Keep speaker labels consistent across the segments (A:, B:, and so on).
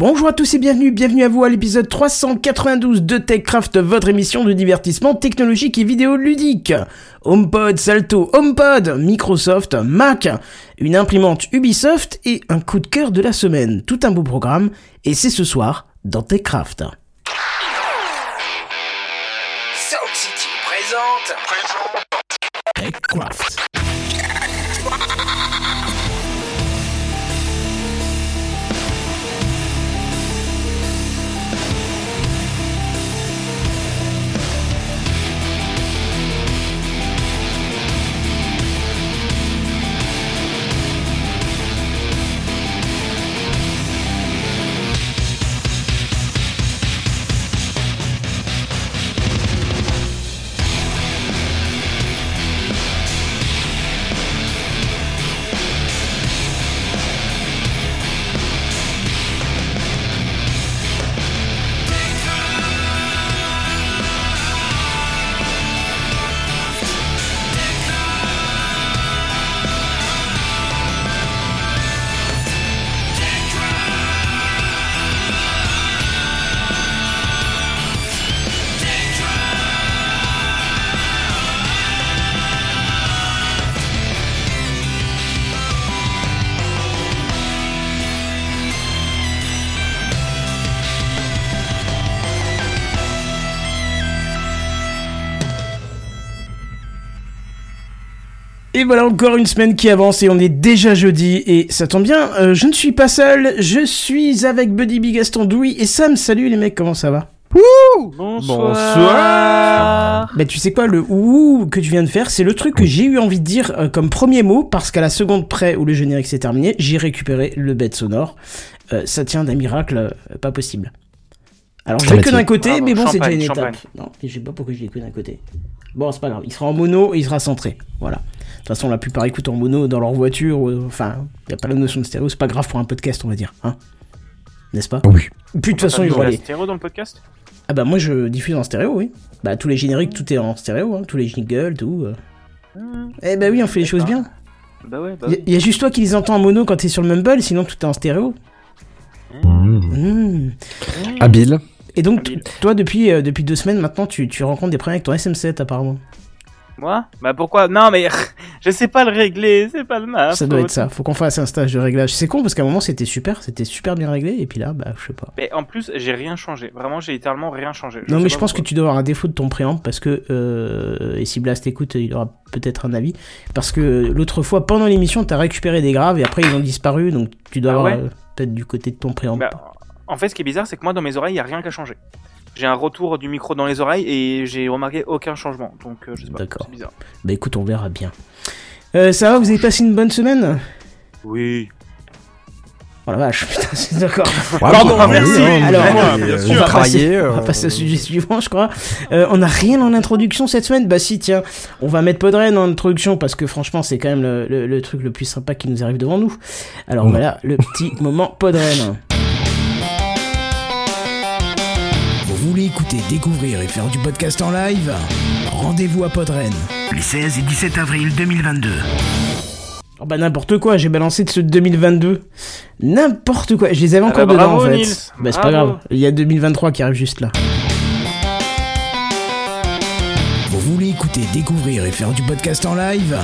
A: Bonjour à tous et bienvenue, bienvenue à vous à l'épisode 392 de TechCraft, votre émission de divertissement technologique et vidéo ludique. HomePod, Salto, HomePod, Microsoft, Mac, une imprimante Ubisoft et un coup de cœur de la semaine. Tout un beau programme et c'est ce soir dans TechCraft.
B: City présente.
A: TechCraft. Et voilà encore une semaine qui avance et on est déjà jeudi et ça tombe bien, euh, je ne suis pas seul, je suis avec Buddy Bigaston Douy et Sam. Salut les mecs, comment ça va?
C: Bonsoir.
A: Bah tu sais quoi, le ouh que tu viens de faire, c'est le truc que j'ai eu envie de dire euh, comme premier mot parce qu'à la seconde près où le générique s'est terminé, j'ai récupéré le bête sonore. Euh, ça tient d'un miracle euh, pas possible. Alors je l'ai que d'un côté,
C: Bravo,
A: mais bon c'est déjà une
C: champagne.
A: étape. Non, je sais pas pourquoi je l'ai que d'un côté. Bon c'est pas grave, il sera en mono et il sera centré. Voilà. De toute façon la plupart écoutent en mono dans leur voiture, ou- enfin y a pas la notion de stéréo, c'est pas grave pour un podcast on va dire, hein N'est-ce pas?
D: Oui.
A: Puis de toute façon ils vont
C: la
A: aller.
C: stéréo dans le podcast?
A: Ah bah moi je diffuse en stéréo, oui. Bah tous les génériques, tout est en stéréo, hein. tous les jingles, tout. euh. Eh bah oui, on fait les choses bien.
C: Bah ouais, bah
A: Y, y a juste toi qui les entends en mono quand t'es sur le Mumble, sinon tout est en stéréo. Mmh.
D: Habile.
A: Et donc t- toi depuis euh, depuis deux semaines maintenant, tu, tu rencontres des problèmes avec ton SM7 apparemment.
C: Moi? Bah pourquoi? Non mais je sais pas le régler, c'est pas le mal.
A: ça doit être ça. Faut qu'on fasse un stage de réglage. C'est con parce qu'à un moment c'était super, c'était super bien réglé et puis là bah je sais pas.
C: Mais en plus, j'ai rien changé. Vraiment, j'ai littéralement rien changé.
A: non mais je pense que tu dois avoir un défaut de ton préamp parce que euh, et si Blast écoute, il aura peut-être un avis parce que l'autre fois pendant l'émission t'as récupéré des graves et après ils ont disparu donc tu dois
C: Ah
A: avoir
C: ouais?
A: euh, peut-être du côté de ton préamp.
C: Bah, en fait, ce qui est bizarre, c'est que moi, dans mes oreilles, y a rien qui a changé. J'ai un retour du micro dans les oreilles et j'ai remarqué aucun changement. Donc, euh, je sais pas.
A: D'accord.
C: C'est bizarre.
A: Bah écoute, on verra bien. Euh, ça va, vous avez passé une bonne semaine?
C: Oui.
A: Oh la vache, putain, c'est d'accord.
D: Pardon,
A: merci. Alors, on va passer, on va passer au sujet suivant, je crois. Euh, on n'a rien en introduction cette semaine? Bah si, tiens, on va mettre Podren en introduction parce que franchement, c'est quand même le, le- le truc le plus sympa qui nous arrive devant nous. Alors voilà, le petit moment Podren. Vous voulez écouter, découvrir et faire du podcast en live Rendez-vous à Podren.
B: Les 16 et 17 avril 2022.
A: Oh bah n'importe quoi, j'ai balancé de de 2022. N'importe quoi, je les avais
C: Ah
A: encore
C: bah
A: dedans
C: bravo,
A: en fait.
C: Nils.
A: Bah c'est pas grave, il y a 2023 qui arrive juste là. Vous voulez écouter, découvrir et faire du podcast en live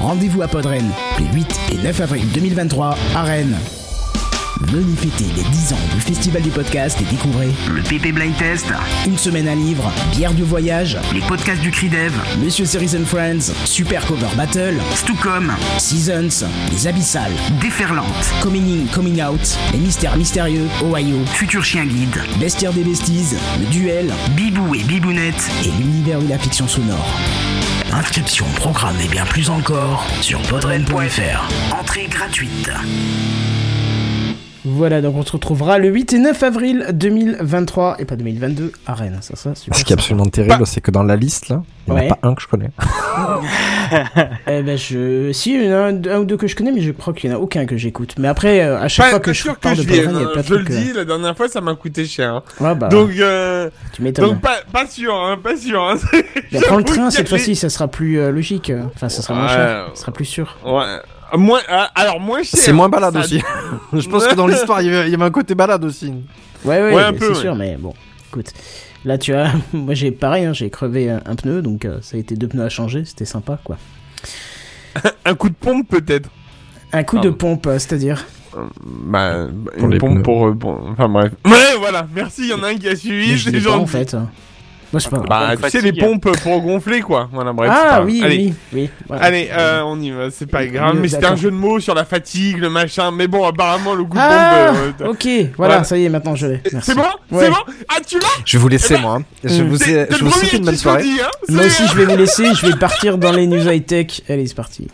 A: Rendez-vous à Podren les 8 et 9 avril 2023 à Rennes. Venez fêter les 10 ans du Festival du podcast et découvrez
B: Le PP Blind Test.
A: une semaine à livre, bière du voyage,
B: Les podcasts du CRIDEV.
A: Monsieur Series and Friends, Super Cover Battle,
B: Stucom.
A: Seasons, Les Abyssales,
B: Déferlante.
A: Coming In, Coming Out, Les Mystères Mystérieux, Ohio,
B: Futur Chien Guide.
A: Bestiaire des Besties, Le Duel
B: Bibou et Bibounette.
A: et l'univers de la fiction sonore.
B: Inscription, programme et bien plus encore sur podren.fr. Entrée gratuite.
A: Voilà, donc on se retrouvera le 8 et 9 avril 2023, et pas 2022, à Rennes. Ça, ça, super.
D: Ce qui est absolument terrible, c'est que dans la liste, là, il n'y en a pas un que je connais.
A: Eh ben, je... Si, il y en a un, un ou deux que je connais, mais je crois qu'il n'y en a aucun que j'écoute. Mais après, euh, à chaque
E: Pas,
A: fois
E: pas
A: que je parle
E: que
A: de Podren, il y a
E: hein.
A: de
E: Je le
A: trucs. euh,
E: dis, la dernière fois ça m'a coûté cher. hein.
A: Ouais, bah,
E: Donc, euh,
A: tu m'étonnes.
E: donc pas, pas sûr, hein, pas sûr. Hein.
A: Prends le train, cette fois-ci, ça sera plus euh, logique. Enfin, ça sera moins cher, ça sera plus sûr.
E: Ouais. Moins, ah, alors moins cher.
D: C'est moins balade
E: Ça-
D: aussi. Je pense que dans l'histoire, il y avait un côté balade aussi.
A: Ouais, ouais,
E: Ouais, un
A: c'est
E: ouais.
A: sûr, mais bon, écoute. Là, tu vois, moi j'ai pareil, hein, j'ai crevé un, un pneu, donc euh, ça a été deux pneus à changer, c'était sympa, quoi.
E: Un coup de pompe peut-être.
A: Un coup de pompe, euh, c'est-à-dire
E: Bah,
D: Pour
E: une
D: les
E: pompe
D: pneus.
E: pour, euh, Enfin bref. Ouais, voilà. Merci. Il y en a un qui a
A: Mais
E: suivi.
A: je
E: C'est
A: l'ai pas,
E: gentil.
A: en fait. Moi, je.
E: Bah, tu sais les pompes pour gonfler quoi. Voilà, bref. pas
A: ah oui,
E: Allez.
A: oui, oui. voilà.
E: Allez, euh, on y va, c'est pas grave,
A: Oui,
E: mais c'était un jeu de mots sur la fatigue, le machin, mais bon, apparemment, le coup de
A: Ah,
E: pompe... euh,
A: ok, voilà,
E: Voilà.
A: ça y est, maintenant je l'ai. Merci.
E: c'est bon
A: Ouais.
E: C'est bon Ah, tu l'as
D: Je vais vous laisser,
E: Eh ben,
D: moi. hein. Je vous, ai- je vous souhaite une bonne soirée.
E: dit, hein
A: Moi aussi, je vais vous laisser, je vais partir dans les news high-tech. Allez, c'est parti.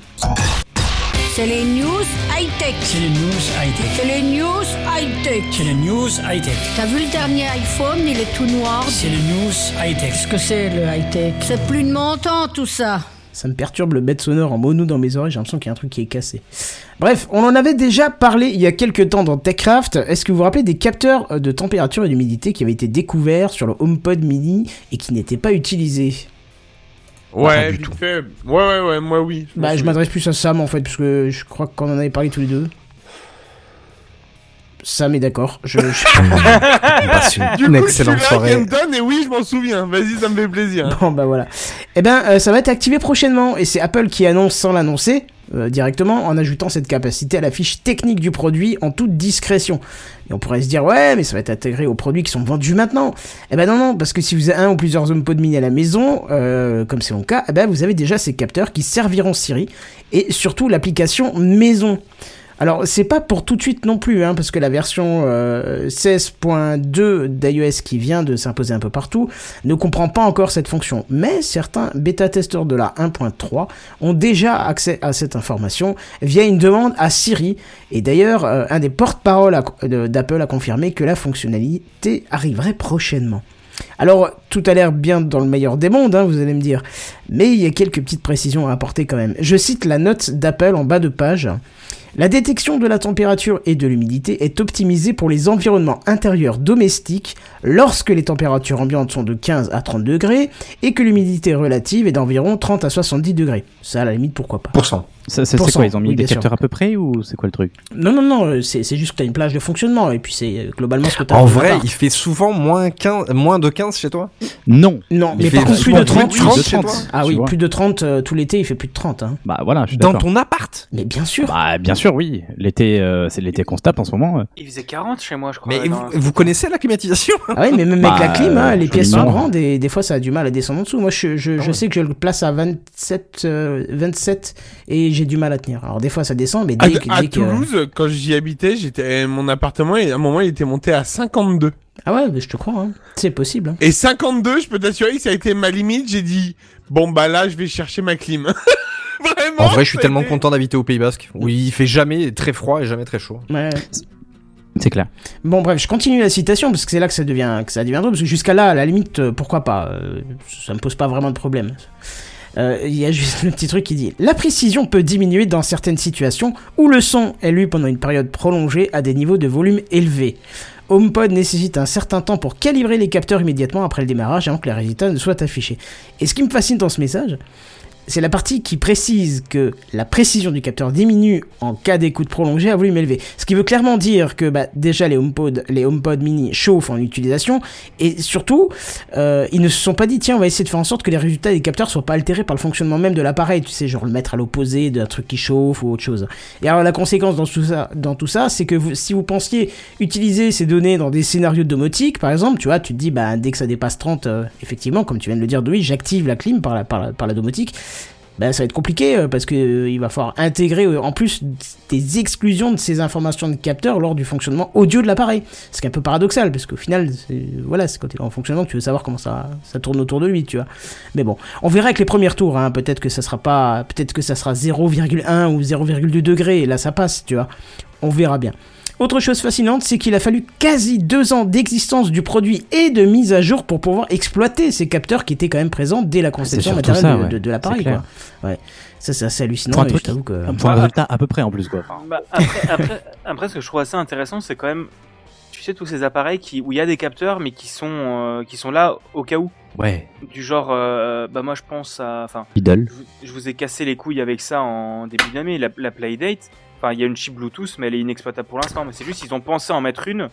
F: C'est les news high-tech.
G: C'est les news high-tech.
F: C'est les news high-tech.
G: C'est les news high-tech.
F: T'as vu le dernier iPhone, il est tout noir.
G: C'est les news high-tech.
F: Qu'est-ce que c'est le high-tech? C'est plus de mon temps tout ça.
A: Ça me perturbe le bête sonore en mono dans mes oreilles, j'ai l'impression qu'il y a un truc qui est cassé. Bref, on en avait déjà parlé il y a quelques temps dans TechCraft. Est-ce que vous vous rappelez des capteurs euh, de température et d'humidité qui avaient été découverts sur le HomePod mini et qui n'étaient pas utilisés?
E: Ouais,
D: du tout.
E: fait. Ouais, ouais, ouais, moi oui.
A: Bah, je m'adresse plus à Sam en fait, parce que je crois qu'on en avait parlé tous les deux. Sam est d'accord. Je, je-
E: Du
D: une
E: coup,
D: excellente soirée.
E: Kenton, et oui, je m'en souviens. Vas-y, ça me fait plaisir.
A: Bon bah voilà. Eh ben euh, ça va être activé prochainement et c'est Apple qui annonce sans l'annoncer euh, directement en ajoutant cette capacité à la fiche technique du produit en toute discrétion. Et on pourrait se dire ouais mais ça va être intégré aux produits qui sont vendus maintenant. Eh ben non non parce que si vous avez un ou plusieurs HomePod mini à la maison, euh, comme c'est mon cas, eh ben vous avez déjà ces capteurs qui serviront Siri et surtout l'application maison. Alors c'est pas pour tout de suite non plus, hein, parce que la version euh, 16.2 d'iOS qui vient de s'imposer un peu partout ne comprend pas encore cette fonction. Mais certains bêta-testeurs de la 1.3 ont déjà accès à cette information via une demande à Siri. Et d'ailleurs, euh, un des porte-parole à- de- d'Apple a confirmé que la fonctionnalité arriverait prochainement. Alors, tout a l'air bien dans le meilleur des mondes, hein, vous allez me dire. Mais il y a quelques petites précisions à apporter quand même. Je cite la note d'Apple en bas de page. La détection de la température et de l'humidité est optimisée pour les environnements intérieurs domestiques lorsque les températures ambiantes sont de 15 à 30 degrés et que l'humidité relative est d'environ 30 à 70 degrés. Ça, à la limite, pourquoi pas?
D: Pour cent.
H: Ça, ça, c'est quoi Ils ont mis
A: oui,
H: des
A: sûr.
H: capteurs à peu près ou c'est quoi le truc?
A: Non, non, non, euh, c'est c'est juste que tu as une plage de fonctionnement et puis c'est euh, globalement ce que tu as
D: En vrai, il fait souvent moins, 15, moins de 15 chez toi?
H: Non.
A: Non,
D: il
A: mais par contre, plus de 30.
D: plus de 30
H: de
D: chez
H: 30.
D: toi?
A: Ah oui,
H: vois.
A: plus de 30 euh, tout l'été, il fait plus de 30. Hein.
H: Bah voilà, je suis
D: Dans
H: d'accord.
D: ton appart?
A: Mais bien sûr.
H: Bah bien sûr, oui. L'été, euh, c'est l'été qu'on se tape en ce moment. euh.
C: Il faisait 40 chez moi, je crois.
D: Mais
C: dans-
D: vous, vous connaissez la climatisation?
A: Ah oui, mais même
H: Bah,
A: avec la clim, hein, les pièces sont grandes et des fois ça a du mal à descendre en dessous. Moi, je, je, je
D: ouais.
A: sais que je le place à 27, euh, 27 et j'ai du mal à tenir. Alors des fois ça descend, mais
E: À,
A: dès, que-
E: à
A: dès que-
E: Toulouse, quand j'y habitais, j'étais mon appartement et à un moment il était monté à 52.
A: Ah ouais, mais je te crois, hein. c'est possible. hein.
E: Et 52, je peux t'assurer que ça a été ma limite. J'ai dit bon bah là je vais chercher ma clim. Vraiment.
D: En vrai, je suis tellement
E: été-
D: content d'habiter au Pays Basque, où il fait jamais très froid et jamais très chaud.
A: Ouais.
H: C'est clair.
A: Bon bref, je continue la citation parce que c'est là que ça devient que ça devient drôle parce que jusqu'à là, à la limite, euh, pourquoi pas, euh, ça me pose pas vraiment de problème. Euh, Il y a juste le petit truc qui dit La précision peut diminuer dans certaines situations où le son est lu pendant une période prolongée à des niveaux de volume élevés. HomePod nécessite un certain temps pour calibrer les capteurs immédiatement après le démarrage avant que les résultats ne soient affichés. Et ce qui me fascine dans ce message, c'est la partie qui précise que la précision du capteur diminue en cas d'écoute prolongée à volume élevé. Ce qui veut clairement dire que bah, déjà les HomePod, mini chauffent en utilisation et surtout euh, ils ne se sont pas dit tiens on va essayer de faire en sorte que les résultats des capteurs soient pas altérés par le fonctionnement même de l'appareil. Tu sais genre le mettre à l'opposé d'un truc qui chauffe ou autre chose. Et alors la conséquence dans tout ça, dans tout ça, c'est que si vous pensiez utiliser ces données dans des scénarios de domotique par exemple, tu vois, tu te dis bah dès que ça dépasse 30, euh, effectivement comme tu viens de le dire Louis, j'active la clim par la domotique ben, ça va être compliqué euh, parce que euh, il va falloir intégrer euh, en plus des exclusions de ces informations de capteurs lors du fonctionnement audio de l'appareil. Ce qui est un peu paradoxal parce qu'au final, voilà, c'est quand il est en fonctionnement tu veux savoir comment ça, ça tourne autour de lui, tu vois. Mais bon, on verra avec les premiers tours. Hein, peut-être que ça sera pas, peut-être que ça sera 0,1 ou 0,2 degrés et là ça passe, tu vois. On verra bien. Autre chose fascinante, c'est qu'il a fallu quasi deux ans d'existence du produit et de mise à jour pour pouvoir exploiter ces capteurs qui étaient quand même présents dès la conception
H: surtout
A: matérielle
H: ça,
A: de,
H: ouais.
A: de- de l'appareil. Ouais. Ça, c'est assez hallucinant.
H: Truc
A: je t'avoue que.
H: Pour un résultat à peu près en plus quoi.
C: Bah, après, après, après, ce que je trouve assez intéressant, c'est quand même. tu sais tous ces appareils qui où il y a des capteurs mais qui sont euh, qui sont là au cas où.
H: Ouais.
C: Du genre, euh, bah moi je pense à, enfin, je vous, je vous ai cassé les couilles avec ça en début d'année, la, la Playdate. Enfin, il y a une chip Bluetooth, mais elle est inexploitable pour l'instant. Mais c'est juste, ils ont pensé en mettre une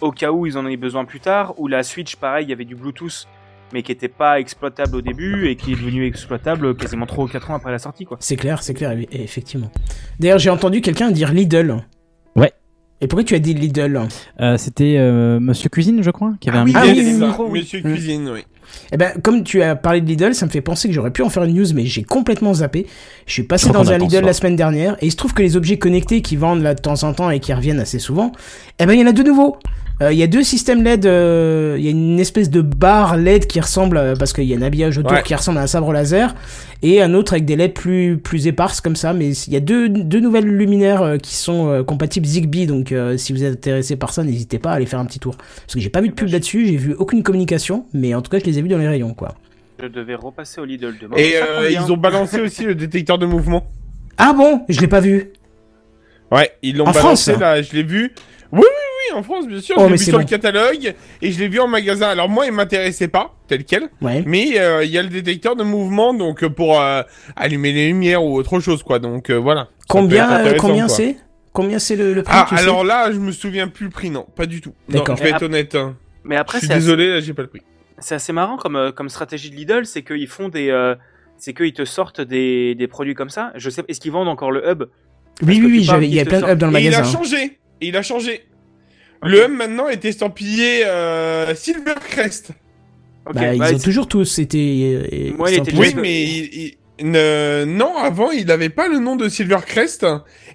C: au cas où ils en aient besoin plus tard. Ou la Switch, pareil, il y avait du Bluetooth, mais qui était pas exploitable au début et qui est devenu exploitable quasiment 3 ou 4 ans après la sortie.
A: C'est clair, c'est clair, effectivement. D'ailleurs, j'ai entendu quelqu'un dire Lidl. Et pourquoi tu as dit Lidl
H: Euh, C'était euh, Monsieur Cuisine, je crois, qui avait un
C: oui,
H: micro.
A: Ah oui, oui, oui.
C: micro, oui.
E: Monsieur
A: Mm.
E: Cuisine, oui.
A: Eh ben, comme tu as parlé de Lidl, ça me fait penser que j'aurais pu en faire une news, mais j'ai complètement zappé. Je suis passé dans un Lidl la semaine dernière, et il se trouve que les objets connectés qui vendent là de temps en temps et qui reviennent assez souvent, eh ben, il y en a de nouveaux. Euh, Il y a deux systèmes LED, euh, il y a une espèce de barre LED qui ressemble, euh, parce qu'il y a un habillage autour
E: Ouais.
A: qui ressemble à un sabre laser, et un autre avec des LED plus, plus éparses comme ça, mais il y a deux, deux nouvelles luminaires euh, qui sont euh, compatibles Zigbee, donc euh, si vous êtes intéressé par ça, n'hésitez pas à aller faire un petit tour. Parce que j'ai pas vu de pub là-dessus, j'ai vu aucune communication, mais en tout cas je les ai vus dans les rayons, quoi.
C: Je devais repasser au Lidl demain.
E: Et euh, ils ont balancé aussi le détecteur de mouvement.
A: Ah bon? Je l'ai pas vu.
E: Ouais, ils l'ont balancé
A: France
E: là, je l'ai vu. Oui, oui, oui, en France, bien sûr.
A: Oh,
E: je l'ai vu sur
A: bon.
E: le catalogue et je l'ai vu en magasin. Alors moi, il m'intéressait pas, tel quel.
A: Ouais.
E: Mais euh, il y a le détecteur de mouvement, donc euh, pour euh, allumer les lumières ou autre chose, quoi. Donc euh, voilà.
A: Combien, euh, combien c'est? Combien c'est le, le prix
E: Ah,
A: tu sais?
E: alors là, je me souviens plus le prix, non, pas du tout.
A: D'accord.
E: je vais être honnête. hein.
C: Mais après,
E: je suis
C: c'est assez,
E: désolé, là, j'ai pas le prix.
C: c'est assez marrant comme, euh, comme stratégie de Lidl, c'est qu'ils font des, euh, c'est qu'ils te sortent des, des produits comme ça. Je sais, est-ce qu'ils vendent encore le hub?
A: Oui, oui, il y a plein de hubs dans le
E: Et il
A: magasin.
E: a changé. Et il a changé. Le hub maintenant est estampillé euh, Silvercrest.
C: Ok,
A: Bah, ils
C: bah,
A: ont toujours tous été. euh,
C: Moi, il était.
E: Oui, mais il- il- ne- non, avant il n'avait pas le nom de Silvercrest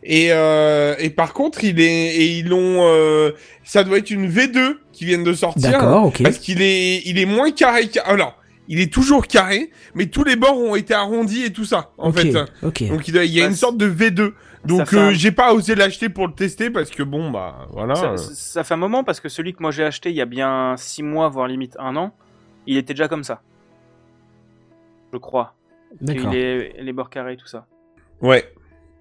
E: et euh, et par contre il est et ils l'ont euh, ça doit être une V2 qui viennent de sortir
A: D'accord, ok.
E: parce qu'il est il est moins carré qu'a- alors il est toujours carré mais tous les bords ont été arrondis et tout ça en
A: Ok,
E: fait
A: ok.
E: donc il, doit- il y a
C: Bah,
E: une sorte de V2 donc euh,
C: un-
E: j'ai pas osé l'acheter pour le tester parce que bon bah voilà
C: ça, ça fait un moment parce que celui que moi j'ai acheté il y a bien 6 mois, voire limite un an, il était déjà comme ça. Je crois.
A: D'accord.
C: Il est les bords carrés, tout ça.
E: ouais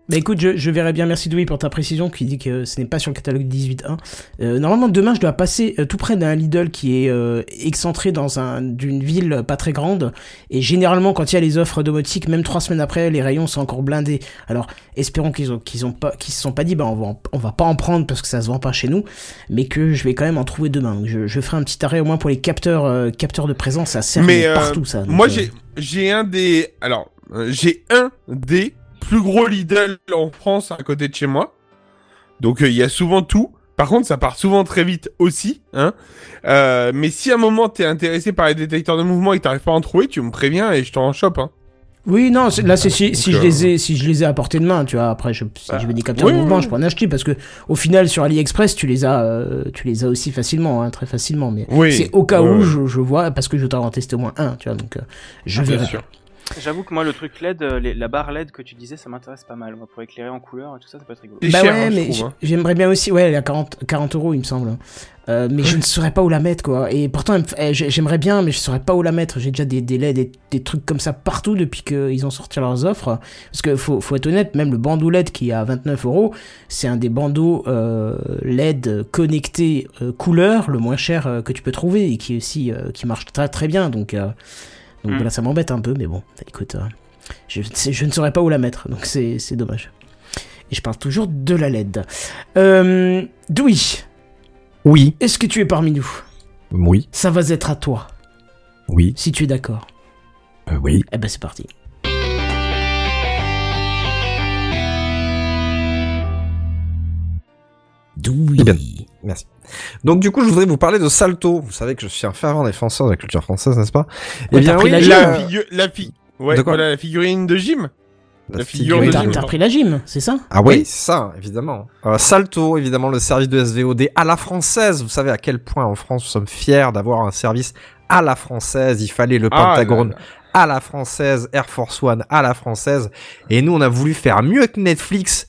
A: Bah écoute, je, je verrai bien. Merci Douy pour ta précision qui dit que ce n'est pas sur le catalogue 18.1. Euh, normalement, demain, je dois passer euh, tout près d'un Lidl qui est euh, excentré dans un d'une ville pas très grande. Et généralement, quand il y a les offres domotiques, même trois semaines après, les rayons sont encore blindés. Alors, espérons qu'ils ont qu'ils ont pas qu'ils se sont pas dit, bah on va en- on va pas en prendre parce que ça se vend pas chez nous, mais que je vais quand même en trouver demain. Donc, je, je ferai un petit arrêt au moins pour les capteurs euh, capteurs de présence. Ça sert
E: Mais, euh,
A: partout ça. Donc,
E: Moi, j'ai j'ai un des alors j'ai un des plus gros Lidl en France à côté de chez moi. Donc euh, il y a souvent tout. Par contre, ça part souvent très vite aussi, hein. Euh, mais si à un moment t'es intéressé par les détecteurs de mouvement et que t'arrives pas à en trouver, tu me préviens et je t'en chope, hein.
A: Oui, non, là, c'est si, si je
E: euh,
A: les ai, si je les ai à portée de main, tu vois. Après, je, si
E: Bah,
A: je veux des capteurs
E: oui,
A: de mouvement,
E: oui,
A: je peux en acheter parce que, au final, sur AliExpress, tu les as, euh, tu les as aussi facilement, hein, très facilement. Mais
E: Oui.
A: c'est au cas où je, je vois, parce que je t'en en tester au moins un, tu vois. Donc, euh, je
E: Ah, Bien sûr.
C: J'avoue que moi, le truc LED, euh, les- la barre LED que tu disais, ça m'intéresse pas mal. Moi, pour éclairer en couleur et tout ça, ça peut être rigolo.
A: Bah
E: cher,
A: ouais,
E: hein,
A: mais
E: hein.
A: j'aimerais bien aussi, ouais, elle est à 40, 40 euros, il me semble. hein. Euh, mais je ne saurais pas où la mettre, quoi. Et pourtant, eh, j'ai- j'aimerais bien, mais je saurais pas où la mettre. J'ai déjà des délais, des, des trucs comme ça partout depuis qu'ils ont sorti leurs offres. Parce que faut, faut être honnête, même le bandeau LED qui est à 29 euros, c'est un des bandeaux euh, LED connectés euh, couleur le moins cher euh, que tu peux trouver et qui aussi euh, qui marche très très bien. Donc, euh, donc voilà, ça m'embête un peu, mais bon, écoute, euh, je, ne saurais pas où la mettre, donc c'est dommage. Et je parle toujours de la LED. Euh, Douy,
D: Oui.
A: est-ce que tu es parmi nous?
D: Oui.
A: Ça va être à toi,
D: Oui.
A: si tu es d'accord.
D: Euh, oui.
A: Eh ben c'est parti. Douy.
D: Eh bien. Merci. Donc du coup, je voudrais vous parler de Salto. Vous savez que je suis un fervent défenseur de la culture française, n'est-ce pas?
A: Ouais, t'as pris la.
E: La, figu- la fi- ouais,
D: De quoi?
E: voilà, la figurine de gym.
D: La
E: La
D: figure
E: figure
A: Mais
E: de
A: T'as
E: gym.
A: t'as repris la gym, c'est ça?
D: Ah oui, c'est ça, évidemment. Euh, Salto, évidemment, le service de SVOD à la française. Vous savez à quel point en France nous sommes fiers d'avoir un service à la française. Il fallait le
E: Ah,
D: Pentagone
E: là, là.
D: à la française, Air Force One à la française. Et nous, on a voulu faire mieux que Netflix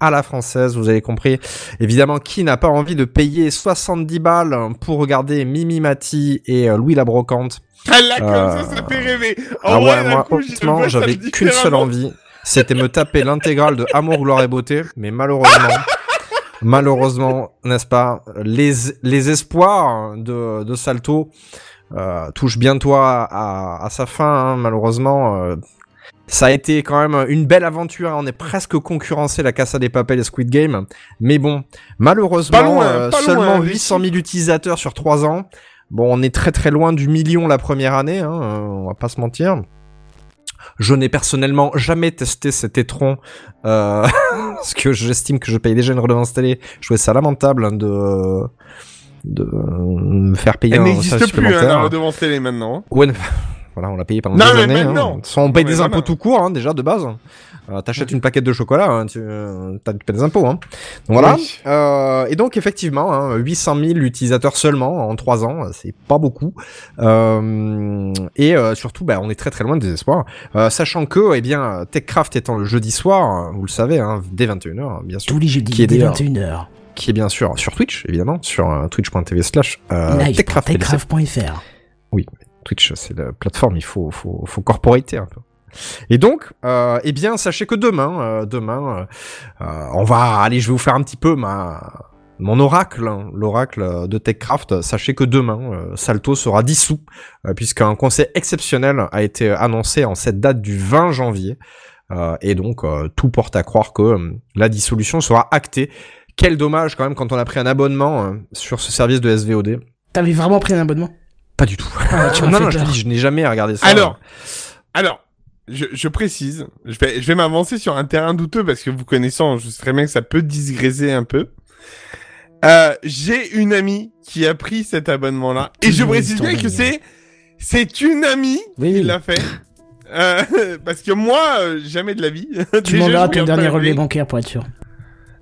D: à la française, vous avez compris. Évidemment, qui n'a pas envie de payer 70 balles pour regarder Mimi Mati et euh, Louis la Brocante
E: Ah là, comme
D: Euh,
E: ça, ça fait rêver. En
D: Ah
E: vrai,
D: ouais, moi,
E: coup,
D: honnêtement, j'avais qu'une seule envie, c'était me taper l'intégrale de Amour, gloire et beauté, mais malheureusement, malheureusement, n'est-ce pas, les, les espoirs de, de Salto euh, touchent bientôt à, à, à sa fin, hein, malheureusement. euh, ça a été quand même une belle aventure. On est presque concurrencé la Casa des Papel et Squid Game. Mais bon, malheureusement,
E: loin,
D: euh,
E: loin,
D: seulement
E: les
D: 800 000 utilisateurs sur 3 ans. Bon, on est très très loin du million la première année, hein, euh, on va pas se mentir. Je n'ai personnellement jamais testé cet étron, euh, parce que j'estime que je paye déjà une redevance télé. Je trouvais ça lamentable hein, de de me faire payer
E: Elle
D: un
E: n'existe plus, hein, la redevance télé maintenant.
D: Ouais, ne- voilà, on l'a payé pendant
E: Non,
D: des
E: mais
D: années. Hein. Façon, on paye
E: Non, mais
D: des impôts tout court, hein, déjà de base. Euh, T'achètes une plaquette de chocolat, hein, tu euh, tu paies des impôts. Hein. Donc, voilà.
E: Oui.
D: Euh, et donc effectivement, hein, 800 000 utilisateurs seulement en 3 ans, c'est pas beaucoup. Euh, et euh, surtout, bah, on est très très loin de désespoir. Euh, sachant que, eh bien, TechCraft étant le jeudi soir, vous le savez, hein, dès 21h, bien sûr,
A: Tous les jeudis,
D: Qui est
A: dès
D: d'ailleurs
A: 21h.
D: qui est bien sûr sur Twitch, évidemment, sur euh, twitch.tv slash.
A: Techcraft.fr.
D: Oui, Twitch, c'est la plateforme, il faut, faut, faut corporater un peu. Et donc, euh, eh bien, sachez que demain, euh, demain, euh, euh, on va, allez, je vais vous faire un petit peu ma, mon oracle, hein, l'oracle de TechCraft. Sachez que demain, euh, Salto sera dissous, euh, puisqu'un conseil exceptionnel a été annoncé en cette date du 20 janvier. Et donc, tout porte à croire que la dissolution sera actée. Quel dommage quand même quand on a pris un abonnement euh, sur ce service de SVOD.
A: T'avais vraiment pris un abonnement?
D: Pas du tout.
A: Ah, tu
D: non,
A: fait
D: non, je te
A: peur.
D: dis, je n'ai jamais regardé ça.
E: Alors, alors, je, je précise, je vais, je vais m'avancer sur un terrain douteux parce que vous connaissant, je sais très bien que ça peut digresser un peu. Euh, j'ai une amie qui a pris cet abonnement-là et je précise bien que c'est c'est une amie
A: Oui,
E: qui l'a fait. Euh, parce que moi, euh, jamais de la vie.
A: Tu m'enverras ton dernier relevé bancaire pour être sûr.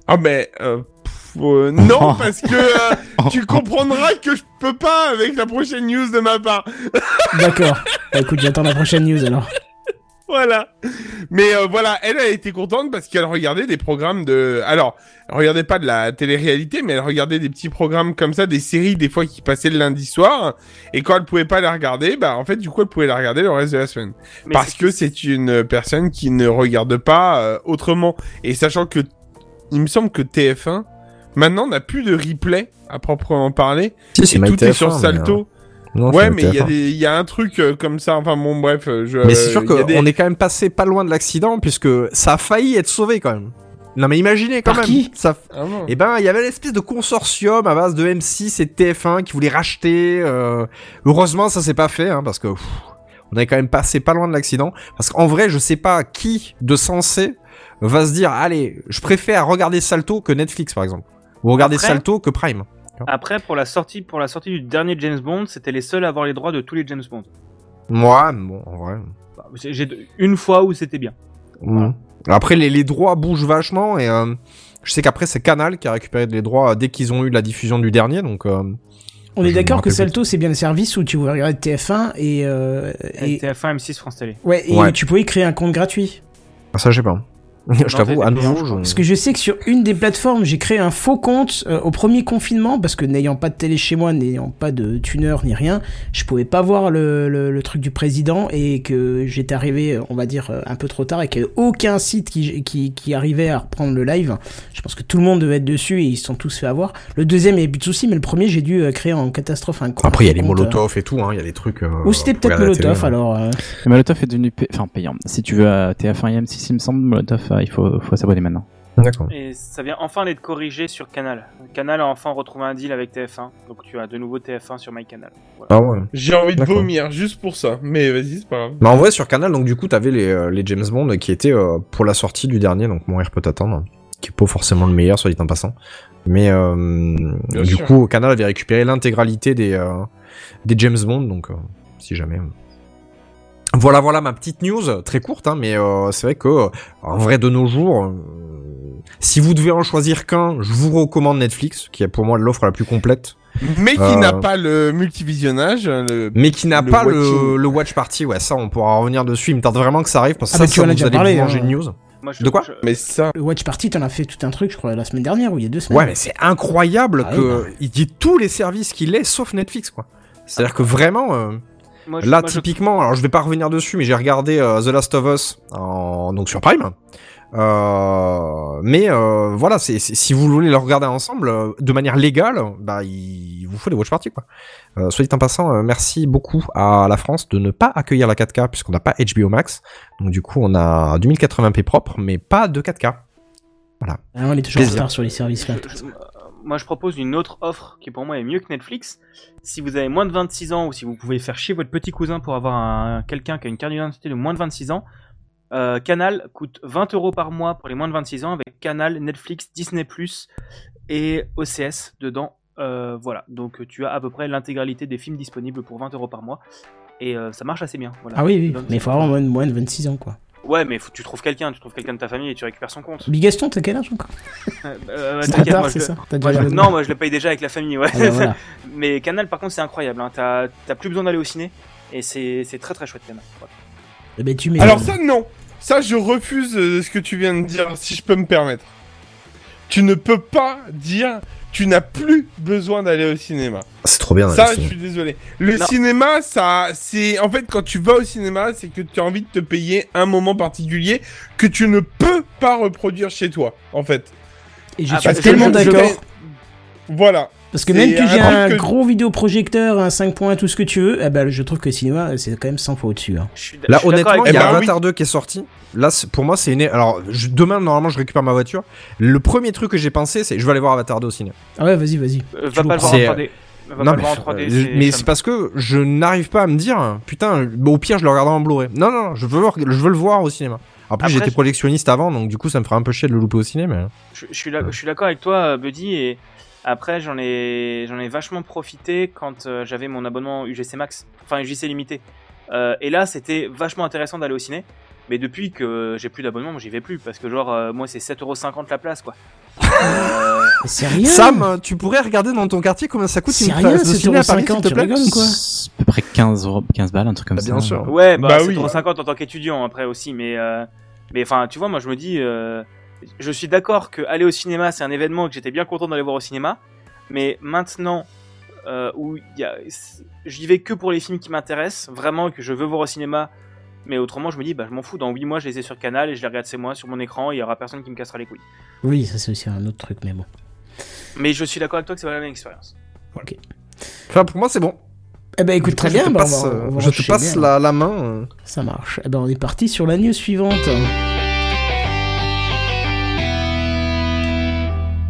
E: Ah mais euh, euh, non parce que euh, tu comprendras que je peux pas avec la prochaine news de ma part.
A: D'accord. Bah, écoute, j'attends la prochaine news alors.
E: Voilà. Mais euh, voilà, elle a été contente parce qu'elle regardait des programmes de. Alors, elle regardait pas de la télé-réalité, mais elle regardait des petits programmes comme ça, des séries des fois qui passaient le lundi soir. Et quand elle pouvait pas les regarder, bah en fait du coup elle pouvait la regarder le reste de la semaine.
C: Mais
E: parce que c'est une personne qui ne regarde pas euh, autrement. Et sachant que il me semble que TF1 maintenant n'a plus de replay à proprement parler.
D: Si, c'est
E: et tout
D: MyTF1,
E: est sur
D: mais,
E: Salto.
D: euh, non,
E: ouais, mais il y a
D: MyTF1.
E: des, il y a un truc euh, comme ça. Enfin bon, bref, euh, je.
D: Mais c'est sûr qu'on
E: des-
D: est quand même passé pas loin de l'accident puisque ça a failli être sauvé quand même. Non mais imaginez quand
A: Par
D: même.
A: qui
D: ça...
E: Ah.
D: Eh ben, il y avait l'espèce de consortium à base de M6 et de TF1 qui voulait racheter. euh, Heureusement, ça s'est pas fait hein, parce que pff, on est quand même passé pas loin de l'accident. Parce qu'en vrai, je sais pas qui de sensé va se dire allez, je préfère regarder Salto que Netflix par exemple, ou regarder
C: Après-
D: Salto que Prime.
C: Après, pour la sortie, pour la sortie du dernier James Bond, c'était les seuls à avoir les droits de tous les James Bond.
D: Moi, bon, en vrai.
C: Bah, J'ai une fois où c'était bien.
D: Mhm. Après, les, les droits bougent vachement et euh, je sais qu'après, c'est Canal qui a récupéré les droits dès qu'ils ont eu la diffusion du dernier. Donc, euh,
A: On est d'accord que Salto, c'est bien le service où tu pouvais regarder TF1 et, euh, et,
C: TF1, M6, France Télé.
A: ouais, et
D: Ouais.
A: tu pouvais créer un compte gratuit.
D: ah, ça, je sais pas. Je t'avoue, à nouveau,
C: je.
A: Parce que je sais que sur une des plateformes, j'ai créé un faux compte euh, au premier confinement parce que n'ayant pas de télé chez moi, n'ayant pas de tuner ni rien, je pouvais pas voir le, le, le truc du président et que j'étais arrivé, on va dire, euh, un peu trop tard et qu'il n'y avait aucun site qui, qui, qui arrivait à reprendre le live. Je pense que tout le monde devait être dessus et ils se sont tous fait avoir. Le deuxième, il n'y avait plus de soucis, mais le premier, j'ai dû euh, créer en catastrophe un compte.
D: Après, il y a les
A: compte, euh,
D: Molotov et tout, hein, il y a des trucs. euh,
A: Ou c'était peut-être Molotov
D: télé, hein.
A: alors. euh,
H: Le Molotov est devenu pay- enfin, payant. Si tu veux à TF1 et M6, il me semble, Molotov, il faut, faut s'abonner maintenant.
D: D'accord.
C: Et ça vient enfin d'être corrigé sur Canal. Canal a enfin retrouvé un deal avec TF1. Donc tu as de nouveau TF1 sur MyCanal. Voilà.
D: Ah ouais.
E: J'ai envie de vomir juste pour ça. Mais vas-y, c'est pas grave.
D: Mais en vrai, sur Canal, donc du coup, t'avais les, euh, les James Bond qui étaient euh, pour la sortie du dernier, donc Mourir peut attendre, qui est pas forcément le meilleur, soit dit en passant. Mais euh, du
E: sûr.
D: coup, Canal avait récupéré l'intégralité des, euh, des James Bond, donc euh, si jamais. Voilà, voilà ma petite news, très courte, hein, mais euh, c'est vrai que euh, en vrai de nos jours, euh, si vous devez en choisir qu'un, je vous recommande Netflix, qui est pour moi l'offre la plus complète,
E: Mais qui
D: Euh.
E: n'a pas le multivisionnage. Le...
D: mais qui n'a pas le, le watch party. Ouais, ça, on pourra revenir dessus. Il me tarde vraiment que ça arrive parce que
A: Ah
D: ça,
A: bah, tu
D: ça,
A: en as
D: vous
A: déjà
D: allez
A: parlé,
D: vous manger
A: hein.
D: une news.
C: Moi, je-
D: De quoi
C: je-
E: Mais ça.
A: Le Watch Party, t'en as fait tout un truc, je crois, la semaine dernière ou il y a deux semaines.
D: Ouais, mais c'est incroyable
A: Ah oui,
D: que il dit tous les services qu'il est sauf Netflix, quoi. C'est-à-dire que vraiment, euh,
C: moi, je-
D: là,
C: moi, je-
D: typiquement, alors je vais pas revenir dessus, mais j'ai regardé euh, The Last of Us en, donc sur Prime. Euh, mais euh, voilà, c'est c'est- si vous voulez le regarder ensemble euh, de manière légale, bah il vous faut des watch parties quoi. Euh, soit dit en passant, euh, merci beaucoup à la France de ne pas accueillir la 4K puisqu'on n'a pas HBO Max. Donc du coup, on a 2080p propre, mais pas de 4K.
A: Ah, on est toujours en retard sur les services là.
C: Moi, je propose une autre offre qui, pour moi, est mieux que Netflix. Si vous avez moins de 26 ans ou si vous pouvez faire chier votre petit cousin pour avoir un, quelqu'un qui a une carte d'identité de moins de 26 ans, euh, Canal coûte 20 euros par mois pour les moins de 26 ans avec Canal, Netflix, Disney+, et OCS dedans. Euh, voilà, donc tu as à peu près l'intégralité des films disponibles pour 20 euros par mois. Et euh, ça marche assez bien. Voilà.
A: Ah oui, oui, mais il faut avoir moins de, moins de 26 ans quoi.
C: Ouais, mais faut, tu trouves quelqu'un, tu trouves quelqu'un de ta famille et tu récupères son compte.
A: Bigaston, t'as quel âge encore
C: Euh, euh,
A: C'est tard,
C: moi,
A: c'est
C: je-
A: ça T'as
C: moi,
A: déjà
C: je-
A: le-
C: non, moi je le paye déjà avec la famille, ouais.
A: Ah bah voilà.
C: Mais Canal, par contre, c'est incroyable. Hein. T'as t'as plus besoin d'aller au ciné et c'est c'est très très chouette Canal.
A: Eh ben, tu.
E: Alors ça, non. Ça, je refuse euh, ce que tu viens de dire, si je peux me permettre. Tu ne peux pas dire tu n'as plus besoin d'aller au cinéma.
D: C'est trop bien.
E: Ça, je suis désolé. Le
C: Non.
E: cinéma, ça, c'est en fait quand tu vas au cinéma, c'est que tu as envie de te payer un moment particulier que tu ne peux pas reproduire chez toi, en fait.
A: Et je
C: Ah,
A: suis tellement d'accord.
C: vais-
E: Voilà.
A: Parce que même que j'ai un
E: que-
A: gros vidéoprojecteur, un 5 points, tout ce que tu veux, eh ben, je trouve que le cinéma, c'est quand même 100 fois au-dessus. Hein.
D: Là, honnêtement, il y a
E: Eh ben,
D: Avatar 2 qui est sorti. Là, pour moi, c'est une. Alors, je- demain, normalement, je récupère ma voiture. Le premier truc que j'ai pensé, c'est je vais aller voir Avatar 2 au ciné.
A: Ah ouais, vas-y, vas-y.
C: Euh, va pas le voir en
D: c'est-
C: 3D. Va
D: non,
C: pas le
D: mais,
C: voir en 3D.
D: euh,
C: c'est-
D: mais c'est parce que je n'arrive pas à me dire, putain, au pire, je le regarderai en Blu-ray. Non, non, je veux, voir- je veux le voir au cinéma. En plus,
C: Après,
D: j'étais
C: je-
D: projectionniste avant, donc du coup, ça me ferait un peu chier de le louper au ciné, mais.
C: Je, je suis d'ac- je suis d'accord avec toi, euh, Buddy, et après j'en ai j'en ai vachement profité quand euh, j'avais mon abonnement UGC Max, enfin UGC limité. Euh, et là, c'était vachement intéressant d'aller au ciné. Mais depuis que j'ai plus d'abonnement, moi, j'y vais plus parce que genre euh, moi c'est 7,50€ la place quoi. Euh,
A: rien.
D: Sam, tu pourrais regarder dans ton quartier combien ça coûte une
A: C'est rien,
D: place de ciné à Paris,
A: 7,50€,
D: s'il te plaît?
A: quoi?
H: C'est à peu près 15 euros, 15 balles, un truc comme
D: Bah,
H: ça.
D: bien sûr.
C: ouais, bah,
E: Bah oui.
C: 7,50€ en tant qu'étudiant après aussi, mais euh, mais enfin tu vois moi je me dis, euh, je suis d'accord que aller au cinéma c'est un événement et que j'étais bien content d'aller voir au cinéma, mais maintenant euh, où il y a, j'y vais que pour les films qui m'intéressent vraiment que je veux voir au cinéma. Mais autrement, je me dis, bah, je m'en fous. Dans 8 mois, je les ai sur Canal et je les regarde chez moi, sur mon écran. Il y aura personne qui me cassera les couilles.
A: Oui, ça c'est aussi un autre truc, mais bon.
C: Mais je suis d'accord avec toi que c'est pas la même expérience.
D: Enfin, pour moi, c'est bon.
A: Eh ben écoute,
D: coup,
A: très
D: je
A: bien,
D: te
A: bah,
D: passe,
A: on va- on va
D: je te passe
A: hein.
D: la, la main.
A: Ça marche. Eh ben on est parti sur la news suivante.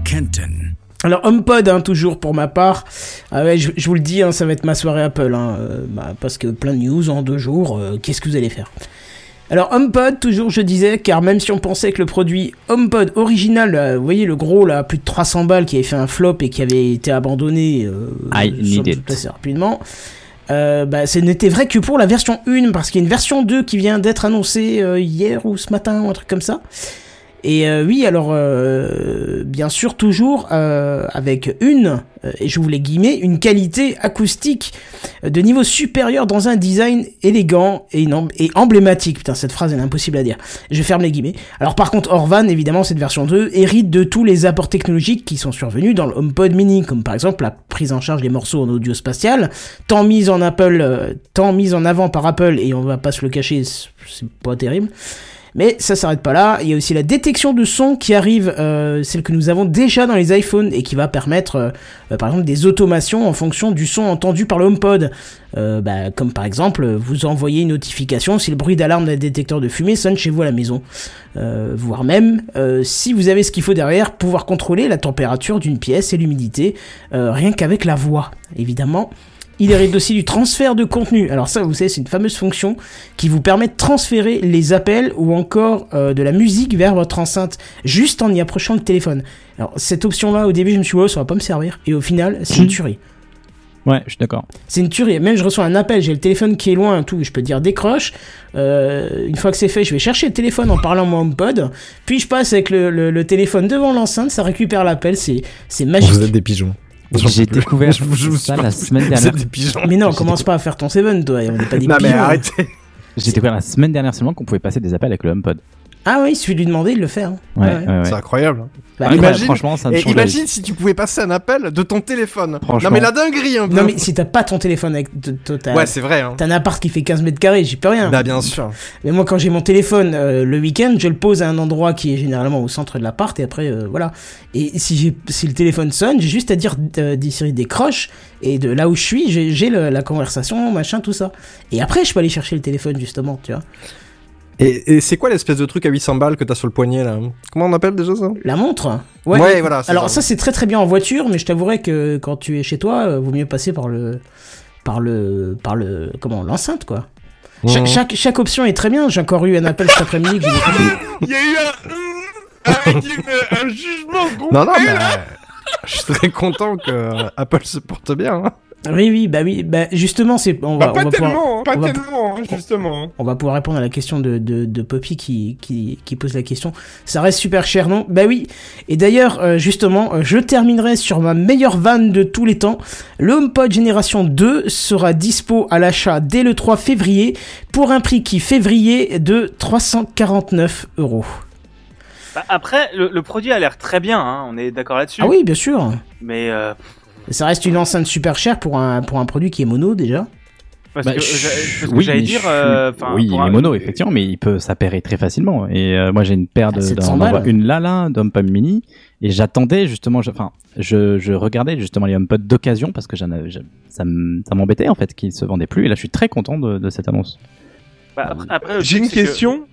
B: Kenton.
A: Alors HomePod, hein, toujours pour ma part. Ah ouais, je, je vous le dis, hein, ça va être ma soirée Apple, hein, euh, bah, parce que plein de news en deux jours. euh, Qu'est-ce que vous allez faire? Alors HomePod, toujours je disais, car même si on pensait que le produit HomePod original, là, vous voyez le gros là, plus de 300 balles, qui avait fait un flop et qui avait été abandonné, euh,
H: I need it.
A: assez rapidement. Euh, bah, ce n'était vrai que pour la version 1, parce qu'il y a une version 2 qui vient d'être annoncée euh, hier ou ce matin, ou un truc comme ça. Et euh, oui, alors euh, bien sûr toujours euh, avec une, et je vous les guillemets, une qualité acoustique de niveau supérieur dans un design élégant et, et emblématique. Putain, cette phrase est impossible à dire. Je ferme les guillemets. Alors par contre, Orvan, évidemment, cette version 2 hérite de tous les apports technologiques qui sont survenus dans le HomePod mini, comme par exemple la prise en charge des morceaux en audio spatial, tant mise en Apple, tant mise en avant par Apple, et on va pas se le cacher, c'est pas terrible. Mais ça s'arrête pas là. Il y a aussi la détection de son qui arrive, euh, celle que nous avons déjà dans les iPhones et qui va permettre, euh, euh, par exemple, des automations en fonction du son entendu par le HomePod. Bah, comme par exemple, vous envoyez une notification si le bruit d'alarme d'un détecteur de fumée sonne chez vous à la maison. Voire même, si vous avez ce qu'il faut derrière, pouvoir contrôler la température d'une pièce et l'humidité, rien qu'avec la voix, évidemment. Il hérite aussi du transfert de contenu. Alors ça, vous savez, c'est une fameuse fonction qui vous permet de transférer les appels ou encore euh, de la musique vers votre enceinte juste en y approchant le téléphone. Alors cette option-là, au début, je me suis dit, ouais, ça va pas me servir. Et au final, c'est une
H: Mhm.
A: tuerie.
H: Ouais, je suis d'accord.
A: C'est une tuerie. Même je reçois un appel, j'ai le téléphone qui est loin, tout, je peux dire décroche. Euh, une fois que c'est fait, je vais chercher le téléphone en parlant mon HomePod. Puis je passe avec le, le- le téléphone devant l'enceinte, ça récupère l'appel, c'est c'est magique.
D: Vous êtes des pigeons.
H: J'ai découvert
D: Je je vous
H: ça la semaine dernière.
D: êtes des pigeons.
A: Mais non, commence pas à faire ton Seven, toi, on n'est pas des
D: Non, mais arrêtez.
H: J'ai découvert la semaine dernière seulement qu'on pouvait passer des appels avec le HomePod.
A: Ah oui, il suffit de lui demander, il le fait. hein.
H: Ouais,
A: Ouais.
H: ouais, ouais.
D: C'est incroyable.
A: Bah,
D: imagine-
H: franchement, ça me
D: Et imagine si tu pouvais passer un appel de ton téléphone. Non mais la dinguerie un peu.
A: Non mais si t'as pas ton téléphone avec
D: Ouais, c'est vrai. Hein.
A: t'as un appart qui fait 15 mètres carrés, j'y peux rien.
D: Bah bien sûr.
A: Mais moi quand j'ai mon téléphone euh, le week-end, je le pose à un endroit qui est généralement au centre de l'appart et après euh, voilà. Et si j'ai si le téléphone sonne, j'ai juste à dire euh, Siri décroche et de là où je suis, j'ai la conversation, machin tout ça. Et après je peux aller chercher le téléphone justement, tu vois.
D: Et, et c'est quoi l'espèce de truc à 800 balles que t'as sur le poignet là Comment on appelle déjà ça?
A: La montre
D: Ouais, voilà,
A: Alors
D: ça.
A: ça, c'est très très bien en voiture, mais je t'avouerais que quand tu es chez toi, euh, vaut mieux passer par le par le par le comment l'enceinte quoi. Cha- chaque, chaque option est très bien. J'ai encore eu un appel cet après-midi que.
E: Il y a eu un, avec une- un jugement complet.
D: Non non mais je suis très content que euh, Apple se porte bien. hein.
A: Oui oui bah oui bah justement c'est on
E: Bah,
A: va,
E: pas
A: on va pouvoir
E: tellement, hein, pas
A: on va-
E: tellement, justement.
A: on va pouvoir répondre à la question de, de, de Poppy qui, qui, qui pose la question. Ça reste super cher, non? Bah oui. Et d'ailleurs, euh, justement, euh, je terminerai sur ma meilleure vanne de tous les temps. Le HomePod Génération 2 sera dispo à l'achat dès le 3 février pour un prix qui février de 349 euros.
C: Bah, après, le, le produit a l'air très bien, hein, on est d'accord là-dessus.
A: Ah oui, bien sûr.
C: Mais euh,
A: Ça reste une enceinte super chère pour un, pour un produit qui est mono déjà.
C: parce
H: Bah,
C: que,
H: je-
C: parce que
H: oui,
C: j'allais dire,
H: je-
C: euh,
H: oui, il
C: un-
H: est mono, effectivement, mais il peut s'appairer très facilement. Et euh, moi, j'ai une paire de,
A: À 700
H: d'en- d'en-
A: balles.
H: une Lala d'HomePod Mini, et j'attendais justement, je- enfin, je, je regardais justement les HomePod d'occasion parce que j'en avais, je- ça m- ça m'embêtait en fait qu'ils se vendaient plus. Et là, je suis très content de, de cette annonce.
C: Bah, après, après, le
E: J'ai une
C: que-
E: question.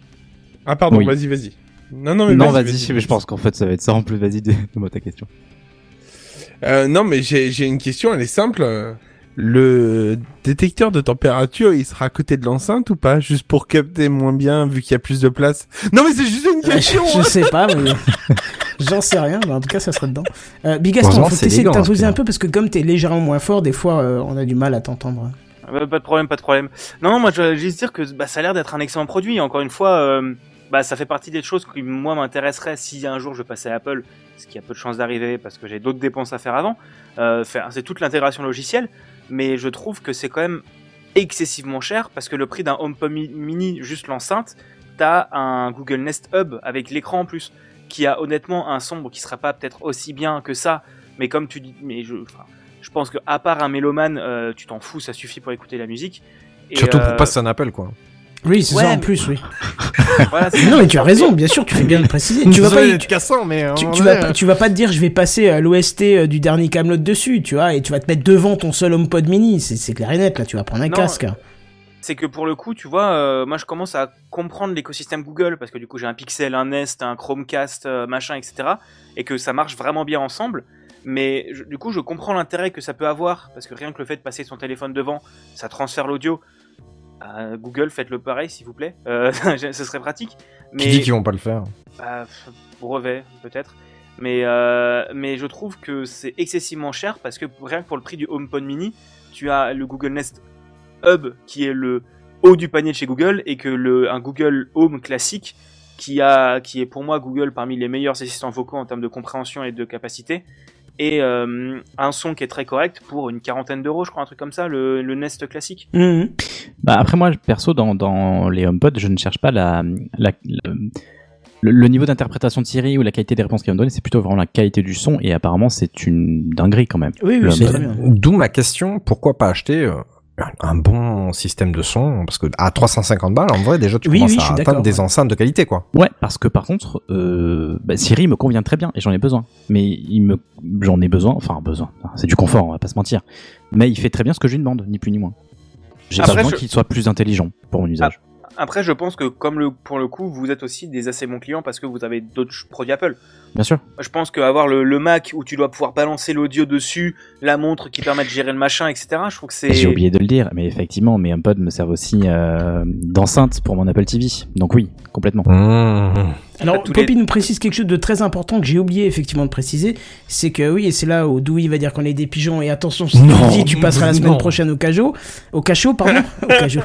E: Ah pardon,
H: Oui.
E: vas-y, vas-y. Non, non, mais
H: non, vas-y, mais je pense qu'en fait, ça va être ça en plus. Vas-y, donne-moi ta question.
E: Euh, non, mais j'ai j'ai une question, elle est simple. Euh, Le détecteur de température, il sera à côté de l'enceinte ou pas? Juste pour capter moins bien, vu qu'il y a plus de place? Non, mais c'est juste une
A: je,
E: question
A: je
E: hein.
A: sais pas, mais j'en sais rien. Mais en tout cas, ça serait dedans. Euh, Bigaston, faut essayer de
D: élégant,
A: t'imposer un peu parce que comme t'es légèrement moins fort, des fois, euh, on a du mal à t'entendre.
C: Euh, Pas de problème, pas de problème. Non, non, moi je vais juste dire que bah, ça a l'air d'être un excellent produit. Encore une fois, euh, bah, ça fait partie des choses qui moi m'intéresseraient si un jour je passais à Apple, ce qui a peu de chances d'arriver parce que j'ai d'autres dépenses à faire avant. Euh, c'est toute l'intégration logicielle, mais je trouve que c'est quand même excessivement cher parce que le prix d'un HomePod mi- mini, juste l'enceinte, t'as un Google Nest Hub avec l'écran en plus, qui a honnêtement un son bon, qui sera pas peut-être aussi bien que ça, mais comme tu dis, mais je, enfin, je pense que à part un mélomane, euh, tu t'en fous, ça suffit pour écouter la musique. Et,
D: Surtout
C: euh,
D: pour passer un appel quoi.
A: Oui, c'est
C: Ouais,
A: ça en
C: mais-
A: plus, oui.
C: voilà,
A: Non, mais tu as raison, bien sûr, tu fais bien de préciser. tu vas pas,
D: Désolé
A: tu,
D: cassant mais
A: tu,
D: on
A: tu
D: est,
A: vas,
D: euh,
A: pas- tu vas pas te dire je vais passer à l'OST euh, du dernier Camelot dessus, tu vois, et tu vas te mettre devant ton seul HomePod mini, c'est c'est clair et net, là, tu vas prendre un
C: Non,
A: casque.
C: c'est que pour le coup, tu vois, euh, moi je commence à comprendre l'écosystème Google parce que du coup j'ai un Pixel, un Nest, un Chromecast, euh, machin, etc. Et que ça marche vraiment bien ensemble. Mais je- du coup, je comprends l'intérêt que ça peut avoir parce que rien que le fait de passer son téléphone devant, ça transfère l'audio. Euh, Google, faites-le pareil s'il vous plaît. Euh, ce serait pratique. Mais
D: Qui dit qu'ils vont pas le faire
C: Bah, brevet, peut-être. Mais, euh, mais je trouve que c'est excessivement cher parce que rien que pour le prix du HomePod mini, tu as le Google Nest Hub qui est le haut du panier de chez Google et que le, un Google Home classique qui, a, qui est pour moi Google parmi les meilleurs assistants vocaux en termes de compréhension et de capacité et euh, un son qui est très correct pour une quarantaine d'euros, je crois, un truc comme ça, le, le Nest classique.
A: Mhm.
H: Bah après moi perso dans, dans les HomePod je ne cherche pas la, la- le, le- le niveau d'interprétation de Siri ou la qualité des réponses qu'ils vont me donner c'est plutôt vraiment la qualité du son et apparemment c'est une dinguerie quand même.
A: Oui, oui, c'est
H: HomePod.
A: très bien.
D: D'où ma question, pourquoi pas acheter euh, un- bon système de son Parce que à 350 balles, en vrai, déjà, tu
A: Oui,
D: commences
A: oui,
D: à atteindre des
A: ouais.
D: enceintes de qualité, quoi.
H: Ouais parce que par contre euh, bah, Siri me convient très bien et j'en ai besoin mais il me j'en ai besoin enfin besoin c'est du confort on va pas se mentir mais il fait très bien ce que je lui demande ni plus ni moins. J'ai besoin
C: je-
H: qu'il soit plus intelligent pour mon usage.
C: Après, je pense que comme le, pour le coup, vous êtes aussi des assez bons clients parce que vous avez d'autres produits Apple.
H: Bien sûr.
C: Je pense qu'avoir le, le Mac où tu dois pouvoir balancer l'audio dessus, la montre qui permet de gérer le machin, etc. Je trouve que c'est.
H: J'ai oublié de le dire, mais effectivement, mes HomePod me servent aussi euh, d'enceinte pour mon Apple TV. Donc oui, complètement.
D: Mmh.
A: Alors,
C: les-
A: Poppy nous précise quelque chose de très important que j'ai oublié effectivement de préciser, c'est que oui, et c'est là où Dewey va dire qu'on est des pigeons, et attention, si tu
D: Non,
A: le dis, tu passeras la semaine
D: non.
A: prochaine au cajot, au cachot, pardon, au cajot.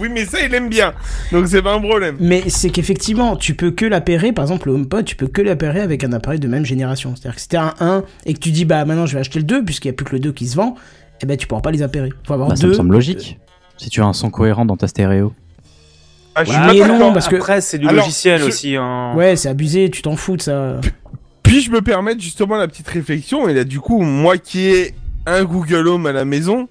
E: Oui, mais ça, il aime bien. Donc c'est pas un problème.
A: Mais c'est qu'effectivement, tu peux que l'appairer, par exemple le HomePod, tu peux que l'appairer avec un appareil de même génération. C'est-à-dire que si t'as un 1 et que tu dis bah maintenant je vais acheter le 2 puisqu'il n'y a plus que le 2 qui se vend, eh ben tu pourras pas les appairer. Faut avoir
H: Bah, ça me semble logique. Si tu as un son cohérent dans ta stéréo.
E: Ah, je suis pas
A: non, parce que-
C: Après, c'est du
E: Alors,
C: logiciel
E: je-
C: aussi. Hein.
A: Ouais, c'est abusé, tu t'en fous de ça.
E: Puis-je me permettre justement la petite réflexion Et là, du coup, moi qui ai un Google Home à la maison,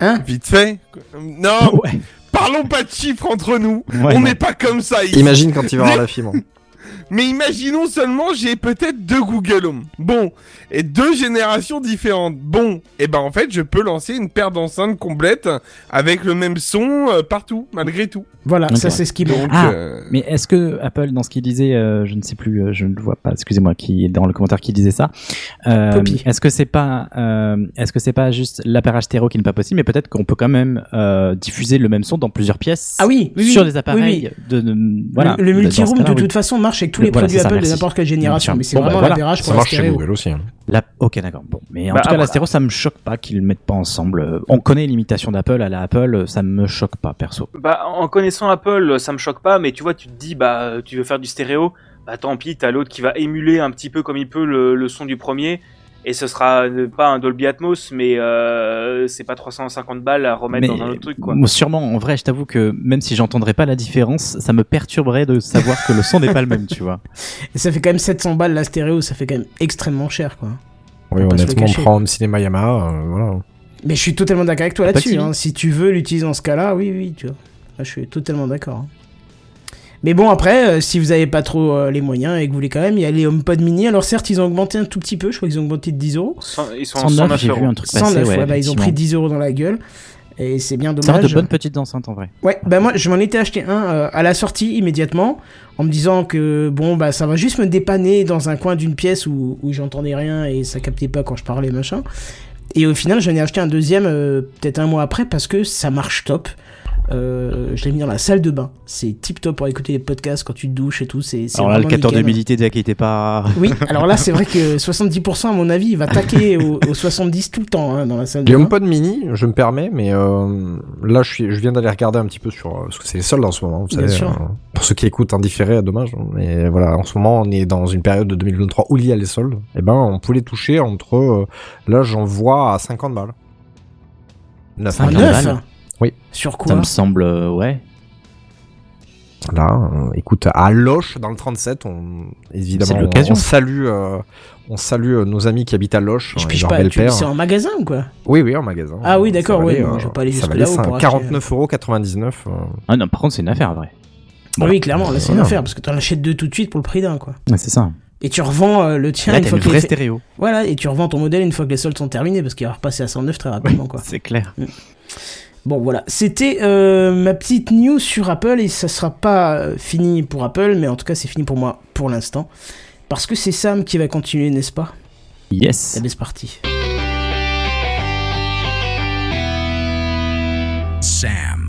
A: Hein
E: vite fait. Non,
H: Ouais.
E: parlons pas de chiffres entre nous.
H: Ouais,
E: On n'est pas comme ça ici.
D: Imagine quand il va voir la fibre.
E: Mais imaginons seulement, j'ai peut-être deux Google Home. Bon, et deux générations différentes. Bon, et ben en fait, je peux lancer une paire d'enceintes complète avec le même son euh, partout, malgré tout.
A: Voilà, ça c'est ce qui manque.
E: Donc,
H: Ah,
E: euh,
H: Mais est-ce que Apple, dans ce qu'il disait, euh, je ne sais plus, euh, je ne le vois pas, excusez-moi, qui est dans le commentaire qui disait ça. euh, est-ce que c'est pas, euh, est-ce que c'est pas juste l'appareil stéréo qui n'est pas possible, mais peut-être qu'on peut quand même euh, diffuser le même son dans plusieurs pièces.
A: Ah oui,
H: sur
A: Oui,
H: des appareils de, de- voilà.
A: le, le multi-room, de
H: oui.
A: toute façon, marche avec tous les
H: voilà,
A: produits Apple de n'importe quelle génération. Mais c'est
H: Bon, bah,
A: vraiment
H: voilà.
A: l'appareil
D: Ça
A: pour la
D: marche chez
A: stéréo.
D: Google aussi. hein.
H: La... Ok, d'accord. Bon, mais en
C: Bah,
H: tout cas, la
C: voilà.
H: stéréo, ça me choque pas qu'ils le mettent pas ensemble. Euh, On connaît l'imitation d'Apple à la Apple, ça me choque pas, perso.
C: Bah, en connaissant Apple, ça me choque pas, mais tu vois, tu te dis, bah, tu veux faire du stéréo, bah tant pis, t'as l'autre qui va émuler un petit peu comme il peut le, le son du premier, et ce sera pas un Dolby Atmos, mais euh, c'est pas 350 balles à remettre dans un autre truc, quoi.
H: moi, sûrement, en vrai, je t'avoue que même si j'entendrais pas la différence, ça me perturberait de savoir que le son n'est pas le même, tu vois.
A: Et ça fait quand même 700 balles la stéréo, ça fait quand même extrêmement cher quoi.
D: Oui,
A: On
D: honnêtement,
A: cacher.
D: prendre cinéma Yamaha, euh, voilà.
A: Mais je suis totalement d'accord avec toi là-dessus. Hein. Si tu veux l'utiliser dans ce cas-là, oui, oui, tu vois. Là, je suis totalement d'accord. hein. Mais bon, après, euh, si vous avez pas trop euh, les moyens et que vous voulez quand même, il y a les HomePod mini. Alors certes, ils ont augmenté un tout petit peu. Je crois qu'ils ont augmenté de 10 euros.
C: Ils sont
H: 109,
C: 109
H: j'ai vu
C: euros.
H: un truc passer,
A: 109,
H: ouais,
A: ouais, bah, ils ont pris
H: effectivement.
A: 10 euros dans la gueule. Et c'est bien
H: Ça reste
A: dommage.
H: de bonnes petites enceintes, en vrai.
A: Ouais, bah moi je m'en étais acheté un euh, à la sortie immédiatement en me disant que bon bah ça va juste me dépanner dans un coin d'une pièce où, où j'entendais rien et ça captait pas quand je parlais machin. Et au final j'en ai acheté un deuxième euh, peut-être un mois après parce que ça marche top. Euh, je l'ai mis dans la salle de bain. C'est tip top pour écouter les podcasts quand tu te douches et tout. C'est c'est
H: Alors là, le capteur d'humidité, déjà qui était pas.
A: Oui, alors là c'est vrai que 70% à mon avis il va taquer au, au 70 tout le temps hein, dans la salle de bain.
D: HomePod mini, je me permets, mais euh, là, je, suis, je viens d'aller regarder un petit peu sur... euh, Parce que c'est les soldes en ce moment, vous
A: Bien
D: savez.
A: sûr.
D: euh, pour ceux qui écoutent en différé, dommage. Mais voilà, en ce moment, on est dans une période de 2023 où il y a les soldes. Et ben, on peut les toucher entre... euh, là, j'en vois à 50 balles. 9
A: Un
H: 50
A: neuf
H: balles.
D: Oui.
A: Sur
H: Ça
A: quoi
H: me semble, euh, ouais.
D: Là, euh, écoute, à Loche, dans le 37, on, évidemment,
H: C'est
D: on,
H: l'occasion.
D: on salue, euh, on salue euh, nos amis qui habitent à Loche,
A: Je
D: et
A: piche pas, c'est en magasin ou quoi?
D: Oui, oui, en magasin.
A: Ah oui,
D: Ça
A: d'accord,
D: euh,
A: je vais pas aller
D: ça
A: jusque acheter,
D: 49,99€. euh,
H: Ah non, par contre, c'est une affaire, vrai.
A: Ah oui, clairement, là c'est une affaire parce que t'en achètes deux tout de suite pour le prix d'un quoi.
H: Ouais, c'est ça.
A: Et tu revends euh, le tien
H: Là,
A: une fois
H: une
A: que les
H: vraie
A: fait-
H: stéréo.
A: Voilà, et tu revends ton modèle une fois que les soldes sont terminés parce qu'il va repasser à 109 très rapidement quoi.
H: C'est clair.
A: Bon voilà, c'était euh, ma petite news sur Apple et ça sera pas euh, fini pour Apple, mais en tout cas c'est fini pour moi pour l'instant. Parce que c'est Sam qui va continuer, n'est-ce pas?
H: Yes.
A: Allez, c'est parti.
B: Sam.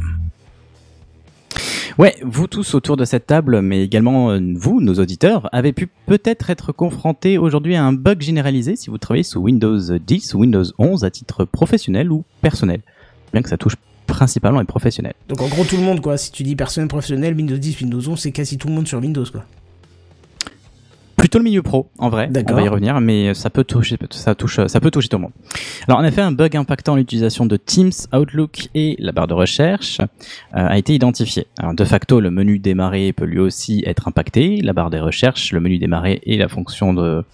H: Ouais, vous tous autour de cette table, mais également euh, vous, nos auditeurs, avez pu peut-être être confrontés aujourd'hui à un bug généralisé si vous travaillez sous Windows 10 ou Windows 11 à titre professionnel ou personnel. Bien que ça touche principalement les professionnels.
A: Donc en gros tout le monde quoi, si tu dis personnel professionnel, Windows 10, Windows 11, c'est quasi tout le monde sur Windows quoi.
H: Plutôt le milieu pro, en vrai. On va y revenir, mais ça peut toucher, ça touche, ça peut toucher tout le monde. Alors, en effet, un bug impactant l'utilisation de Teams, Outlook et la barre de recherche euh, a été identifié. Alors, de facto, le menu démarrer peut lui aussi être impacté. La barre des recherches, le menu démarrer et la fonction de,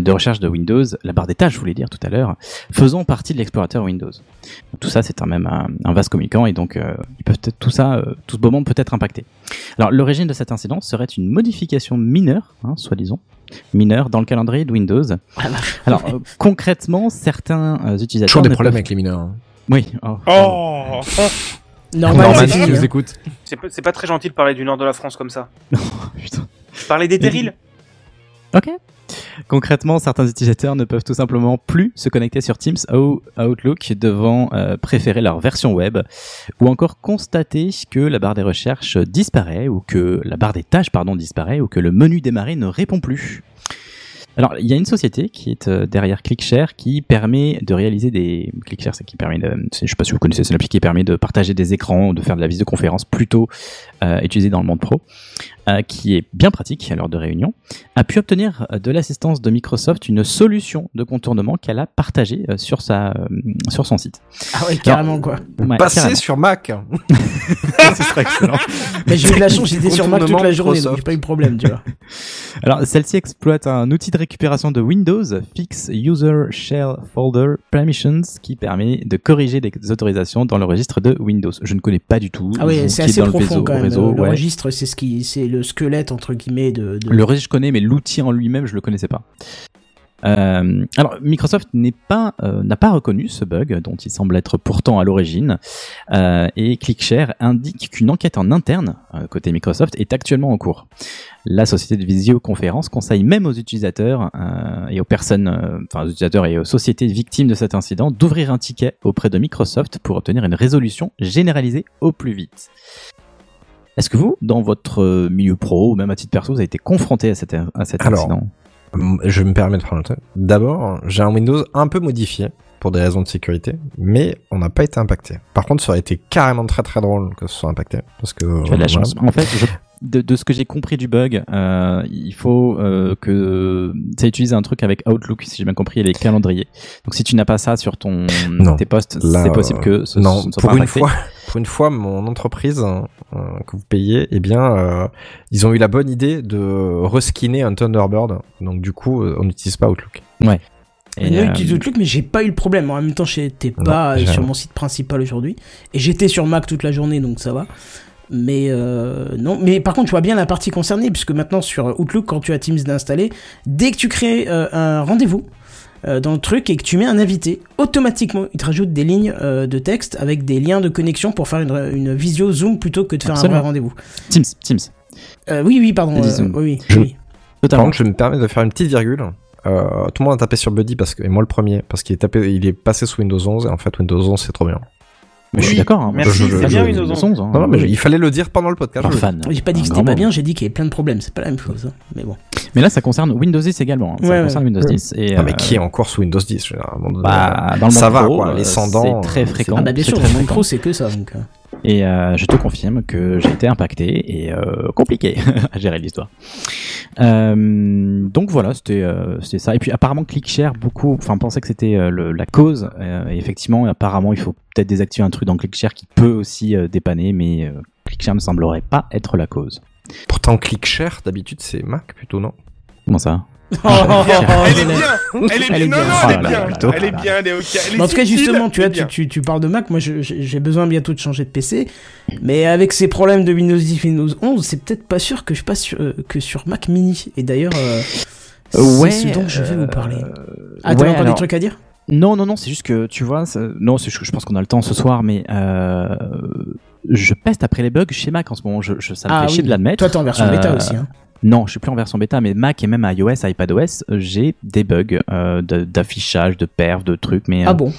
H: de recherche de Windows, la barre des tâches, je voulais dire tout à l'heure, faisant partie de l'explorateur Windows. Tout ça, c'est un même un, un vase communicant et donc, euh, ils peuvent être, tout ça, euh, tout ce moment peut être impacté. Alors, l'origine de cet incident serait une modification mineure, hein, soi-disant, mineure dans le calendrier de Windows. Alors, euh, concrètement, certains euh, utilisateurs.
D: Toujours des problèmes
H: peuvent-
D: avec les mineurs. hein.
H: Oui. oh.
E: Oh
A: Normal,
D: si tu
A: hein.
D: nous écoutes.
C: C'est pas, c'est pas très gentil de parler du nord de la France comme ça.
H: Putain.
C: Je parlais des terrils.
H: Ok. Concrètement, certains utilisateurs ne peuvent tout simplement plus se connecter sur Teams ou Outlook devant euh, préférer leur version web ou encore constater que la barre des recherches disparaît ou que la barre des tâches pardon disparaît ou que le menu démarrer ne répond plus. Alors, il y a une société qui est euh, derrière ClickShare qui permet de réaliser des ClickShare, c'est qui permet de, je sais pas si vous connaissez, c'est l'appli qui permet de partager des écrans, ou de faire de la visioconférence plutôt euh, utilisée dans le monde pro, euh, qui est bien pratique à l'heure de réunion, a pu obtenir de l'assistance de Microsoft une solution de contournement qu'elle a partagée sur sa euh, sur son site.
A: Ah ouais, carrément quoi.
H: Ouais,
D: Passer
H: carrément.
D: sur Mac. Ce serait excellent.
A: Mais j'ai eu de la chance, j'étais sur Mac toute la journée, donc
D: Microsoft.
A: j'ai pas eu de problème, tu vois.
H: Alors, celle-ci exploite un outil de récupération de Windows, Fix User Shell Folder Permissions, qui permet de corriger des autorisations dans le registre de Windows. Je ne connais pas du tout.
A: Ah oui, c'est assez
H: le
A: profond
H: réseau-
A: quand même.
H: réseau,
A: le
H: ouais.
A: registre, c'est ce qui, c'est le squelette entre guillemets de. de-
H: Le registre, je connais, mais l'outil en lui-même, je le connaissais pas. Euh, alors, Microsoft n'est pas euh, n'a pas reconnu ce bug dont il semble être pourtant à l'origine, euh, et ClickShare indique qu'une enquête en interne côté Microsoft est actuellement en cours. La société de visioconférence conseille même aux utilisateurs euh, et aux personnes, euh, enfin aux utilisateurs et aux sociétés victimes de cet incident d'ouvrir un ticket auprès de Microsoft pour obtenir une résolution généralisée au plus vite. Est-ce que vous, dans votre euh, milieu pro ou même à titre perso, vous avez été confronté à cet, à cet
D: Alors,
H: incident?
D: Je me permets de prendre le temps. D'abord, j'ai un Windows un peu modifié pour des raisons de sécurité, mais on n'a pas été impacté. Par contre, ça aurait été carrément très très drôle que ce soit impacté, parce que
H: Tu as de la chance. En fait, je- de, de ce que j'ai compris du bug, euh, il faut euh, que ça utilise un truc avec Outlook, si j'ai bien compris, et les calendriers. Donc si tu n'as pas ça sur ton
D: Non.
H: tes postes,
D: Là,
H: c'est possible que ce,
D: non,
H: ce soit
D: pour
H: pas
D: une
H: impacté.
D: fois, pour une fois, mon entreprise euh, que vous payez, eh bien, euh, ils ont eu la bonne idée de reskiner un Thunderbird. Donc du coup, on n'utilise pas Outlook.
H: Et,
A: Moi,
H: euh,
A: j'utilise Outlook, mais j'ai pas eu le problème. En même temps, j'étais
D: Non,
A: pas sur mon site principal aujourd'hui. Et j'étais sur Mac toute la journée, donc ça va. Mais euh, non, mais par contre, tu vois bien la partie concernée, puisque maintenant sur Outlook, quand tu as Teams d'installer, dès que tu crées euh, un rendez-vous euh, dans le truc et que tu mets un invité, automatiquement, il te rajoute des lignes euh, de texte avec des liens de connexion pour faire une, une visio Zoom plutôt que de faire
H: Absolument.
A: un vrai rendez-vous.
H: Teams, Teams,
A: Euh, oui, oui, pardon. Euh, oui, oui,
D: Je-
A: oui.
D: Par contre, je me permets de faire une petite virgule. Euh, tout le monde a tapé sur Buddy parce que, et moi le premier, parce qu'il est tapé, il est passé sous Windows 11 et en fait Windows 11 c'est trop bien.
H: Mais je suis d'accord. hein.
C: Merci,
H: Je- je-
D: c'est
H: je-
C: bien
H: 11, hein.
D: Non, non, mais il fallait le dire pendant le podcast.
H: Un
D: je-
H: fan.
A: J'ai pas dit que c'était pas bien, j'ai dit qu'il y avait plein de problèmes. C'est pas la même chose. hein. Mais bon.
H: Mais là, ça concerne Windows 10 également. hein. Ça
A: Ouais,
H: concerne Windows
D: Ouais.
H: 10. Et,
D: Non, mais
H: euh,
D: qui est encore sous Windows 10 je veux dire, à un moment donné,
H: bah, dans le
D: Ça
H: monde
D: va,
H: pro,
D: quoi, les
H: euh,
D: 100 dents,
H: c'est très
D: euh,
H: fréquent.
A: Ah bah bien sûr, dans le monde pro, c'est que ça. Donc, euh.
H: Et euh, je te confirme que j'ai été impacté et euh, compliqué à gérer l'histoire. Euh, donc voilà, c'était euh, c'était ça. Et puis apparemment ClickShare, beaucoup, enfin pensaient que c'était euh, la cause. Euh, et effectivement, apparemment, il faut peut-être désactiver un truc dans ClickShare qui peut aussi euh, dépanner, mais euh, ClickShare ne semblerait pas être la cause.
D: Pourtant, ClickShare, d'habitude, c'est Mac plutôt, non
H: Comment ça
A: Oh,
E: Elle est bien, elle est
A: Elle est
E: bien, elle est bien,
H: plutôt.
E: elle est bien, elle est ok. elle est
A: Mais en tout cas, justement, tu vois, tu, tu, tu parles de Mac. Moi, j'ai besoin bientôt de changer de PC. Mais avec ces problèmes de Windows 10, Windows 11, c'est peut-être pas sûr que je passe sur, euh, que sur Mac Mini. Et d'ailleurs, euh, c'est
H: Ouais,
A: ce dont je vais vous parler.
H: euh,
A: Ah, t'as
H: ouais,
A: encore des trucs à dire?
H: Non, non, non, c'est juste que tu vois, ça- non, c'est- je, je pense qu'on a le temps ce soir, mais euh, je peste après les bugs chez Mac en ce moment. Je, je- ça me
A: Ah
H: fait
A: oui.
H: chier de l'admettre.
A: Toi, t'es en version bêta
H: Euh,
A: aussi. Hein.
H: Non, je suis plus en version bêta, mais Mac et même iOS, iPadOS, euh, j'ai des bugs euh, de- d'affichage, de perf, de trucs, mais euh,
A: Ah bon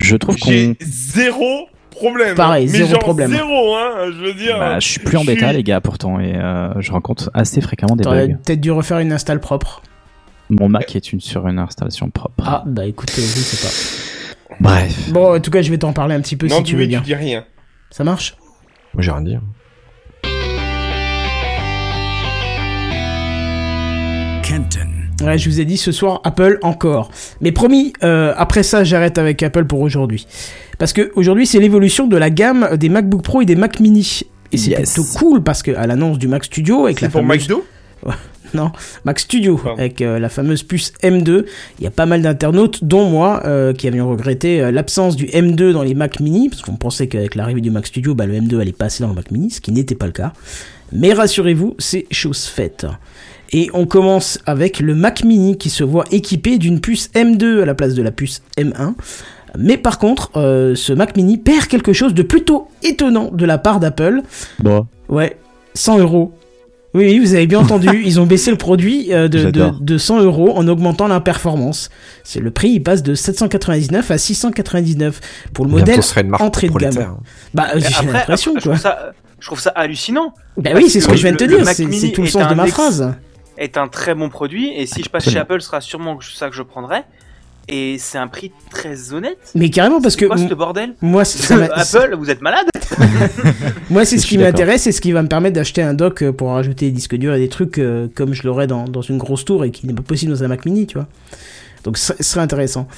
H: je trouve qu'on,
E: J'ai zéro problème.
A: Pareil,
E: mais
A: zéro
E: genre
A: problème.
E: Zéro, hein, je veux dire.
H: bah, je suis plus en bêta,
E: suis-
H: les gars, pourtant, et euh, je rencontre assez fréquemment des
A: T'aurais
H: bugs.
A: peut-être dû refaire une install propre.
H: Mon Mac est une sur une installation propre.
A: Ah, bah écoute, je sais pas.
H: Bref.
A: Bon, en tout cas, je vais t'en parler un petit peu
E: non,
A: si tu veux bien.
E: tu dis rien.
A: Ça marche?
D: Moi, J'ai rien dit.
B: Kenton.
A: Ouais, je vous ai dit ce soir Apple encore. Mais promis, euh, après ça, j'arrête avec Apple pour aujourd'hui. Parce que aujourd'hui, c'est l'évolution de la gamme des MacBook Pro et des Mac Mini. Et c'est
H: Yes.
A: plutôt cool parce que à l'annonce du Mac Studio avec la
E: C'est pour
A: fameuse
E: McDo?
A: Non Mac Studio
E: Pardon.
A: avec euh, la fameuse puce M2, il y a pas mal d'internautes, dont moi, euh, qui avions regretté euh, l'absence du M2 dans les Mac Mini parce qu'on pensait qu'avec l'arrivée du Mac Studio, bah, le M2 allait passer dans le Mac Mini, ce qui n'était pas le cas. Mais rassurez-vous, c'est chose faite. Et on commence avec le Mac Mini qui se voit équipé d'une puce M2 à la place de la puce M1. Mais par contre, euh, ce Mac Mini perd quelque chose de plutôt étonnant de la part d'Apple.
H: Bon.
A: Ouais, 100 euros. Oui, oui, vous avez bien entendu, ils ont baissé le produit euh, de, de,
H: J'adore.
A: de 100 euros en augmentant la performance. C'est le prix, il passe de 799 à 699 pour le modèle
D: Bientôt, ce serait une marque
A: entrée de gamme.
D: prolétaire.
A: Bah,
C: Mais
A: j'ai
C: après,
A: l'impression
C: après, je
A: quoi.
C: trouve ça, je trouve ça hallucinant.
A: Bah oui, c'est ce que
C: que
A: je viens de te dire,
C: Mac
A: c'est tout le
C: est
A: sens de
C: un
A: ma
C: ex-
A: phrase.
C: est un très bon produit. Et si je passe chez Apple, ce sera sûrement ça que je prendrai. Et c'est un prix très honnête.
A: Mais carrément parce que
C: quoi ce bordel
A: moi
C: Apple, vous êtes malade
A: moi c'est ce qui m'intéresse et ce qui va me permettre d'acheter un dock euh, pour rajouter des disques durs et des trucs euh, comme je l'aurais dans, dans une grosse tour et qui n'est pas possible dans un Mac Mini, tu vois. Donc ce serait intéressant.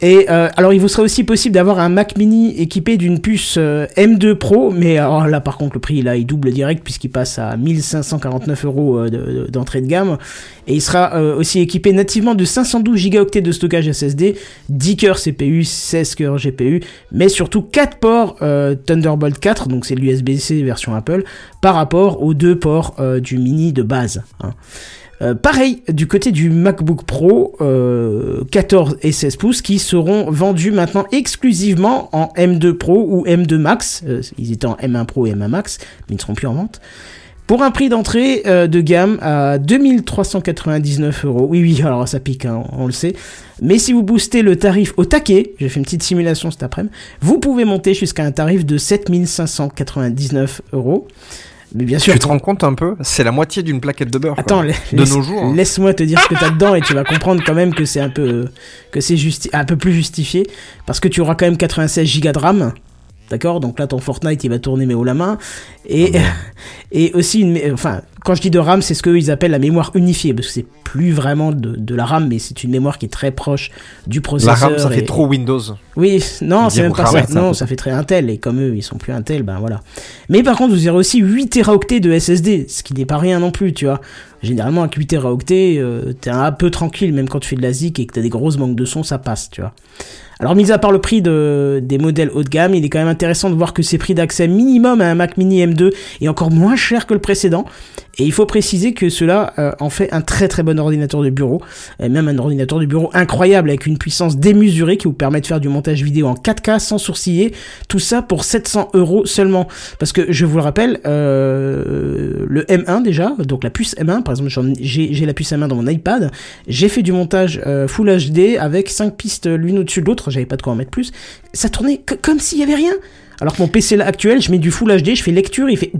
A: Et euh, alors il vous sera aussi possible d'avoir un Mac Mini équipé d'une puce euh, M2 Pro, mais alors là par contre le prix là il double direct puisqu'il passe à 1549 euros euh, de- de- d'entrée de gamme. Et il sera euh, aussi équipé nativement de 512 Go de stockage SSD, 10 cœurs CPU, 16 cœurs GPU, mais surtout 4 ports euh, Thunderbolt 4, donc c'est l'USB-C version Apple, par rapport aux deux ports euh, du mini de base. hein. Euh, pareil, du côté du MacBook Pro euh, 14 et 16 pouces qui seront vendus maintenant exclusivement en M2 Pro ou M2 Max. Euh, ils étaient en M1 Pro et M1 Max, mais ils ne seront plus en vente. Pour un prix d'entrée euh, de gamme à 2399 euros. Oui, oui, alors ça pique, hein, on le sait. Mais si vous boostez le tarif au taquet, j'ai fait une petite simulation cet après-midi, vous pouvez monter jusqu'à un tarif de 7599 euros. Mais bien sûr,
D: Tu te rends compte un peu C'est la moitié d'une plaquette de beurre.
A: Attends,
D: de nos jours. hein.
A: Laisse-moi te dire ce que t'as dedans et tu vas comprendre quand même que c'est un peu que c'est un peu plus justifié parce que tu auras quand même 96 Go de RAM. D'accord? Donc là ton Fortnite il va tourner mais haut la main et
D: Ah
A: et aussi une enfin quand je dis de RAM, c'est ce qu'ils appellent la mémoire unifiée parce que c'est plus vraiment de, de la RAM mais c'est une mémoire qui est très proche du
D: La
A: processeur
D: RAM, ça fait trop Windows.
A: oui, non, c'est même pas ça. Non, ça fait très Intel et comme eux, ils sont plus Intel, ben voilà. Mais par contre, vous aurez aussi 8 téraoctets de SSD, ce qui n'est pas rien non plus, tu vois. Généralement, avec 8 téraoctets, euh, t'es un peu tranquille, même quand tu fais de la ZIC et que t'as des grosses manques de son, ça passe, tu vois. Alors, mis à part le prix de, des modèles haut de gamme, il est quand même intéressant de voir que ces prix d'accès minimum à un Mac Mini M2 est encore moins cher que le précédent. Et il faut préciser que cela euh, en fait un très très bon ordinateur de bureau, et même un ordinateur de bureau incroyable avec une puissance démesurée qui vous permet de faire du montage vidéo en 4K sans sourciller. Tout ça pour 700 euros seulement. Parce que je vous le rappelle, euh, le M1 déjà, donc la puce M1, par exemple, j'ai la puce M1 dans mon iPad, j'ai fait du montage euh, Full HD avec 5 pistes l'une au-dessus de l'autre, j'avais pas de quoi en mettre plus. Ça tournait que- comme s'il y avait rien. Alors que mon PC là, actuel, je mets du Full HD, je fais lecture, il fait...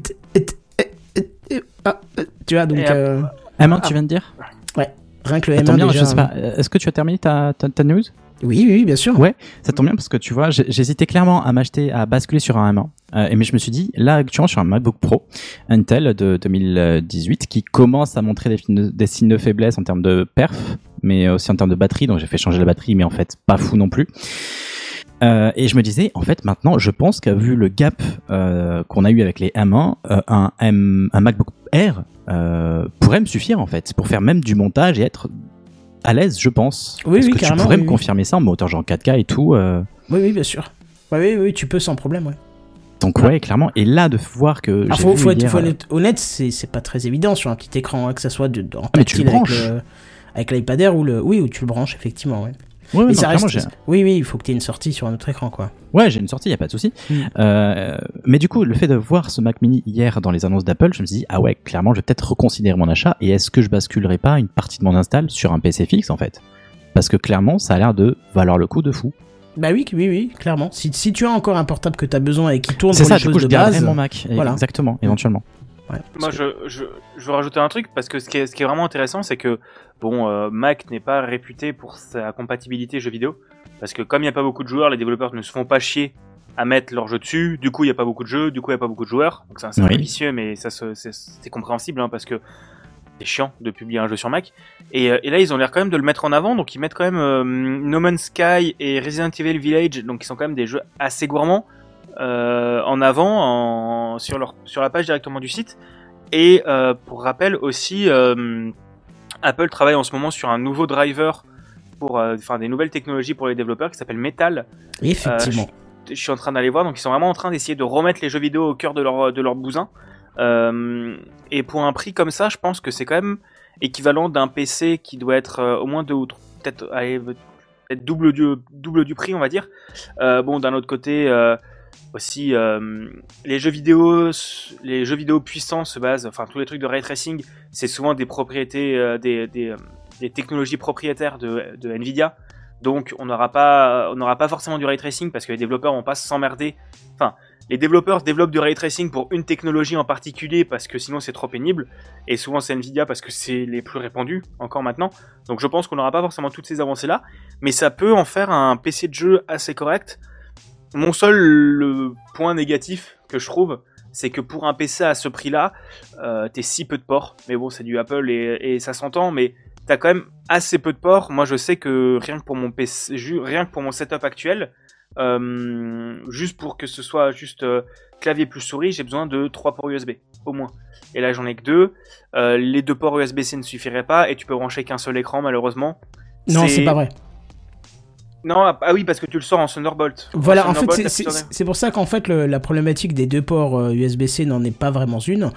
A: Ah, euh, tu vois, donc euh,
H: M1, tu viens de dire?
A: Rien que le
H: Ça
A: M1
H: tombe bien,
A: déjà...
H: je sais pas. euh, Est-ce que tu as terminé ta, ta, ta news?
A: Oui, oui, bien sûr.
H: Ouais, ça tombe bien parce que tu vois, j'hésitais clairement à m'acheter, à basculer sur un M1. Euh, mais je me suis dit, là actuellement sur un MacBook Pro Intel de 2018 qui commence à montrer des, signes- de faiblesse en termes de perf, mais aussi en termes de batterie. Donc j'ai fait changer la batterie, mais en fait pas fou non plus. Euh, et je me disais, en fait, maintenant, je pense qu'à vu le gap euh, qu'on a eu avec les M1, euh, un, M, un MacBook Air pourrait me suffire en fait pour faire même du montage et être à l'aise, je pense.
A: Oui,
H: Est-ce
A: oui,
H: que tu pourrais
A: oui,
H: me confirmer ça en moteur genre 4K et tout euh,
A: Oui, oui, bien sûr. Oui, oui, oui, tu peux sans problème, ouais.
H: Donc ouais, clairement. Et là, de voir que
A: Ah, faut, être,
H: hier,
A: faut
H: euh,
A: être honnête, c'est pas très évident sur un petit écran, hein, que ça soit de, en
H: mais tu le branches.
A: avec l'iPad Air ou le. Oui, ou tu le branches, effectivement, ouais.
H: Ouais,
A: Mais
H: non,
A: ça reste. Oui, oui, il faut que tu aies une sortie sur un autre écran, quoi.
H: Ouais, j'ai une sortie, y a pas de souci.
A: Mm.
H: Euh, mais du coup, le fait de voir ce Mac Mini hier dans les annonces d'Apple, je me suis dit ah ouais, clairement, je vais peut-être reconsidérer mon achat. Et est-ce que je basculerai pas une partie de mon install sur un PC fixe en fait? Parce que clairement, ça a l'air de valoir le coup de fou.
A: Bah oui, oui, oui, clairement. Si, si tu as encore un portable que tu as besoin et qui tourne
H: C'est
A: pour
H: ça,
A: les
H: du coup, je
A: de base.
H: mon Mac.
A: voilà.
H: Exactement, éventuellement.
A: Ouais.
C: Moi, je, je, je veux rajouter un truc parce que ce qui est, ce qui est vraiment intéressant, c'est que bon, euh, Mac n'est pas réputé pour sa compatibilité jeux vidéo. Parce que comme il n'y a pas beaucoup de joueurs, les développeurs ne se font pas chier à mettre leurs jeux dessus. Du coup, il n'y a pas beaucoup de jeux, du coup, il n'y a pas beaucoup de joueurs. Donc c'est un cercle
H: Oui.
C: vicieux, mais ça c'est compréhensible hein, parce que c'est chiant de publier un jeu sur Mac. Et, euh, et là, ils ont l'air quand même de le mettre en avant. Donc ils mettent quand même euh, No Man's Sky et Resident Evil Village, donc qui sont quand même des jeux assez gourmands euh, en avant en, sur, leur, sur la page directement du site. Et euh, pour rappel aussi, euh, Apple travaille en ce moment sur un nouveau driver pour, enfin des nouvelles technologies pour les développeurs qui s'appelle Metal.
A: Effectivement.
C: Je suis en train d'aller voir, donc ils sont vraiment en train d'essayer de remettre les jeux vidéo au cœur de leur de leur bousin. Et pour un prix comme ça, je pense que c'est quand même équivalent d'un PC qui doit être au moins deux ou trois, peut-être double du double du prix, on va dire. Euh, bon, d'un autre côté. euh, aussi euh, les jeux vidéo les jeux vidéo puissants se basent enfin tous les trucs de ray tracing c'est souvent des propriétés euh, euh, des technologies propriétaires de, de Nvidia donc on n'aura pas on n'aura pas forcément du ray tracing parce que les développeurs vont pas s'emmerder enfin les développeurs développent du ray tracing pour une technologie en particulier parce que sinon c'est trop pénible. Et souvent c'est Nvidia parce que c'est les plus répandus encore maintenant. Donc je pense qu'on n'aura pas forcément toutes ces avancées là, mais ça peut en faire un PC de jeu assez correct. Mon seul le point négatif que je trouve, c'est que pour un PC à ce prix-là, euh, t'es si peu de ports. Mais bon, c'est du Apple et, et ça s'entend, mais t'as quand même assez peu de ports. Moi, je sais que rien que pour mon PC, rien que pour mon setup actuel, euh, juste pour que ce soit juste euh, clavier plus souris, j'ai besoin de trois ports USB au moins. Et là, j'en ai que deux. Euh, les deux ports USB-C ne suffiraient pas et tu peux brancher qu'un seul écran malheureusement.
A: Non, c'est pas vrai.
C: Non, ah ah oui, parce que tu le sors en Thunderbolt.
A: Voilà, en fait, c'est- pour ça qu'en fait, le- la problématique des deux ports euh, USB-C n'en est pas vraiment une.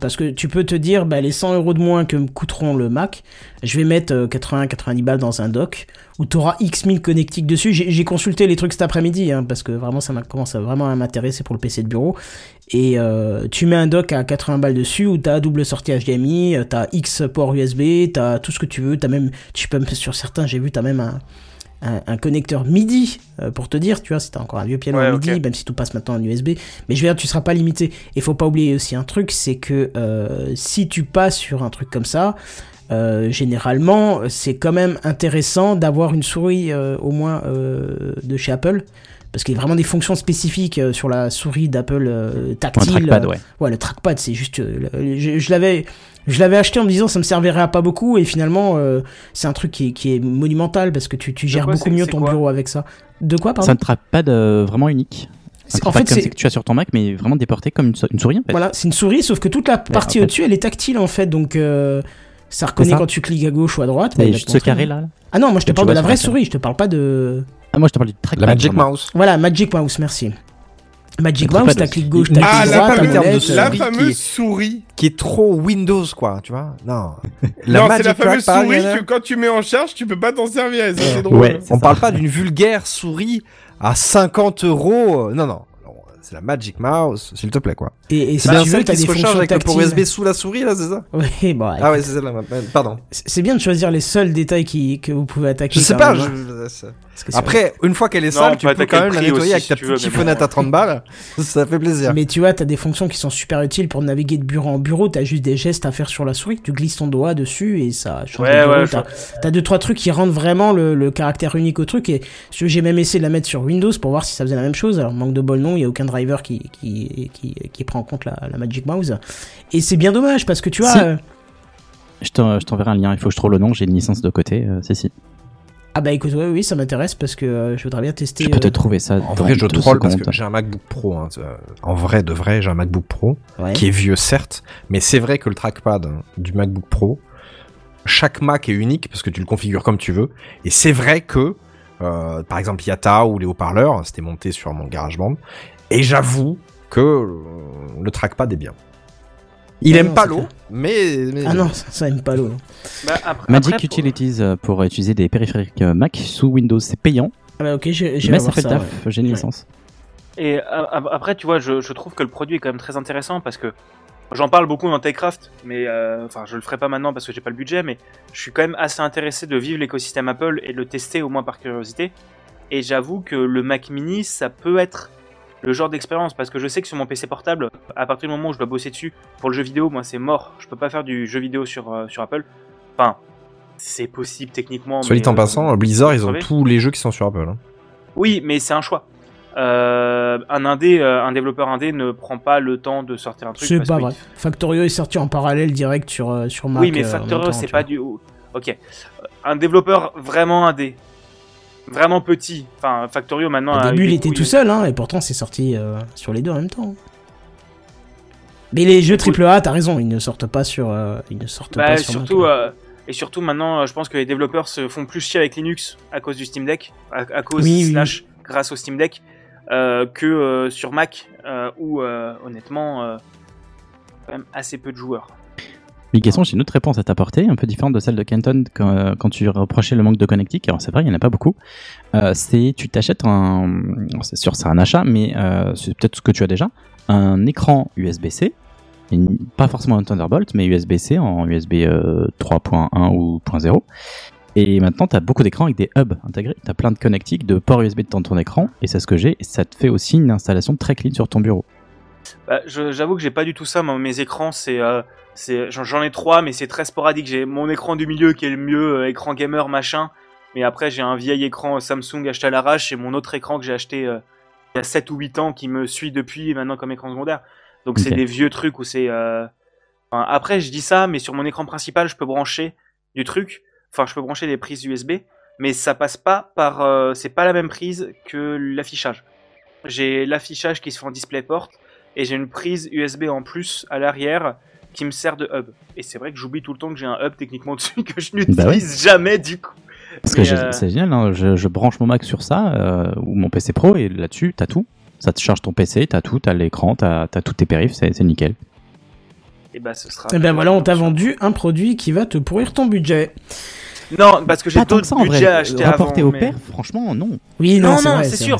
A: Parce que tu peux te dire, bah, les 100 euros de moins que me coûteront le Mac, je vais mettre 80-90 balles dans un dock où tu auras X 1000 connectiques dessus. J'ai consulté les trucs cet après-midi, hein, parce que vraiment, ça commence à vraiment à m'intéresser pour le PC de bureau. Et euh, tu mets un dock à 80 balles dessus où t'as double sortie HDMI, euh, t'as X ports USB, t'as tout ce que tu veux, t'as même, tu peux, sur certains, j'ai vu, t'as même un, un, un connecteur MIDI euh, pour te dire, tu vois, si t'as encore un vieux piano
C: Ouais,
A: MIDI, même si tout passe maintenant en USB. Mais je veux dire, tu seras pas limité. Et faut pas oublier aussi un truc, c'est que euh, si tu passes sur un truc comme ça, euh, généralement, c'est quand même intéressant d'avoir une souris euh, au moins euh, de chez Apple. Parce qu'il y a vraiment des fonctions spécifiques euh, sur la souris d'Apple euh, tactile.
H: trackpad,
A: euh,
H: ouais.
A: Ouais, le trackpad, c'est juste. euh, le- je je l'avais, je l'avais acheté en me disant ça me servirait à pas beaucoup et finalement euh, c'est un truc qui est, qui est monumental parce que tu, tu gères
C: quoi,
A: beaucoup
C: c'est-
A: mieux
C: c'est
A: ton bureau avec ça. De quoi,
H: C'est
A: pardon
H: un trackpad euh, vraiment unique. Un
A: C'est- En fait,
H: comme
A: c'est
H: c'est que tu as sur ton Mac, mais vraiment déporté comme une, sou- une souris en fait.
A: voilà, c'est une souris, sauf que toute la partie au-dessus, elle est tactile en fait, donc euh, ça reconnaît
H: ça.
A: quand tu cliques à gauche ou à droite.
H: Mais juste
A: te
H: ce carré là. là.
A: Ah non, moi je te parle de la vraie souris, je te parle pas de.
H: Ah, moi je te parle du trackpad.
D: La Magic. Mouse.
A: Voilà, Magic Mouse, merci. Magic Mouse, t'as clic gauche, t'as
E: Ah,
A: clic
E: la
A: droite, t'as
D: fameuse-
E: la
D: souris
E: fameuse souris.
D: Qui est trop Windows, quoi, tu vois Non.
E: non, c'est la fameuse
D: Trackpad,
E: souris que quand tu mets en charge, tu peux pas t'en servir. C'est drôle.
H: Ouais, c'est
D: On
H: ça.
D: parle pas d'une vulgaire souris à 50 euros. Non, non. C'est la Magic Mouse, s'il te plaît, quoi.
A: Et,
D: C'est bien celle qui
A: des
D: se recharge
A: fonctions
D: avec le port. USB sous la souris, là, c'est ça
A: Ouais, bon,
D: Ah ouais, c'est celle-là. Pardon.
A: C'est bien de choisir les seuls détails qui, que vous pouvez attaquer.
D: Je sais pas.
A: hein.
D: je- c'est-
A: c'est
D: Après, une fois qu'elle est sale, tu peux quand même la nettoyer
C: aussi,
D: avec
C: si
D: ta petite chiffonnette à 30 balles. Ça fait plaisir.
A: Mais tu vois, t'as des fonctions qui sont super utiles pour naviguer de bureau en bureau. T'as juste des gestes à faire sur la souris. Tu glisses ton doigt dessus et ça change
C: Ouais,
A: de bureau.
C: ouais,
A: T'as t'as deux trois trucs qui rendent vraiment le, le caractère unique au truc. Et je- j'ai même essayé de la mettre sur Windows pour voir si ça faisait la même chose. Alors manque de bol non, il y a aucun driver qui qui qui, qui prend en compte la, la Magic Mouse. Et c'est bien dommage parce que tu vois.
H: Si.
A: euh,
H: Je t'en- je t'enverrai un lien, il faut que je trouve le nom, j'ai une licence de côté. euh, si, si.
A: Ah bah écoute, ouais, oui, ça m'intéresse parce que euh, je voudrais bien tester.
H: Je peux te
A: euh,
H: trouver ça.
D: En
H: dans
D: vrai, je troll parce que j'ai un MacBook Pro. hein, En vrai, de vrai, j'ai un MacBook Pro
A: ouais.
D: qui est vieux, certes, mais c'est vrai que le trackpad hein, du MacBook Pro, chaque Mac est unique parce que tu le configures comme tu veux. Et c'est vrai que, euh, par exemple, Yata ou les haut-parleurs, c'était monté sur mon GarageBand. Et j'avoue que le trackpad est bien. Il
A: Ah
D: aime
A: non,
D: pas l'eau, mais, mais-
A: Ah non, ça, ça aime pas l'eau.
C: Bah, après-
H: Magic
C: après, pour-
H: Utilities euh, pour utiliser des périphériques euh, Mac sous Windows, c'est payant,
A: Ah bah ok, j'ai
H: mais ça fait
A: ça.
H: le
A: ouais.
H: taf. J'ai une
A: Ouais.
H: licence.
C: Et a- a- après, tu vois, je, je trouve que le produit est quand même très intéressant parce que j'en parle beaucoup dans TechCraft, mais euh, enfin, je le ferai pas maintenant parce que j'ai pas le budget, mais je suis quand même assez intéressé de vivre l'écosystème Apple et de le tester au moins par curiosité. Et j'avoue que le Mac Mini, ça peut être le genre d'expérience parce que je sais que sur mon PC portable, à partir du moment où je dois bosser dessus pour le jeu vidéo, moi c'est mort. Je peux pas faire du jeu vidéo sur, euh, sur Apple. Enfin, c'est possible techniquement.
D: Soit dit en
C: euh,
D: passant, Blizzard, ils ont tous les jeux qui sont sur Apple. hein.
C: Oui, mais c'est un choix. Euh, un indé, euh, un développeur indé ne prend pas le temps de sortir un truc.
A: C'est pas vrai. Factorio est sorti en parallèle direct sur, euh, sur Mac.
C: Oui, mais
A: euh,
C: Factorio, c'est pas
A: vois.
C: du. Ok. Euh, Un développeur vraiment indé, vraiment petit. Enfin, Factorio maintenant.
A: Au début, il était tout seul, hein, et pourtant, c'est sorti euh, sur les deux en même temps. Mais les jeux AAA, t'as raison, ils ne sortent pas sur, euh, ils ne sortent
C: Bah,
A: pas sur
C: surtout,
A: Mac.
C: euh, et surtout maintenant, je pense que les développeurs se font plus chier avec Linux à cause du Steam Deck, à, à cause
A: Oui, oui,
C: slash grâce au Steam Deck, que sur Mac, où honnêtement, quand même assez peu de joueurs.
H: Mais question, j'ai une autre réponse à t'apporter, un peu différente de celle de Kenton quand, euh, quand tu reprochais le manque de connectique. Alors c'est vrai, il n'y en a pas beaucoup. Euh, c'est tu t'achètes un, c'est sûr c'est un achat, mais euh, c'est peut-être ce que tu as déjà, un écran USB-C, une- pas forcément un Thunderbolt, mais USB-C en USB euh, 3.1 ou 0.0. Et maintenant, tu as beaucoup d'écrans avec des hubs intégrés. Tu as plein de connectiques, de ports USB dans ton écran, et c'est ce que j'ai. Ça te fait aussi une installation très clean sur ton bureau.
C: Bah, J'avoue que j'ai pas du tout ça. Moi, mes écrans, euh, c'est, j'en ai trois, mais c'est très sporadique. J'ai mon écran du milieu qui est le mieux, euh, écran gamer machin. Mais après, j'ai un vieil écran Samsung acheté à l'arrache et mon autre écran que j'ai acheté euh, il y a 7 ou 8 ans qui me suit depuis maintenant comme écran secondaire. Donc c'est des vieux trucs où c'est. euh, enfin, après, je dis ça, mais sur mon écran principal, je peux brancher du truc. Enfin, je peux brancher des prises USB, mais ça passe pas par. c'est pas la même prise que l'affichage. J'ai l'affichage qui se fait en DisplayPort et j'ai une prise USB en plus à l'arrière qui me sert de hub. Et c'est vrai que j'oublie tout le temps que j'ai un hub techniquement dessus que je n'utilise
H: Bah ouais.
C: jamais du coup.
H: Parce que
C: Mais, euh,
H: c'est génial, hein, je, je branche mon Mac sur ça, euh, ou mon PC Pro, et là-dessus, t'as tout. Ça te charge ton PC, t'as tout, t'as l'écran, t'as as tous tes périphes, c'est c'est nickel.
C: Et bah ce sera.
A: Et ben voilà, on t'a vendu un produit qui va te pourrir ton budget.
C: Non, parce que j'ai
H: Pas tant que
C: d'autres
H: ça en vrai.
C: budgets à acheter
H: Rapporté
C: avant.
H: au
C: mais-
H: père, franchement, non.
A: Oui, non,
C: Non,
A: c'est
C: non, sûr.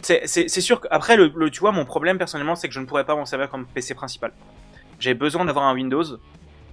A: c'est
C: sûr qu'après, le, le- tu vois, mon problème personnellement, c'est que je ne pourrais pas m'en servir comme PC principal. J'ai besoin d'avoir un Windows.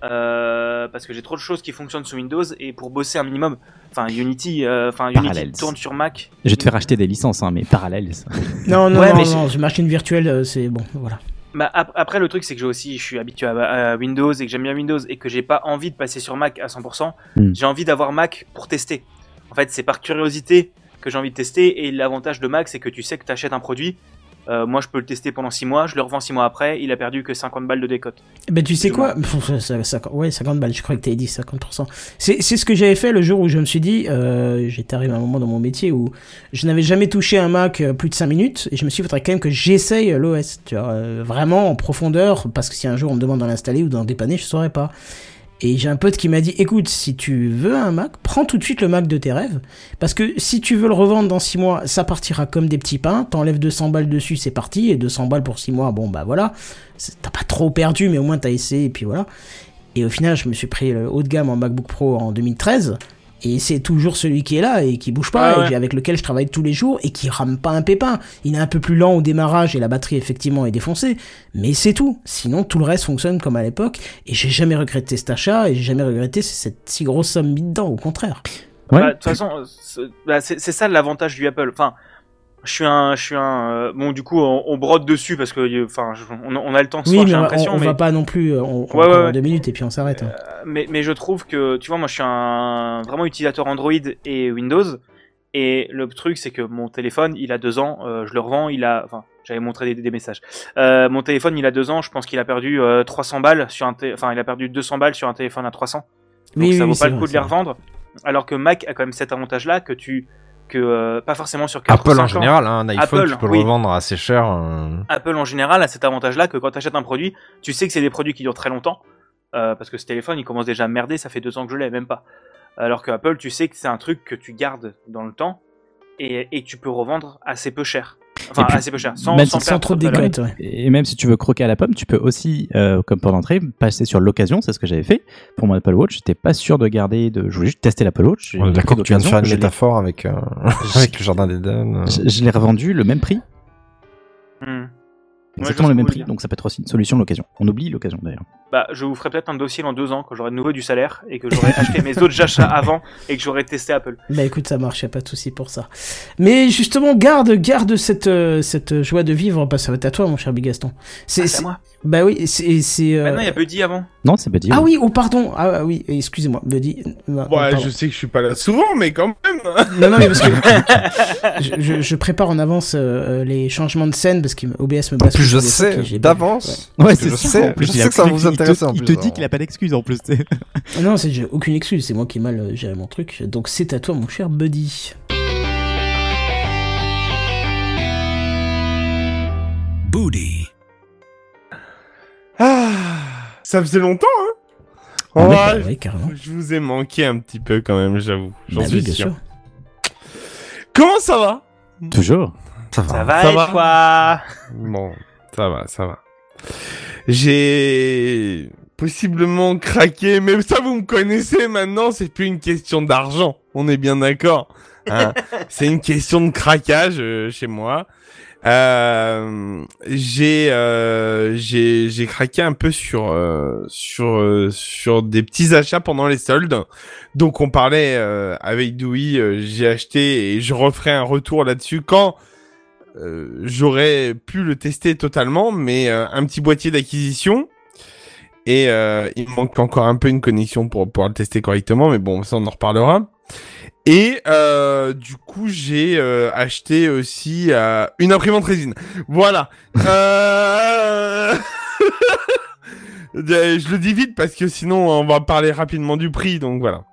C: euh, parce que j'ai trop de choses qui fonctionnent sous Windows et pour bosser un minimum, enfin Unity, euh, enfin Unity tourne sur Mac.
H: Je vais te faire acheter des licences, hein, mais parallèles.
A: Non, non,
C: Ouais,
A: non,
C: mais
A: non, j'ai machine virtuelle, euh, c'est bon, voilà.
C: Bah, ap- après le truc c'est que j'ai aussi, je suis habitué à, à Windows et que j'aime bien Windows et que j'ai pas envie de passer sur Mac à 100%.
H: Hmm.
C: J'ai envie d'avoir Mac pour tester. En fait, c'est par curiosité que j'ai envie de tester et l'avantage de Mac c'est que tu sais que tu achètes un produit. Euh, moi, je peux le tester pendant 6 mois, je le revends 6 mois après, il a perdu que 50 balles de décote.
A: Eh Ben tu sais quoi? Ouais, 50 balles, je crois que t'avais dit 50%. C'est ce que j'avais fait le jour où je me suis dit, euh, j'étais arrivé à un moment dans mon métier où je n'avais jamais touché un Mac euh, plus de 5 minutes, et je me suis dit, il faudrait quand même que j'essaye l'OS, tu vois, euh, vraiment en profondeur, parce que si un jour on me demande d'en installer ou d'en dépanner, je saurais pas. Et j'ai un pote qui m'a dit, écoute, si tu veux un Mac, prends tout de suite le Mac de tes rêves, parce que si tu veux le revendre dans 6 mois, ça partira comme des petits pains, t'enlèves 200 balles dessus, c'est parti, et 200 balles pour 6 mois, bon bah voilà, t'as pas trop perdu, mais au moins t'as essayé, et puis voilà. Et au final, je me suis pris le haut de gamme en MacBook Pro en 2013. Et c'est toujours celui qui est là et qui bouge pas,
C: Ah ouais.
A: et avec lequel je travaille tous les jours et qui rame pas un pépin. Il est un peu plus lent au démarrage et la batterie effectivement est défoncée, mais c'est tout. Sinon, tout le reste fonctionne comme à l'époque et j'ai jamais regretté cet achat et j'ai jamais regretté cette si grosse somme mise dedans, au contraire.
H: Ouais.
C: Bah, De toute façon, c'est bah, c'est ça l'avantage du Apple. Enfin, je suis un, je suis un. euh, bon, du coup, on, on brode dessus parce que, euh, enfin, on, on a le temps ce
A: Oui,
C: soir,
A: mais
C: j'ai
A: on,
C: l'impression,
A: on
C: mais
A: va pas non plus, euh, on, on
C: Ouais, ouais,
A: parle en
C: ouais.
A: deux minutes et puis on s'arrête. hein.
C: mais, mais je trouve que, tu vois, moi je suis un vraiment utilisateur Android et Windows. Et le truc, c'est que mon téléphone, il a deux ans, euh, je le revends, il a. Enfin, j'avais montré des, des messages. Euh, mon téléphone, il a deux ans, je pense qu'il a perdu euh, 300 balles sur un. Enfin, il a perdu 200 balles sur un téléphone à 300. Donc
A: Oui,
C: ça
A: oui,
C: vaut pas le
A: vrai,
C: coup de les revendre. Alors que Mac a quand même cet avantage-là que tu. Que euh, Pas forcément sur 4 ou
D: Apple
C: 5
D: en général, hein, un iPhone,
C: Apple,
D: tu peux
C: oui.
D: le revendre assez cher. euh.
C: Apple en général a cet avantage-là que quand tu achètes un produit, tu sais que c'est des produits qui durent très longtemps. euh, parce que ce téléphone, il commence déjà à merder, ça fait deux ans que je l'ai, même pas. Alors que Apple, tu sais que c'est un truc que tu gardes dans le temps et, et tu peux revendre assez peu cher. Enfin,
H: puis,
C: assez peu cher, sans,
H: même
C: sans
H: si-
A: Sans
C: perdre
A: trop de décote, ouais.
H: Et même si tu veux croquer à la pomme, tu peux aussi, euh, comme pour l'entrée, passer sur l'occasion. C'est ce que j'avais fait pour mon Apple Watch. J'étais pas sûr de garder, de, je voulais juste tester l'Apple Watch.
D: D'accord que tu viens de faire une
H: je l'ai-
D: métaphore avec, euh, avec le jardin d'Eden.
H: Je, je l'ai revendu le même prix,
C: Hmm.
H: Exactement le même prix.
C: dire.
H: Donc ça peut être aussi une solution l'occasion. On oublie l'occasion d'ailleurs.
C: Bah, je vous ferai peut-être un dossier dans deux ans quand j'aurai de nouveau du salaire et que j'aurai acheté mes autres achats avant et que j'aurai testé Apple.
A: Bah écoute, ça marche, y a pas de souci pour ça. Mais justement, garde, garde cette, euh, cette joie de vivre, parce que ça va être à toi, mon cher Bigaston. C'est,
C: Ah, c'est à
A: c'est-
C: moi.
A: bah oui, c'est, c'est. euh,
C: Maintenant, il y a Buddy avant.
H: Non, c'est pas dit.
A: Ah oui, oh pardon, ah ah oui, excusez-moi, Buddy. Non,
E: Ouais,
A: pardon.
E: je sais que je suis pas là souvent, mais quand même.
A: non, non, mais parce que je, je, je prépare en avance euh, euh, les changements de scène parce qu'OBS me
D: En
A: passe
D: plus, je sais d'avance.
H: Ouais,
D: que je sais, je sais que ça vous en
H: Il te dit qu'il a pas d'excuse en plus.
A: Ah Non, c'est j'ai aucune excuse, c'est moi qui ai mal euh, géré mon truc. Donc c'est à toi, mon cher Buddy.
B: Booty.
E: Ah, ça faisait longtemps, hein
A: Ah,
E: Ouais,
A: bah, ouais, carrément.
E: Je vous ai manqué un petit peu quand même, j'avoue. J'en
A: Bah
E: suis
A: oui,
E: sûr.
A: sûr.
E: Comment ça va?
H: Toujours.
D: Ça va.
C: Ça va,
E: Ça
C: et
E: va
C: toi?
E: Bon, ça va, ça va. J'ai possiblement craqué, mais ça vous me connaissez maintenant, c'est plus une question d'argent, on est bien d'accord. hein. c'est une question de craquage euh, chez moi. Euh, j'ai euh, j'ai j'ai craqué un peu sur euh, sur sur des petits achats pendant les soldes. Donc on parlait avec euh, j'ai acheté et je referai un retour là-dessus quand euh, j'aurais pu le tester totalement, mais euh, un petit boîtier d'acquisition. Et euh, il manque encore un peu une connexion pour pouvoir le tester correctement, mais bon, ça on en reparlera. Et euh, du coup, j'ai euh, acheté aussi une imprimante résine. Voilà. Je le dis vite parce que sinon on va parler rapidement du prix, donc voilà.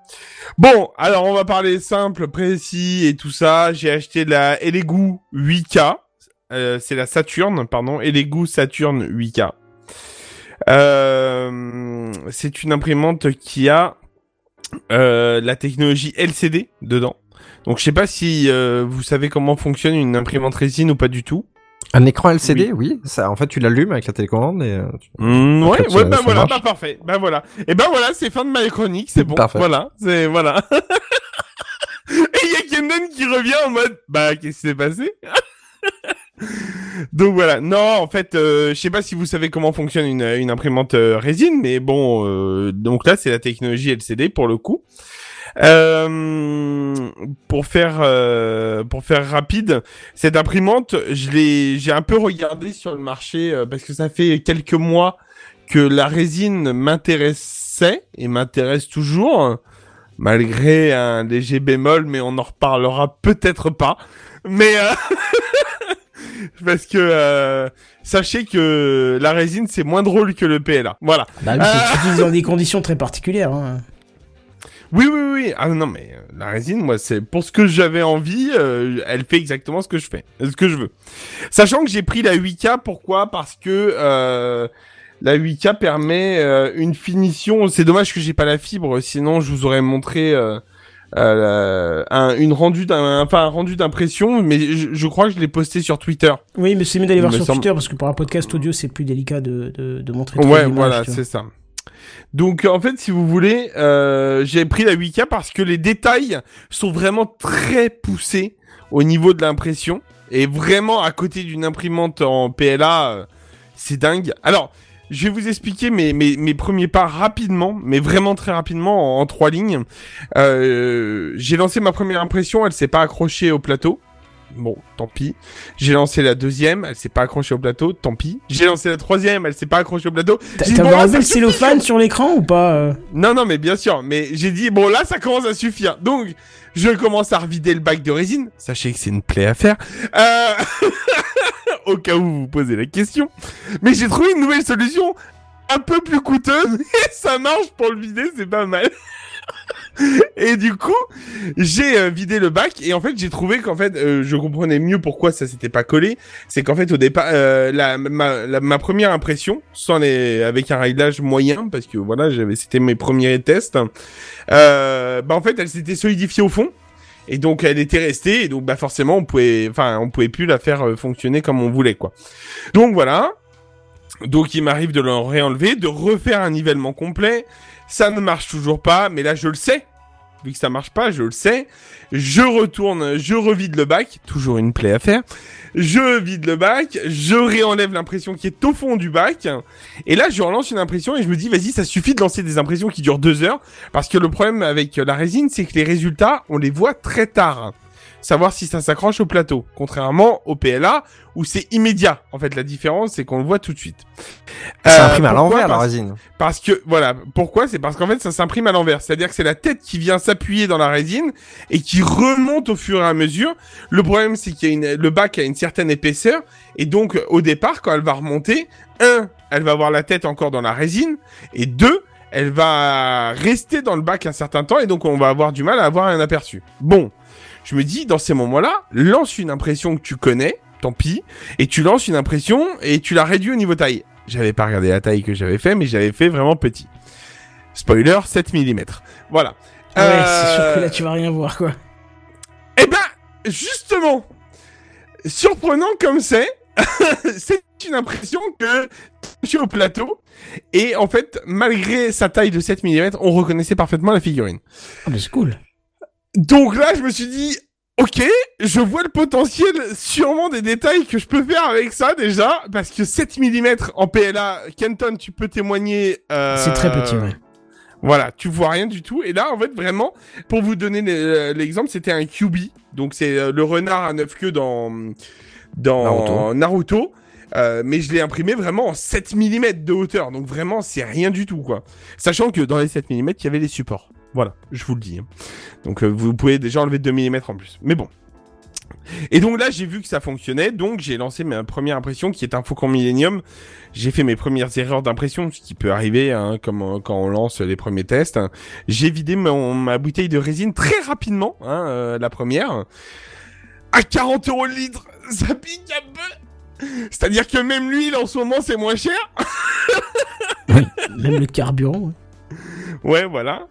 E: Bon, alors on va parler simple, précis et tout ça. J'ai acheté la Elegoo 8K. Euh, c'est la Saturn, pardon, Elegoo Saturn 8K. Euh, c'est une imprimante qui a euh, la technologie LCD dedans. Donc je sais pas si vous savez comment fonctionne une imprimante résine ou pas du tout.
D: Un écran LCD, oui. Ça, en fait, tu l'allumes avec la télécommande et. euh, tu-
E: Mm,
D: En
E: ouais,
D: ça-
E: bah voilà, bah parfait, bah voilà. Et ben voilà, c'est fin de ma chronique, c'est bon.
D: Parfait.
E: Voilà, c'est voilà. Et il y a Kendon qui revient en mode, bah qu'est-ce qui s'est passé? Donc voilà, non, en fait, euh, je sais pas si vous savez comment fonctionne une, une imprimante euh, résine, mais bon, euh, donc là c'est la technologie LCD pour le coup. Euh, pour faire euh, pour faire rapide, cette imprimante, je l'ai j'ai un peu regardé sur le marché euh, parce que ça fait quelques mois que la résine m'intéressait et m'intéresse toujours malgré un léger bémol mais on en reparlera peut-être pas. Mais euh, parce que euh, sachez que la résine c'est moins drôle que le PLA. Voilà.
A: Bah oui, c'est utilisé dans des conditions très particulières. Hein.
E: Oui, oui, oui. Ah non, mais euh, la résine, moi, c'est pour ce que j'avais envie, euh, elle fait exactement ce que je fais, ce que je veux. Sachant que j'ai pris la 8K, pourquoi? Parce que euh, la 8K permet euh, une finition. C'est dommage que j'ai pas la fibre, sinon je vous aurais montré euh, euh, un, une rendu d'un, enfin un rendu d'impression, mais je, je crois que je l'ai posté sur Twitter.
A: Oui, mais c'est mieux d'aller voir sur
E: semble-
A: Twitter parce que pour un podcast audio, c'est plus délicat de, de, de montrer
E: Ouais, voilà, c'est ça. Donc en fait, si vous voulez, euh, j'ai pris la 8K parce que les détails sont vraiment très poussés au niveau de l'impression et vraiment à côté d'une imprimante en PLA, euh, c'est dingue. Alors, je vais vous expliquer mes, mes, mes premiers pas rapidement, mais vraiment très rapidement en, trois lignes. Euh, j'ai lancé ma première impression, elle s'est pas accrochée au plateau. Bon, tant pis. J'ai lancé la deuxième, elle s'est pas accrochée au plateau, tant pis. J'ai lancé la troisième, elle s'est pas accrochée au plateau.
A: T'as
E: bon,
A: le cellophane sur l'écran ou pas euh
E: Non, non, mais bien sûr. Mais j'ai dit, bon, là, ça commence à suffire. Donc, je commence à revider le bac de résine. Sachez que c'est une plaie à faire. Euh... Au cas où vous vous posez la question. Mais j'ai trouvé une nouvelle solution un peu plus coûteuse. Et ça marche pour le vider, c'est pas mal. Et du coup, j'ai euh, vidé le bac et en fait j'ai trouvé qu'en fait euh, je comprenais mieux pourquoi ça s'était pas collé. C'est qu'en fait au départ euh, la, ma, ma première impression sans les avec un réglage moyen parce que voilà j'avais c'était mes premiers tests. Euh, bah en fait elle s'était solidifiée au fond et donc elle était restée et donc bah forcément on pouvait enfin on pouvait plus la faire euh, fonctionner comme on voulait quoi. Donc voilà. Donc il m'arrive de le réenlever, de refaire un nivellement complet. Ça ne marche toujours pas, mais là je le sais. Vu que ça marche pas, je le sais. Je retourne, je revide le bac, toujours une plaie à faire. Je vide le bac, je réenlève l'impression qui est au fond du bac. Et là, je relance une impression et je me dis, vas-y, ça suffit de lancer des impressions qui durent deux heures. Parce que le problème avec la résine, c'est que les résultats, on les voit très tard. Savoir si ça s'accroche au plateau. Contrairement au PLA, où c'est immédiat. En fait, la différence, c'est qu'on le voit tout de suite.
D: Ça
E: Euh,
D: imprime à
E: pourquoi
D: l'envers la résine.
E: parce que, voilà, pourquoi? C'est parce qu'en fait, ça s'imprime à l'envers. C'est-à-dire que c'est la tête qui vient s'appuyer dans la résine et qui remonte au fur et à mesure. Le problème, c'est qu'il y a une, le bac a une certaine épaisseur. Et donc, au départ, quand elle va remonter, un, elle va avoir la tête encore dans la résine. Et deux, elle va rester dans le bac un certain temps. Et donc, on va avoir du mal à avoir un aperçu. Bon. Je me dis, dans ces moments-là, lance une impression que tu connais. Tant pis. Et tu lances une impression et tu la réduis au niveau taille. J'avais pas regardé la taille que j'avais fait, mais j'avais fait vraiment petit. Spoiler, 7 mm. Voilà.
A: Ouais,
E: Euh,
A: c'est sûr que là tu vas rien voir quoi.
E: Eh ben, justement, surprenant comme c'est, c'est une impression que je suis au plateau. Et en fait, malgré sa taille de 7 mm, on reconnaissait parfaitement la figurine.
A: Ah, mais c'est cool.
E: Donc là, je me suis dit, Ok, je vois le potentiel, sûrement des détails que je peux faire avec ça déjà, parce que 7 mm en PLA, Kenton, tu peux témoigner. euh,
A: C'est très petit, ouais.
E: Voilà, tu vois rien du tout. Et là, en fait, vraiment, pour vous donner le- l'exemple, c'était un QB. Donc, c'est euh, le renard à neuf queues dans, dans Naruto.
D: Naruto.
E: Euh, mais je l'ai imprimé vraiment en 7 mm de hauteur. Donc, vraiment, c'est rien du tout, quoi. Sachant que dans les 7 mm, il y avait les supports. Voilà, je vous le dis. hein. Donc, euh, vous pouvez déjà enlever 2 mm en plus. Mais bon. Et donc là, j'ai vu que ça fonctionnait, donc j'ai lancé ma première impression qui est un Faucon Millennium. J'ai fait mes premières erreurs d'impression, ce qui peut arriver hein, comme euh, quand on lance les premiers tests. J'ai vidé mon- ma bouteille de résine très rapidement, hein, euh, la première, à 40 euros le litre. Ça pique un peu. C'est-à-dire que même l'huile en ce moment c'est moins cher.
A: Même le carburant. ouais.
E: Ouais, voilà.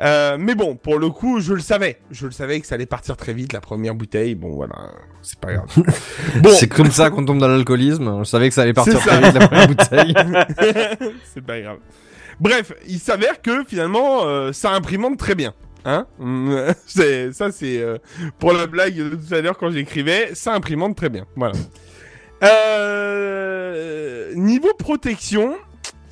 E: Euh, mais bon, pour le coup, je le savais. Je le savais que ça allait partir très vite, la première bouteille. Bon, voilà, c'est pas grave. Bon,
D: C'est comme ça qu'on tombe dans l'alcoolisme. Je savais que ça allait partir
E: ça.
D: très vite la première bouteille.
E: c'est pas grave. Bref, il s'avère que finalement, euh, ça imprimante très bien. Hein c'est ça, c'est euh, pour la blague de tout à l'heure quand j'écrivais, ça imprimante très bien. Voilà. Niveau protection,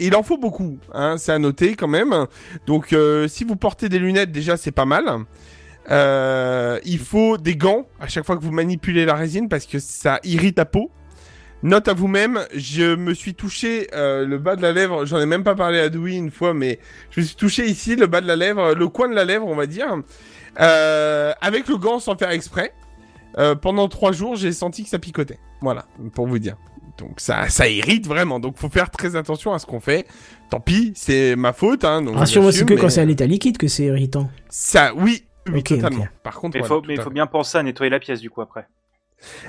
E: il en faut beaucoup. Hein, c'est à noter quand même. Donc, euh, si vous portez des lunettes, déjà, c'est pas mal. Euh, il faut des gants à chaque fois que vous manipulez la résine parce que ça irrite la peau. Note à vous-même, je me suis touché euh, le bas de la lèvre, j'en ai même pas parlé à Dewey une fois, mais je me suis touché ici, le bas de la lèvre, le coin de la lèvre, on va dire, avec le gant sans faire exprès. Pendant trois jours, j'ai senti que ça picotait. Voilà, pour vous dire. Donc ça, ça irrite vraiment. Donc faut faire très attention à ce qu'on fait. Tant pis, c'est ma faute. Hein,
A: Rassure-moi, c'est que
E: mais
A: quand c'est à l'état liquide que c'est irritant.
E: Ça, oui, oui, totalement. Par contre,
C: Mais il
E: voilà,
C: faut, mais bien penser à nettoyer la pièce du coup après.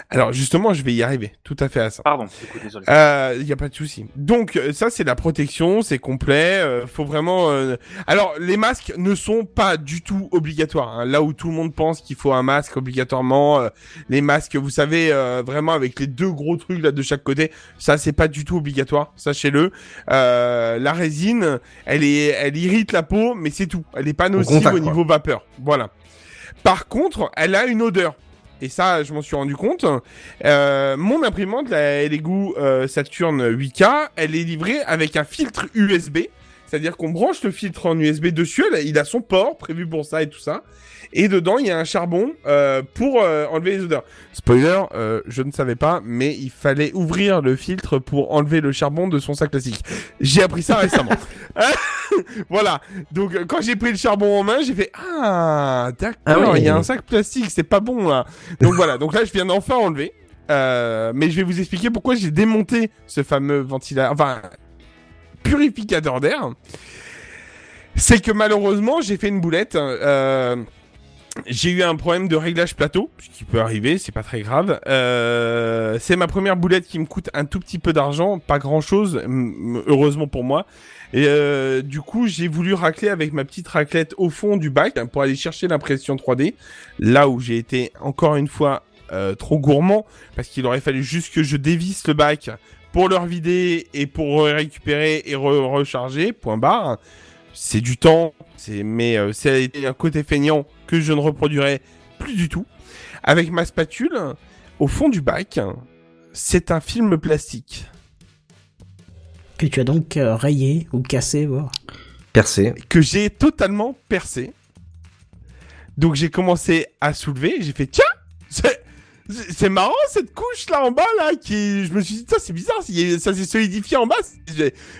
E: Alors justement, je vais y arriver. Tout à fait à ça.
C: Pardon, désolé.
E: Euh, Il y a pas de souci. Donc euh, ça c'est la protection, c'est complet. euh, faut vraiment. euh, Alors les masques ne sont pas du tout obligatoires. hein. Là où tout le monde pense qu'il faut un masque obligatoirement, euh, les masques, vous savez euh, vraiment avec les deux gros trucs là de chaque côté, ça c'est pas du tout obligatoire. Sachez-le. Euh, la résine, elle est, elle irrite la peau, mais c'est tout. Elle est pas nocive
D: contact,
E: au niveau vapeur. Voilà. Par contre, elle a une odeur. Et ça, je m'en suis rendu compte. Euh, mon imprimante, la Lego euh, Saturn 8K, elle est livrée avec un filtre USB. C'est-à-dire qu'on branche le filtre en USB dessus, il a son port prévu pour ça et tout ça. Et dedans, il y a un charbon euh, pour euh, enlever les odeurs. Spoiler, euh, je ne savais pas, mais il fallait ouvrir le filtre pour enlever le charbon de son sac classique. J'ai appris ça récemment. voilà. Donc, euh, quand j'ai pris le charbon en main, j'ai fait Ah, d'accord,
D: Ah oui.
E: il y a un sac plastique, c'est pas bon là. Donc voilà. Donc là, je viens d'enfin enlever. Euh, mais je vais vous expliquer pourquoi j'ai démonté ce fameux ventilateur, enfin purificateur d'air. C'est que malheureusement, j'ai fait une boulette. Euh, j'ai eu un problème de réglage plateau, ce qui peut arriver, c'est pas très grave. Euh, c'est ma première boulette qui me coûte un tout petit peu d'argent, pas grand chose, heureusement pour moi. Et euh, du coup, j'ai voulu racler avec ma petite raclette au fond du bac hein, pour aller chercher l'impression 3D. Là où j'ai été encore une fois euh, trop gourmand, parce qu'il aurait fallu juste que je dévisse le bac pour le revider et pour récupérer et re- recharger. Point barre. C'est du temps, c'est mais euh, c'est un côté feignant que je ne reproduirai plus du tout. Avec ma spatule, au fond du bac, c'est un film plastique.
A: Que tu as donc euh, rayé ou cassé, voir.
D: Percé.
E: que j'ai totalement percé. Donc j'ai commencé à soulever, j'ai fait tiens, c'est marrant cette couche là en bas là qui je me suis dit ça c'est bizarre, ça s'est solidifié en bas,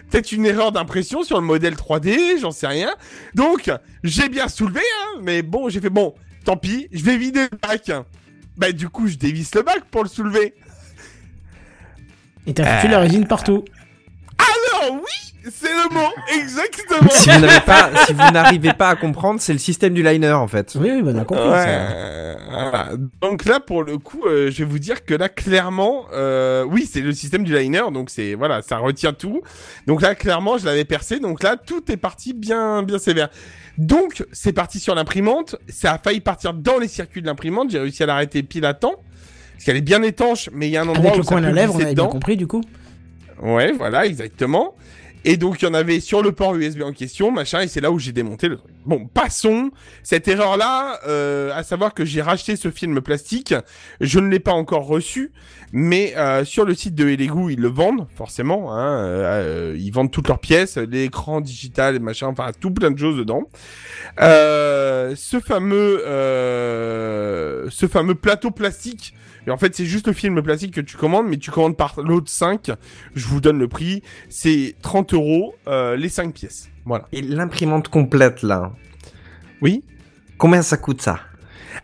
E: peut-être une erreur d'impression sur le modèle 3D, j'en sais rien. Donc j'ai bien soulevé hein, mais bon, j'ai fait bon, tant pis, je vais vider le bac. Bah du coup, je dévisse le bac pour le soulever.
A: Et t'as foutu la résine partout.
E: Alors oui, c'est le mot exactement.
D: Si vous n'avez pas, si vous n'arrivez pas à comprendre, c'est le système du liner en fait.
A: Oui, oui, bah, on a compris
E: Ouais,
A: ça.
E: euh, voilà. Donc là, pour le coup, euh, je vais vous dire que là, clairement, euh, oui, c'est le système du liner, donc c'est voilà, ça retient tout. Donc là, clairement, je l'avais percé, donc là, tout est parti bien, bien sévère. Donc, c'est parti sur l'imprimante. Ça a failli partir dans les circuits de l'imprimante. J'ai réussi à l'arrêter pile à temps. Parce qu'elle est bien étanche, mais il y a un endroit
A: Avec le
E: où ça
A: coin de la lèvre, on avait bien compris du coup.
E: Ouais, voilà, exactement. Et donc, il y en avait sur le port USB en question, machin, et c'est là où j'ai démonté le truc. Bon, passons. Cette erreur-là, euh, à savoir que j'ai racheté ce film plastique, je ne l'ai pas encore reçu, mais euh, sur le site de Elegoo, ils le vendent, forcément. Hein, euh, ils vendent toutes leurs pièces, l'écran digital, machin, enfin tout plein de choses dedans. Ce fameux, ce fameux plateau plastique. Et en fait, c'est juste le film plastique que tu commandes, mais tu commandes par l'autre 5. Je vous donne le prix. C'est 30 euros euh, les 5 pièces. Voilà.
D: Et l'imprimante complète, là,
E: Oui.
D: combien ça coûte ça?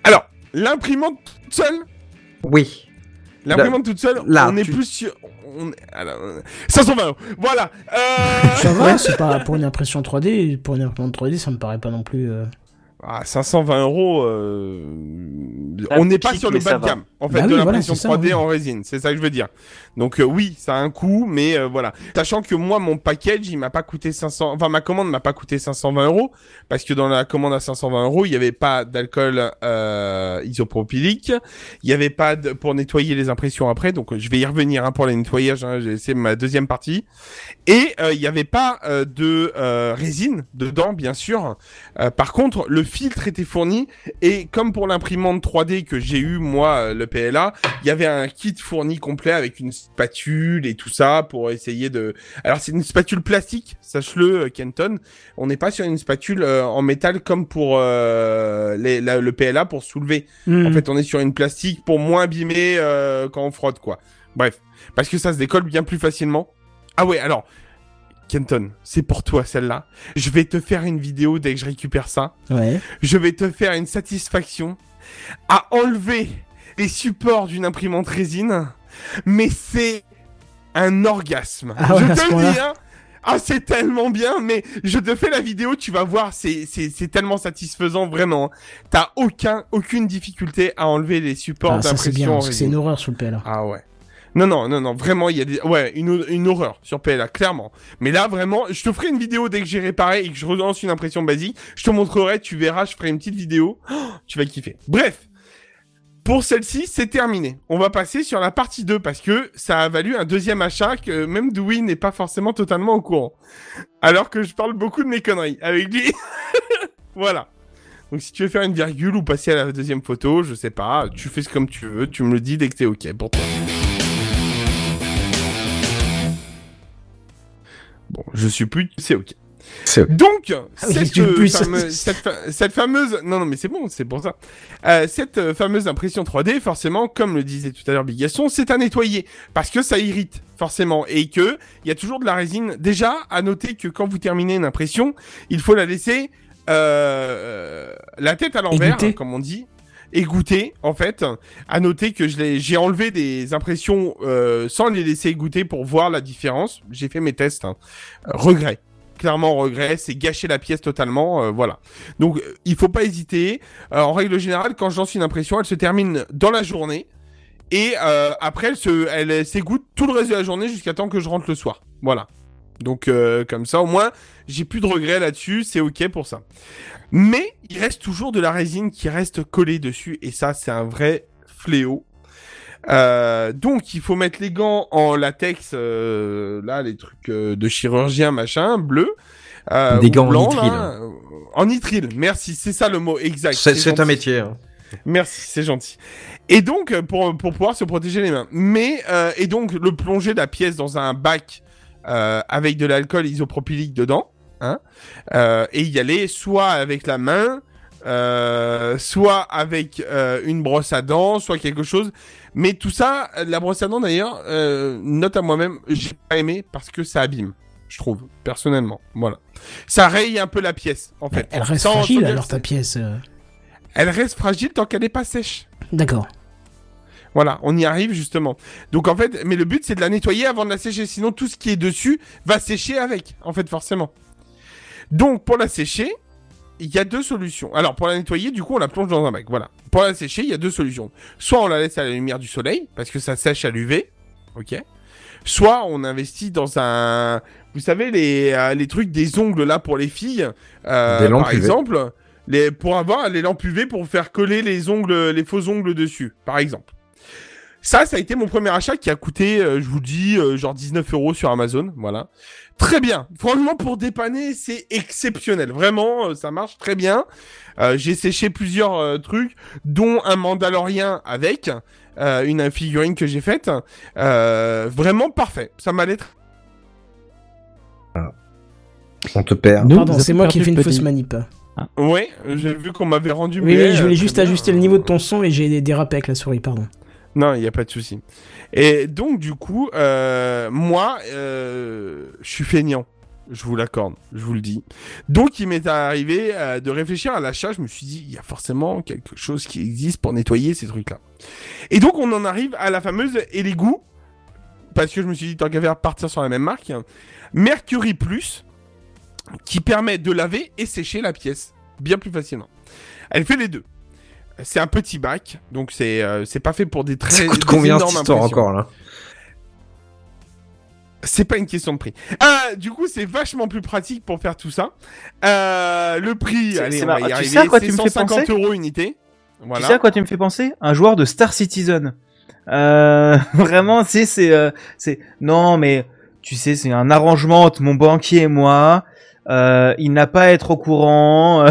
E: Alors, l'imprimante toute seule,
D: Oui.
E: l'imprimante toute seule,
D: là,
E: on est plus sur... On... Alors, euh, 520 euros. Voilà. Euh...
A: Ça va, c'est pas pour une impression 3D. Pour une imprimante 3D, ça me paraît pas non plus. euh,
E: Ah, 520 euros, euh... On n'est pas sur le bas de gamme, en fait,
A: Bah
E: de
A: oui, voilà,
E: l'impression
A: c'est ça,
E: 3D
A: oui.
E: en résine, c'est ça que je veux dire. Donc euh, oui, ça a un coût, mais euh, voilà. Sachant que moi, mon package, il m'a pas coûté 500, enfin ma commande m'a pas coûté 520 euros, parce que dans la commande à 520 euros, il y avait pas d'alcool euh, isopropylique, il y avait pas de, pour nettoyer les impressions après, donc euh, je vais y revenir hein, pour les nettoyages, hein, j'ai- c'est ma deuxième partie. Et euh, il y avait pas euh, de euh, résine dedans, bien sûr. Euh, par contre, le filtre était fourni et comme pour l'imprimante 3D que j'ai eu moi, euh, le PLA, il y avait un kit fourni complet avec une spatule et tout ça pour essayer de. Alors c'est une spatule plastique, sache-le, euh, Kenton. On n'est pas sur une spatule euh, en métal comme pour euh, les- la- le PLA pour soulever.
A: hmm.
E: En fait, on est sur une plastique pour moins abîmer euh, quand on frotte, quoi. Bref, parce que ça se décolle bien plus facilement. Ah ouais, alors, Kenton, c'est pour toi celle-là. Je vais te faire une vidéo dès que je récupère ça.
A: Ouais.
E: Je vais te faire une satisfaction à enlever les supports d'une imprimante résine, mais c'est un orgasme.
A: Ah ouais,
E: je te le dis, hein. Ah, c'est tellement bien, mais je te fais la vidéo, tu vas voir, c'est, c'est, c'est tellement satisfaisant, vraiment. T'as aucun, aucune difficulté à enlever les supports
A: Ah, c'est bien,
E: d'impression en
A: parce que c'est
E: résine.
A: une horreur sur le PLA.
E: Ah ouais. Non, non, non, non, vraiment, il y a. Ouais, une, horreur sur PLA, clairement. Mais là, vraiment, je te ferai une vidéo dès que j'ai réparé et que je relance une impression basique. Je te montrerai, tu verras, je ferai une petite vidéo. Tu vas kiffer. Bref. Pour celle-ci, c'est terminé. On va passer sur la partie 2 parce que ça a valu un deuxième achat que même Dewey n'est pas forcément totalement au courant. Alors que je parle beaucoup de mes conneries avec lui. voilà. Donc si tu veux faire une virgule ou passer à la deuxième photo, je sais pas, tu fais comme tu veux, tu me le dis dès que t'es ok pour toi. Bon, je suis plus, c'est ok. Donc, cette,
A: tu
E: euh, cette, fa- cette fameuse, non non mais c'est bon, c'est pour ça. Euh, cette euh, fameuse impression 3D, forcément, comme le disait tout à l'heure Bigasson, c'est à nettoyer parce que ça irrite forcément et que il y a toujours de la résine. Déjà, à noter que quand vous terminez une impression, il faut la laisser euh, la tête à l'envers, comme on dit. Égoutter, en fait. À noter que j'ai enlevé des impressions euh, sans les laisser égoutter pour voir la différence. J'ai fait mes tests. hein. Regret. Clairement regret, c'est gâcher la pièce totalement, euh, voilà. Donc il faut pas hésiter. Euh, en règle générale, quand je lance une impression, elle se termine dans la journée et après elle se, elle s'égoutte tout le reste de la journée jusqu'à temps que je rentre le soir. Voilà. Donc comme ça, au moins, j'ai plus de regrets là-dessus, c'est ok pour ça. Mais il reste toujours de la résine qui reste collée dessus et ça, c'est un vrai fléau. Euh, donc il faut mettre les gants en latex, euh, là les trucs euh, de chirurgien machin, bleu. Euh,
D: Des gants en
E: blanc,
D: nitrile.
E: là, euh, en nitrile, merci, c'est ça le mot exact.
D: C'est un métier. hein.
E: Merci, c'est gentil. Et donc euh, pour pour pouvoir se protéger les mains. Mais euh, et donc le plonger la pièce dans un bac euh, avec de l'alcool isopropylique dedans, hein, euh, et y aller soit avec la main, euh, soit avec euh, une brosse à dents, soit quelque chose. Mais tout ça, la brosse à dents d'ailleurs, note à moi-même, j'ai pas aimé parce que ça abîme. Je trouve, personnellement. Voilà. Ça raye un peu la pièce, en fait.
A: Elle reste
E: Sans-
A: fragile
E: dire
A: alors ta pièce.
E: Elle reste fragile tant qu'elle n'est pas sèche.
A: D'accord.
E: Voilà, on y arrive justement. Donc en fait, mais le but c'est de la nettoyer avant de la sécher, sinon tout ce qui est dessus va sécher avec, en fait forcément. Donc pour la sécher, il y a deux solutions. Alors pour la nettoyer, du coup on la plonge dans un bac, voilà. Pour la sécher, il y a deux solutions. Soit on la laisse à la lumière du soleil, parce que ça sèche à l'UV, ok. Soit on investit dans un, vous savez les, euh, les trucs des ongles là pour les filles, euh,
D: Des lampes
E: par
D: UV.
E: exemple, les, pour avoir les lampes UV pour faire coller les ongles, les faux ongles dessus, par exemple. Ça, ça a été mon premier achat qui a coûté, euh, je vous dis, euh, genre 19 euros sur Amazon. Voilà. Très bien. Franchement, pour dépanner, c'est exceptionnel. Vraiment, euh, ça marche très bien. Euh, J'ai séché plusieurs euh, trucs, dont un Mandalorien avec euh, une figurine que j'ai faite. Euh, vraiment parfait. Ça m'allait très
D: On te perd.
A: Pardon, c'est moi qui ai fait une
H: petit.
A: fausse manip.
E: Ouais, j'ai vu qu'on m'avait rendu.
A: Oui,
E: muet,
A: oui, je voulais juste
E: bien.
A: ajuster le niveau de ton son et j'ai dérapé avec la souris, pardon.
E: Non, il n'y a pas de souci. Et donc, du coup, euh, moi, euh, je suis feignant. Je vous l'accorde, je vous le dis. Donc, il m'est arrivé euh, de réfléchir à l'achat. Je me suis dit, il y a forcément quelque chose qui existe pour nettoyer ces trucs-là. Et donc, on en arrive à la fameuse et les goûts. Parce que je me suis dit, tant qu'à faire partir sur la même marque. Mercury Plus, qui permet de laver et sécher la pièce bien plus facilement. Elle fait les deux. C'est un petit bac, donc c'est euh, c'est pas fait pour des très
D: Ça coûte combien cette histoire encore là
E: C'est pas une question de prix. Ah, du coup, c'est vachement plus pratique pour faire tout ça. Euh, le prix, allez, on va y
I: Tu
E: arriver.
I: sais à quoi tu me fais
E: 150
I: penser
E: euros unité.
I: Tu
E: Voilà.
I: sais à quoi tu me fais penser Un joueur de Star Citizen. Euh, vraiment, tu c'est, euh, c'est, non, mais tu sais, c'est un arrangement entre mon banquier et moi. Euh, il n'a pas à être au courant.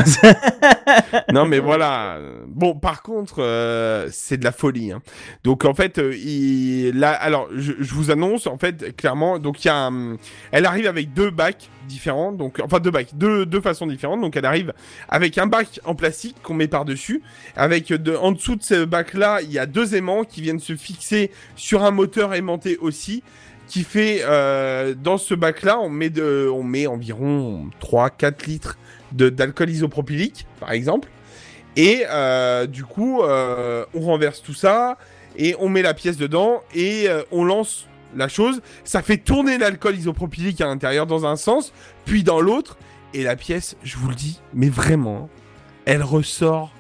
E: non, mais voilà. Bon, par contre, euh, c'est de la folie. hein. Donc, en fait, euh, il... là, alors, je, je vous annonce, en fait, clairement, donc il y a, elle arrive avec deux bacs différents, donc, enfin, deux bacs, deux, deux façons différentes. Donc, elle arrive avec un bac en plastique qu'on met par dessus, avec de, en dessous de ce bac-là, il y a deux aimants qui viennent se fixer sur un moteur aimanté aussi. Qui fait euh, dans ce bac-là, on met de, on met environ 3-4 litres de d'alcool isopropylique, par exemple. Et euh, du coup, euh, on renverse tout ça et on met la pièce dedans et euh, on lance la chose. Ça fait tourner l'alcool isopropylique à l'intérieur dans un sens, puis dans l'autre. Et la pièce, je vous le dis, mais vraiment, elle ressort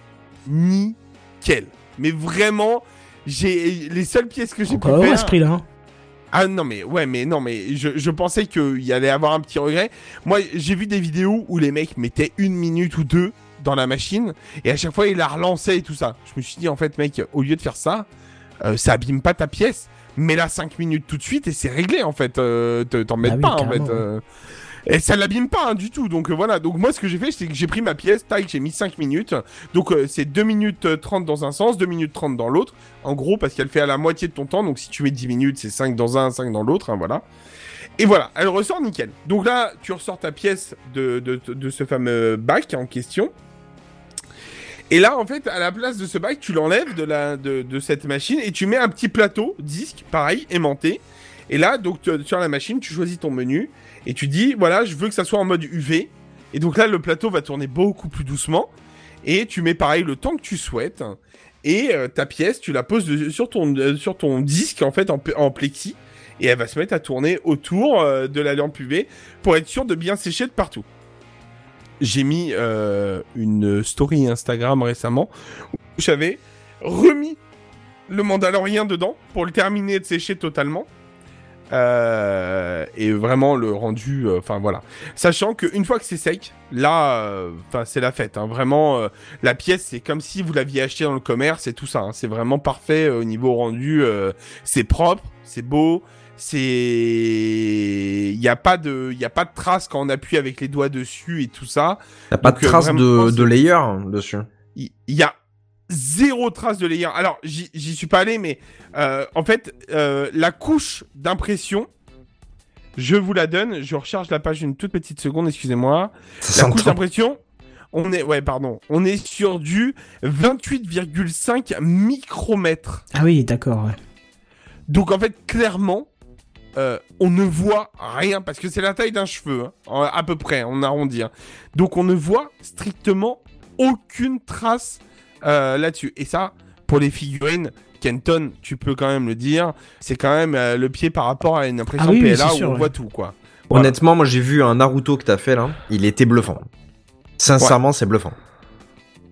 E: nickel. Mais vraiment, j'ai les seules pièces que j'ai pu
A: à
E: faire.
A: prix-là. hein.
E: Ah non mais ouais mais non mais je, je pensais qu'il y allait avoir un petit regret. Moi j'ai vu des vidéos où les mecs mettaient une minute ou deux dans la machine et à chaque fois ils la relançaient et tout ça. Je me suis dit en fait mec au lieu de faire ça, euh, ça abîme pas ta pièce. Mets-la 5 minutes tout de suite et c'est réglé en fait. Euh, te- T'en mets
A: Ah oui,
E: pas en fait.
A: carrément.
E: Euh. Et ça l'abîme pas hein, du tout. Donc euh, voilà. Donc moi ce que j'ai fait c'est que j'ai pris ma pièce, taille, j'ai mis 5 minutes. Donc euh, c'est 2 minutes euh, 30 dans un sens, 2 minutes 30 dans l'autre. En gros parce qu'elle fait à la moitié de ton temps. Donc si tu mets 10 minutes c'est 5 dans un, 5 dans l'autre. hein, voilà. Et voilà, elle ressort nickel. Donc là, tu ressors ta pièce de, de, de ce fameux bac en question. Et là, en fait, à la place de ce bac, tu l'enlèves de, la, de, de cette machine et tu mets un petit plateau, disque, pareil, aimanté. Et là, donc, tu- sur la machine, tu choisis ton menu et tu dis, voilà, je veux que ça soit en mode UV. Et donc là, le plateau va tourner beaucoup plus doucement. Et tu mets pareil le temps que tu souhaites. Et euh, ta pièce, tu la poses de- sur, ton, euh, sur ton disque, en fait, en, plexi. Et elle va se mettre à tourner autour euh, de la lampe UV pour être sûr de bien sécher de partout. J'ai mis une story Instagram récemment où j'avais remis le Mandalorien dedans pour le terminer de sécher totalement. Euh, et vraiment le rendu, euh, enfin voilà. Sachant qu'une fois que c'est sec, là, euh, enfin c'est la fête. hein. Vraiment, euh, la pièce c'est comme si vous l'aviez acheté dans le commerce et tout ça. hein. C'est vraiment parfait au niveau rendu. euh, c'est propre, c'est beau, c'est, il y a pas de, il y a pas de traces quand on appuie avec les doigts dessus et tout ça.
D: T'as pas
E: Donc,
D: de
E: euh,
D: traces
E: vraiment,
D: de, de layer dessus.
E: il il y a zéro trace de layer. Alors, j'y suis pas allé, mais euh, en fait, euh, la couche d'impression, je vous la donne. Je recharge la page une toute petite seconde, excusez-moi. La couche d'impression, on est, ouais, pardon, on est sur du 28,5 micromètres.
A: Ah oui, d'accord. ouais.
E: Donc en fait, clairement, euh, on ne voit rien parce que c'est la taille d'un cheveu, hein, à peu près, on arrondit. hein. Donc on ne voit strictement aucune trace euh, là-dessus. Et ça, pour les figurines, Kenton, tu peux quand même le dire, c'est quand même euh, le pied par rapport à une impression
A: Ah oui,
E: PLA où
A: sûr,
E: on
A: ouais.
E: voit tout, quoi. Voilà.
D: Honnêtement, moi j'ai vu un Naruto que t'as fait là. Il était bluffant. Sincèrement, c'est bluffant.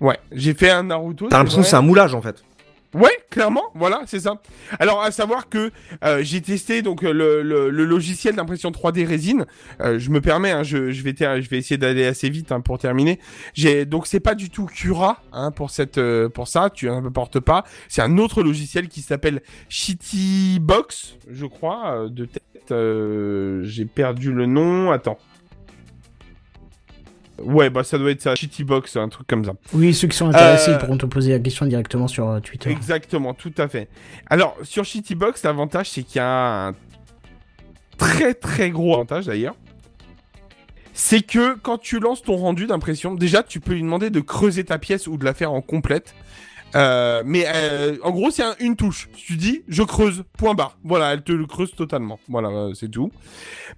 E: Ouais, j'ai fait un Naruto.
D: T'as l'impression que c'est un moulage en fait.
E: Ouais, clairement, voilà, c'est ça. Alors, à savoir que euh, j'ai testé donc euh, le, le, le logiciel d'impression 3D résine. Euh, je me permets, hein, je, je vais je vais essayer d'aller assez vite hein, pour terminer. Donc c'est pas du tout Cura hein, pour cette euh, pour ça, tu n'importe pas. C'est un autre logiciel qui s'appelle Shittybox, je crois, euh, de tête. j'ai perdu le nom. Attends. Ouais, bah ça doit être ça, Shittybox, un truc comme ça.
A: Oui, ceux qui sont intéressés
E: Euh,
A: ils pourront te poser la question directement sur euh, Twitter.
E: Exactement, tout à fait. Alors, sur Shittybox, l'avantage, c'est qu'il y a un très très gros avantage d'ailleurs. C'est que quand tu lances ton rendu d'impression, déjà, tu peux lui demander de creuser ta pièce ou de la faire en complète. Euh, mais euh, en gros, c'est un- une touche. Tu dis, je creuse, point barre. Voilà, elle te le creuse totalement. Voilà, euh, c'est tout.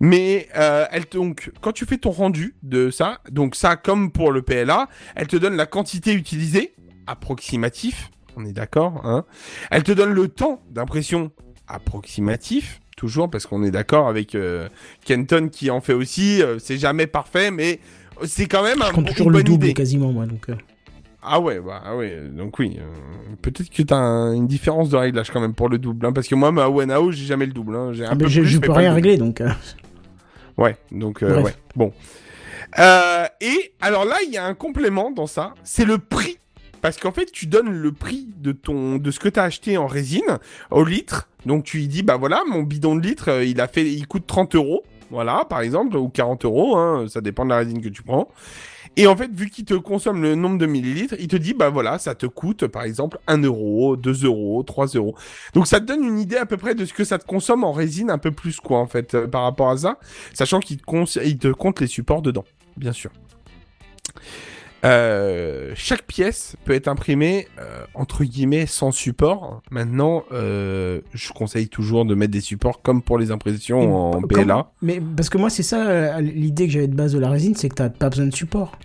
E: Mais euh, elle te- donc, quand tu fais ton rendu de ça, donc ça, comme pour le PLA, elle te donne la quantité utilisée, approximatif. On est d'accord, hein. Elle te donne le temps d'impression approximatif, toujours parce qu'on est d'accord avec euh, Kenton qui en fait aussi. euh, c'est jamais parfait, mais c'est quand même un
A: Je compte toujours
E: une
A: le double
E: idée.
A: quasiment, moi. Donc, euh.
E: Ah ouais, bah ah ouais, donc oui. euh, Peut-être que t'as un- une différence de réglage quand même pour le double, hein, parce que moi, ma Wenao, j'ai jamais le double. Hein, j'ai un
A: Ah,
E: peu
A: mais je,
E: plus,
A: je
E: mais
A: peux rien régler, donc. euh.
E: Ouais, donc euh, ouais, bon. Et alors là, il y a un complément dans ça, c'est le prix. Parce qu'en fait, tu donnes le prix de ton de ce que tu as acheté en résine au litre. Donc tu lui dis bah voilà, mon bidon de litre, il a fait il coûte 30 euros, voilà, par exemple, ou 40 euros, hein, ça dépend de la résine que tu prends. Et en fait, vu qu'il te consomme le nombre de millilitres, il te dit, bah voilà, ça te coûte, par exemple, 1 euro, 2 euros, 3 euros. Donc ça te donne une idée à peu près de ce que ça te consomme en résine un peu plus, quoi, en fait, euh, par rapport à ça. Sachant qu'il te, compte les supports dedans, bien sûr. Euh, chaque pièce peut être imprimée euh, entre guillemets sans support. Maintenant, euh, je conseille toujours de mettre des supports comme pour les impressions
A: Et
E: en
A: comme-
E: PLA.
A: Mais parce que moi, c'est ça l'idée que j'avais de base de la résine, c'est que t'as pas besoin de support.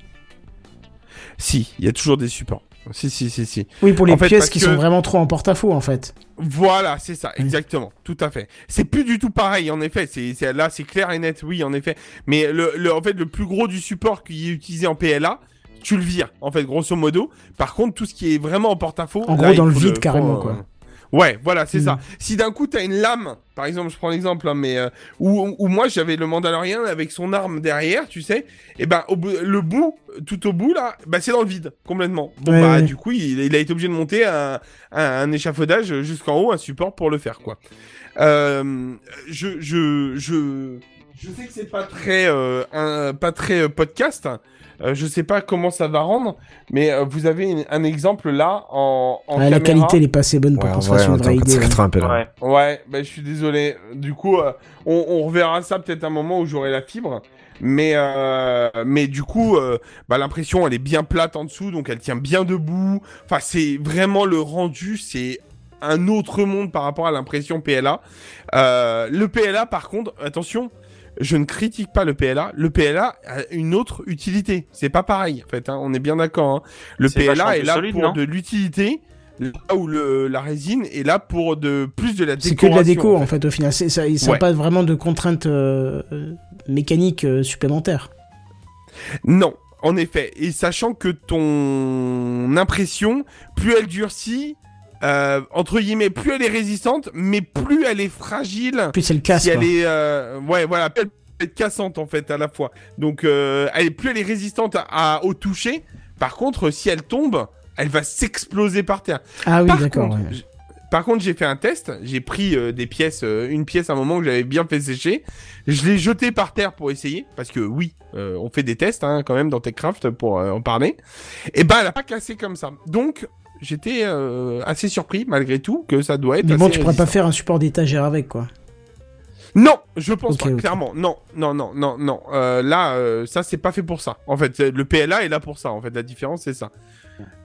E: Si, il y a toujours des supports. Si, si, si, si.
A: Oui, pour les
E: En fait,
A: pièces qui
E: que-
A: sont vraiment trop en porte-à-faux, en fait.
E: Voilà, c'est ça, exactement, tout à fait. C'est plus du tout pareil, en effet. C'est c'est- là, c'est clair et net, oui, en effet. Mais le, le- en fait, le plus gros du support qui est utilisé en PLA, tu le vires, en fait, grosso modo. Par contre, tout ce qui est vraiment en porte-à-faux,
A: En
E: là,
A: gros, dans le vide, carrément,
E: euh,
A: quoi.
E: Ouais, voilà, c'est ça. Si d'un coup t'as une lame, par exemple, je prends l'exemple, hein, mais euh, où, où moi j'avais le Mandalorien avec son arme derrière, tu sais, et ben au bout- le bout, tout au bout là, bah c'est dans le vide complètement. Bon
A: Ouais,
E: bah
A: ouais.
E: du coup il, il a été obligé de monter un, un, un échafaudage jusqu'en haut, un support pour le faire quoi. Euh, je je je je sais que c'est pas très euh, un, pas très euh, podcast. Euh, je sais pas comment ça va rendre, mais euh, vous avez une- un exemple là en, en
A: Ouais, la qualité n'est pas assez bonne pour
D: Ouais,
A: qu'on se fasse une vraie idée. ouais.
D: 480p là.
C: Ouais.
E: Ouais, bah, je suis désolé. Du coup, euh, on, on reverra ça peut-être un moment où j'aurai la fibre. Mais, euh, mais du coup, euh, bah, l'impression, elle est bien plate en dessous, donc elle tient bien debout. Enfin, c'est vraiment le rendu, c'est un autre monde par rapport à l'impression PLA. Euh, le PLA, par contre, attention, je ne critique pas le PLA. Le PLA a une autre utilité. C'est pas pareil, en fait. hein, on est bien d'accord. hein. Le PLA est là
C: solide,
E: pour de l'utilité. Là où le, la résine est là pour de plus de la décoration.
A: C'est que de la déco, en fait, au final. C'est- Ça n'a
E: Ouais.
A: pas vraiment de contraintes euh, euh, mécaniques euh, supplémentaires.
E: Non, en effet. Et sachant que ton impression, plus elle durcit, euh, entre guillemets, plus elle est résistante, mais plus elle est fragile.
A: Plus elle casse.
E: si elle est, euh, ouais, voilà, plus elle peut être cassante en fait à la fois. Donc, euh, elle est plus elle est résistante à, à- au toucher. Par contre, si elle tombe, elle va s'exploser par terre.
A: Ah oui, d'accord. ouais.
E: Par contre, j'ai fait un test. J'ai pris euh, des pièces, euh, une pièce à un moment que j'avais bien fait sécher. Je l'ai jetée par terre pour essayer, parce que oui, euh, on fait des tests hein, quand même dans TechCraft pour euh, en parler. Et ben, elle a pas cassé comme ça. Donc, j'étais euh, assez surpris malgré tout que ça doit être.
A: Mais bon,
E: assez
A: tu pourrais pas faire un support d'étagère avec, quoi.
E: Non, je pense pas. Clairement, non, non, non, non, non. Euh, là, euh, ça c'est pas fait pour ça. En fait, le PLA est là pour ça. En fait, la différence c'est ça.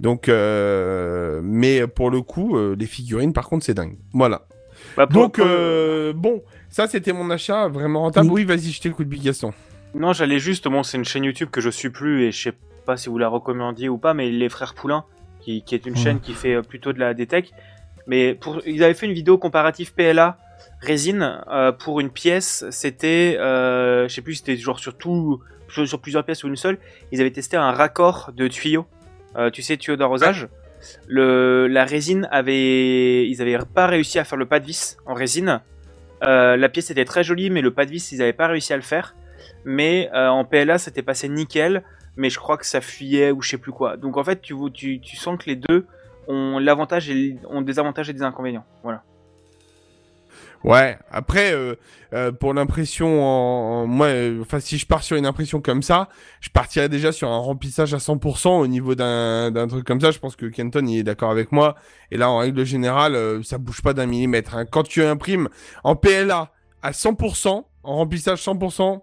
E: Donc, euh, mais pour le coup, euh, les figurines, par contre, c'est dingue. Voilà.
C: Bah,
E: Donc, euh, bon, ça c'était mon achat vraiment rentable.
A: Oui.
E: Oui, vas-y, je t'écoute, Big Gaston.
C: Non, j'allais juste, bon, c'est une chaîne YouTube que je suis plus et je sais pas si vous la recommandiez ou pas, mais les frères Poulain, qui, qui est une chaîne qui fait euh, plutôt de la DTech. Mais pour, ils avaient fait une vidéo comparative PLA résine euh, pour une pièce. C'était, euh, je sais plus, c'était genre sur tout, sur, sur plusieurs pièces ou une seule. Ils avaient testé un raccord de tuyaux. Euh, tu sais, tuyaux d'arrosage. le, la résine avait, ils avaient pas réussi à faire le pas de vis en résine. La pièce était très jolie, mais le pas de vis, ils avaient pas réussi à le faire. Mais en PLA, c'était passé nickel, mais je crois que ça fuyait ou je sais plus quoi. Donc en fait, tu, tu, tu sens que les deux ont l'avantage et ont des avantages et des inconvénients. Voilà.
E: Ouais, après, euh, euh, pour l'impression, en, en- moi, euh, si je pars sur une impression comme ça, je partirais déjà sur un remplissage à 100% au niveau d'un d'un truc comme ça. Je pense que Kenton il est d'accord avec moi. Et là, en règle générale, ça bouge pas d'un millimètre. hein. Quand tu imprimes en PLA à 100%, en remplissage 100%,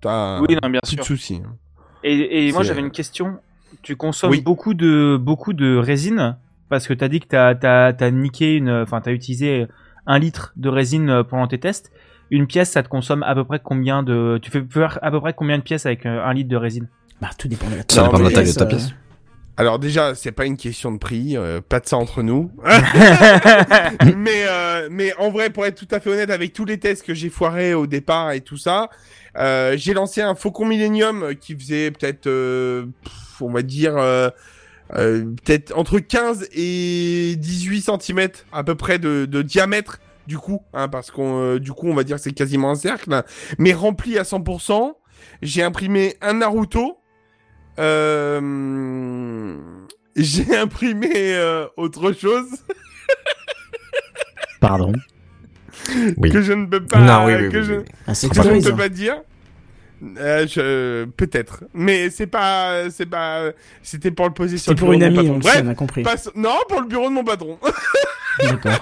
E: t'as
C: Oui, non, bien
E: plus de soucis. hein.
C: Et, et moi j'avais une question. Tu consommes
E: Oui.
C: beaucoup de beaucoup de résine? Parce que t'as dit que t'as t'as t'as niqué une, enfin t'as utilisé un litre de résine pendant tes tests. Une pièce, ça te consomme à peu près combien de Tu fais faire à peu près combien de pièces avec euh, un litre de résine?
A: Bah, tout dépend de la
D: Ça dépend de la taille de ta
A: euh,
D: pièce.
E: Alors déjà, c'est pas une question de prix, euh, pas de ça entre nous. mais euh, mais en vrai, pour être tout à fait honnête, avec tous les tests que j'ai foirés au départ et tout ça, euh, j'ai lancé un Faucon Millennium qui faisait peut-être, euh, on va dire, euh, euh, peut-être entre 15 et 18 cm à peu près de, de diamètre du coup, hein, parce qu'on euh, du coup on va dire que c'est quasiment un cercle, mais rempli à 100%. J'ai imprimé un Naruto. Euh, j'ai imprimé euh, autre chose
H: Pardon.
D: Oui.
E: que je ne peux pas,
D: Non, oui, oui,
E: que je, que je ne peux pas dire. Euh, je- peut-être, mais c'est pas, c'est pas, c'était pour le poser sur
A: C'est
E: le
A: pour
E: bureau
A: une
E: de mon
A: amie,
E: patron.
A: on
E: Bref,
A: sait, on a compris.
E: passe- non, pour le bureau de mon patron.
A: D'accord.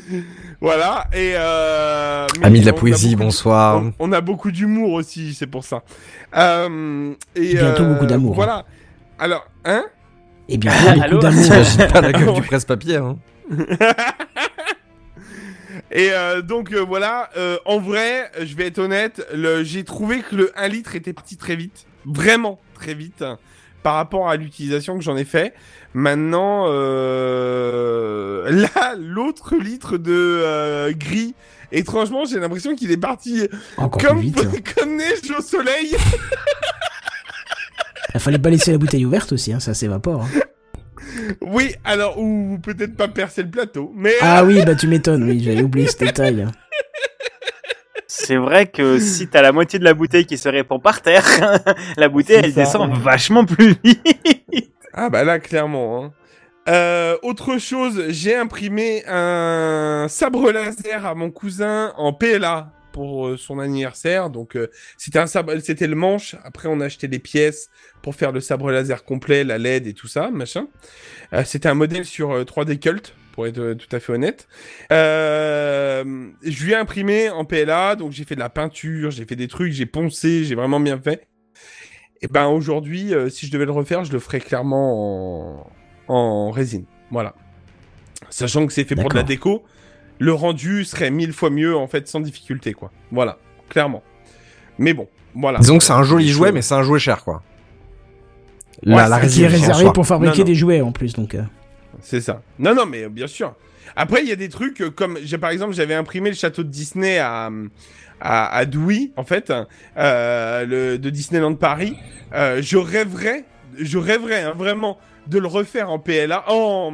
E: voilà, et euh, mais
D: Ami de la
E: on a
D: poésie, bonsoir.
E: On, on a beaucoup d'humour aussi, c'est pour ça. Euh, et
A: Bientôt
E: euh,
A: beaucoup d'amour,
E: Voilà. Alors, hein?
A: Et bien,
C: Allô?
A: beaucoup d'amour.
D: T'imagines pas la gueule
E: Ah
D: du presse-papier, hein.
E: Et euh, donc euh, voilà, euh, en vrai, je vais être honnête, j'ai trouvé que le 1 litre était parti très vite, vraiment très vite, hein, par rapport à l'utilisation que j'en ai fait. Maintenant, euh, là, l'autre litre de euh, gris, étrangement, j'ai l'impression qu'il est parti
A: Encore
E: comme,
A: vite.
E: comme neige au soleil.
A: Il fallait pas laisser la bouteille ouverte aussi, hein, ça s'évapore. hein.
E: Oui, alors, ou peut-être pas percer le plateau, mais...
A: Ah oui, bah tu m'étonnes, oui, j'avais oublié ce détail.
C: C'est vrai que si t'as la moitié de la bouteille qui se répand par terre, la bouteille elle
E: ça.
C: descend vachement plus vite.
E: Ah bah là, clairement. hein. Euh, autre chose, j'ai imprimé un sabre laser à mon cousin en PLA pour euh, son anniversaire. Donc euh, c'était un sabre, c'était le manche. Après on a acheté des pièces pour faire le sabre laser complet, la LED et tout ça, machin. C'était un modèle sur euh, 3D Cult pour être euh, tout à fait honnête. Euh, je lui ai imprimé en PLA, donc j'ai fait de la peinture, j'ai fait des trucs, j'ai poncé, j'ai vraiment bien fait. Et ben aujourd'hui, euh, si je devais le refaire, je le ferais clairement en, en résine. Voilà. Sachant que c'est fait pour de la déco, le rendu serait mille fois mieux en fait sans difficulté quoi. Voilà, clairement. Mais bon, voilà.
D: Disons que c'est un joli jouet, mais c'est un jouet cher, quoi.
E: Ouais,
D: la, la
A: Qui
D: résine,
A: est réservé pour fabriquer
E: Non, non.
A: des jouets en plus, donc. euh,
E: C'est ça. Non, non, mais bien sûr. Après, il y a des trucs euh, comme, j'ai par exemple, j'avais imprimé le château de Disney à à, à Douai, en fait, euh, le, de Disneyland Paris. Euh, je rêverais, je rêverais hein, vraiment de le refaire en PLA, en,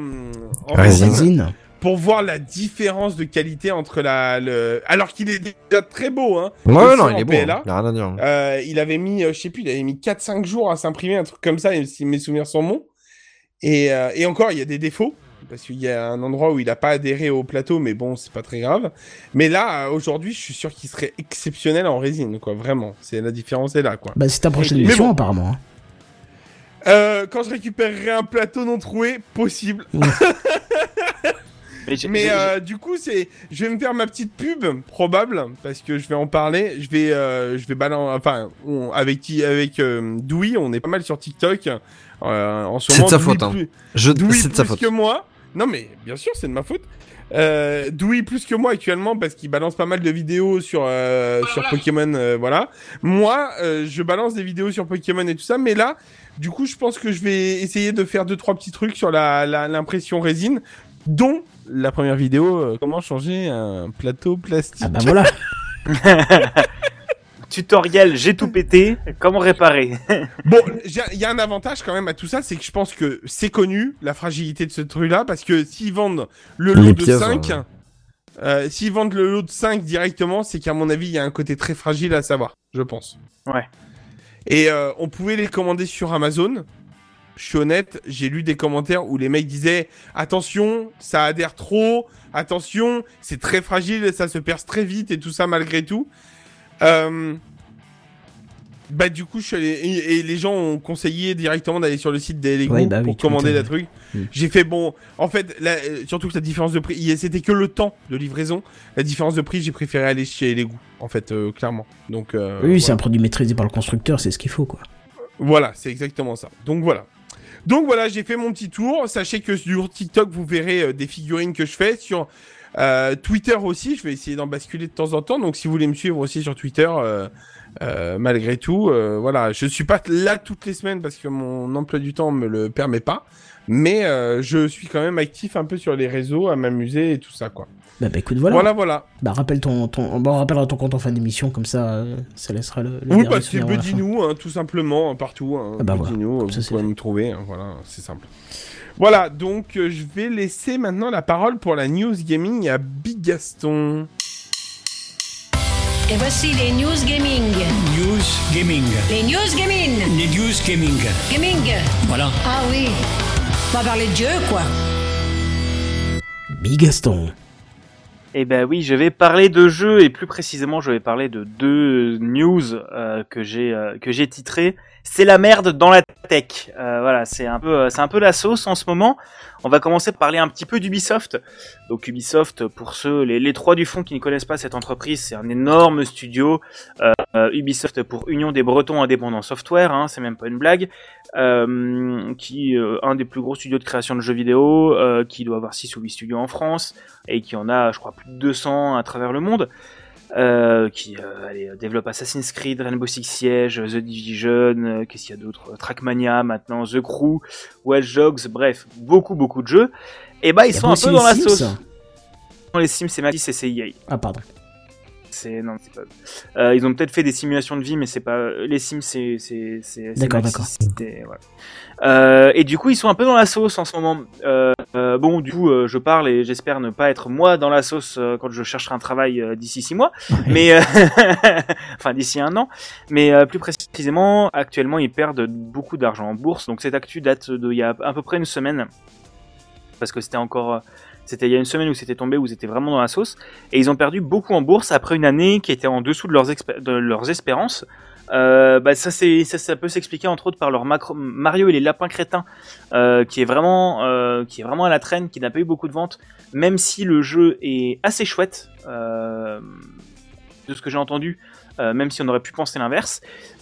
E: en
D: Résine.
E: Pour voir la différence de qualité entre la, le, alors qu'il est déjà très beau, hein.
D: Ouais, non, il est beau.
E: PLA.
D: hein. Rien à dire.
E: Euh, il avait mis, euh, je sais plus, il avait mis 4-5 jours à s'imprimer, un truc comme ça, et si mes souvenirs sont bons. Et, euh, et encore, il y a des défauts, parce qu'il y a un endroit où il n'a pas adhéré au plateau, mais bon, c'est pas très grave. Mais là, aujourd'hui, je suis sûr qu'il serait exceptionnel en résine, quoi, vraiment. C'est La différence est là, quoi.
A: Bah, c'est ta prochaine
E: Mais
A: mission,
E: bon.
A: apparemment. hein.
E: Euh, quand je récupérerai un plateau non troué, possible.
C: Mais,
E: euh, du coup, c'est, je vais me faire ma petite pub probable parce que je vais en parler. Je vais, euh, je vais balancer. Enfin, on- avec qui, avec euh, Doui, on est pas mal sur TikTok euh, en ce
D: C'est de
E: moment.
D: sa
E: Doui
D: faute, hein.
E: plus-
D: Je...
E: Doui
D: C'est de sa
E: plus
D: faute.
E: que moi. Non, mais bien sûr, c'est de ma faute. Euh, Doui plus que moi actuellement parce qu'il balance pas mal de vidéos sur euh, sur Pokémon, euh, voilà. Moi, euh, je balance des vidéos sur Pokémon et tout ça, mais là, du coup, je pense que je vais essayer de faire deux trois petits trucs sur la la- l'impression résine, dont la première vidéo, euh, comment changer un plateau plastique.
A: Ah bah voilà.
C: Tutoriel, j'ai tout pété. Comment réparer?
E: Bon, il y a un avantage quand même à tout ça, c'est que je pense que c'est connu la fragilité de ce truc-là, parce que s'ils vendent le
D: Les
E: lot de
D: pièces,
E: 5,
D: hein.
E: euh, s'ils vendent le lot de 5 directement, c'est qu'à mon avis, il y a un côté très fragile à savoir, je pense.
C: Ouais.
E: Et euh, on pouvait les commander sur Amazon. Je suis honnête, j'ai lu des commentaires où les mecs disaient attention, ça adhère trop, attention, c'est très fragile, ça se perce très vite et tout ça malgré tout. Euh, Bah du coup, je suis allé et, les gens ont conseillé directement d'aller sur le site des Lego
A: Ouais, bah oui,
E: pour commander
A: m'étonnes.
E: la truc.
A: Mm.
E: J'ai fait bon, en fait, la- surtout que la différence de prix, c'était que le temps de livraison. La différence de prix, j'ai préféré aller chez Lego, en fait, euh, clairement. Donc euh,
A: Oui, c'est un produit maîtrisé par le constructeur, c'est ce qu'il faut, quoi.
E: Voilà, c'est exactement ça. Donc voilà. Donc voilà, j'ai fait mon petit tour. Sachez que sur TikTok, vous verrez euh, des figurines que je fais. Sur euh, Twitter aussi, je vais essayer d'en basculer de temps en temps. Donc si vous voulez me suivre aussi sur Twitter, euh, malgré tout, voilà, je suis pas là toutes les semaines parce que mon emploi du temps me le permet pas. Mais euh, je suis quand même actif un peu sur les réseaux, à m'amuser et tout ça, quoi.
A: Bah, bah écoute, voilà.
E: Voilà, voilà.
A: Bah rappelle ton, ton... Bah, on rappellera ton compte en fin d'émission, comme ça, euh, ça laissera le. le
E: Oui, bah c'est. Buddy-nous, hein, tout simplement, hein, partout. Hein,
A: Ah bah voilà. Ça,
E: vous
A: c'est
E: pouvez me trouver, hein, voilà, c'est simple. Voilà, donc euh, je vais laisser maintenant la parole pour la news gaming à Big Gaston.
F: Et voici les news gaming.
G: News Gaming.
F: Les news gaming.
G: Les News Gaming.
F: Gaming.
G: Voilà.
F: Ah oui. On va parler de jeu, quoi.
A: Bigaston.
C: Eh ben oui, je vais parler de jeux et plus précisément, je vais parler de deux news euh, que j'ai euh, que j'ai titrées. C'est la merde dans la tech. Euh, voilà, c'est un peu c'est un peu la sauce en ce moment. On va commencer par parler un petit peu d'Ubisoft. Donc Ubisoft, pour ceux les, les trois du fond qui ne connaissent pas cette entreprise, c'est un énorme studio. Euh, euh, Ubisoft pour Union des Bretons Indépendants Software, hein, c'est même pas une blague. Euh, qui euh, un des plus gros studios de création de jeux vidéo, euh, qui doit avoir 6 ou 8 studios en France et qui en a, je crois, plus de 200 à travers le monde, euh, qui euh, allez, développe Assassin's Creed, Rainbow Six Siege, The Division, euh, qu'est-ce qu'il y a d'autre, Trackmania maintenant, The Crew, Watch Dogs, bref, beaucoup beaucoup de jeux. Et bah ils sont un peu dans la sauce. Les Sims c'est Maxis et c'est EA.
A: Ah, pardon.
C: C'est non, c'est pas. Euh, ils ont peut-être fait des simulations de vie, mais c'est pas les Sims, c'est c'est c'est.
A: D'accord, d'accord.
C: voilà. Euh, et du coup, ils sont un peu dans la sauce en ce moment. Euh, bon, du coup, je parle et j'espère ne pas être moi dans la sauce quand je chercherai un travail d'ici six mois, mais enfin d'ici un an. Mais plus précisément, actuellement, ils perdent beaucoup d'argent en bourse. Donc cette actu date d'il y a à peu près une semaine, parce que c'était encore. C'était il y a une semaine où c'était tombé, où c'était vraiment dans la sauce. Et ils ont perdu beaucoup en bourse après une année qui était en dessous de leurs, de leurs espérances. Euh, bah ça, ça, peut s'expliquer entre autres par leur Mario et les lapins crétins, euh, qui est vraiment, euh, qui est vraiment à la traîne, qui n'a pas eu beaucoup de ventes, même si le jeu est assez chouette, euh, de ce que j'ai entendu, même si on aurait pu penser l'inverse.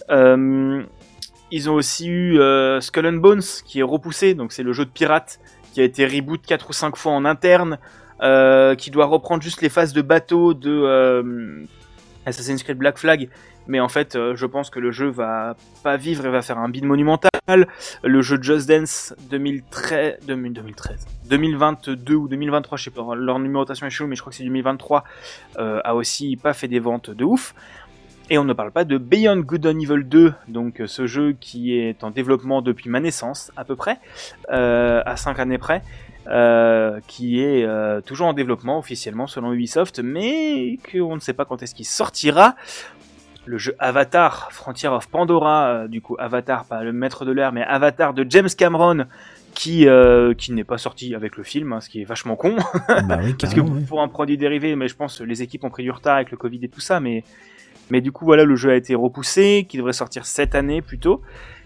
C: Ils ont aussi eu Skull and Bones qui est repoussé, donc c'est le jeu de pirate qui a été reboot 4 ou 5 fois en interne, euh, qui doit reprendre juste les phases de bateau de euh, Assassin's Creed Black Flag. Mais en fait, euh, je pense que le jeu va pas vivre et va faire un bid monumental. Le jeu Just Dance 2013, 2000 2013, 2022 ou 2023, je sais pas, leur numérotation est chelou, mais je crois que c'est 2023, euh, a aussi pas fait des ventes de ouf. Et on ne parle pas de Beyond Good and Evil 2, donc euh, ce jeu qui est en développement depuis ma naissance, à peu près, euh, à 5 années près, euh, qui est euh, toujours en développement officiellement selon Ubisoft, mais qu'on ne sait pas quand est-ce qu'il sortira. Le jeu Avatar, Frontier of Pandora, euh, du coup Avatar, pas le maître de l'air, mais Avatar de James Cameron, qui, qui n'est pas sorti avec le film, hein, ce qui est vachement con.
A: bah oui,
C: Parce que pour un produit dérivé, mais je pense que les équipes ont pris du retard avec le Covid et tout ça, mais, mais du coup voilà, le jeu a été repoussé, qui devrait sortir cette année plutôt.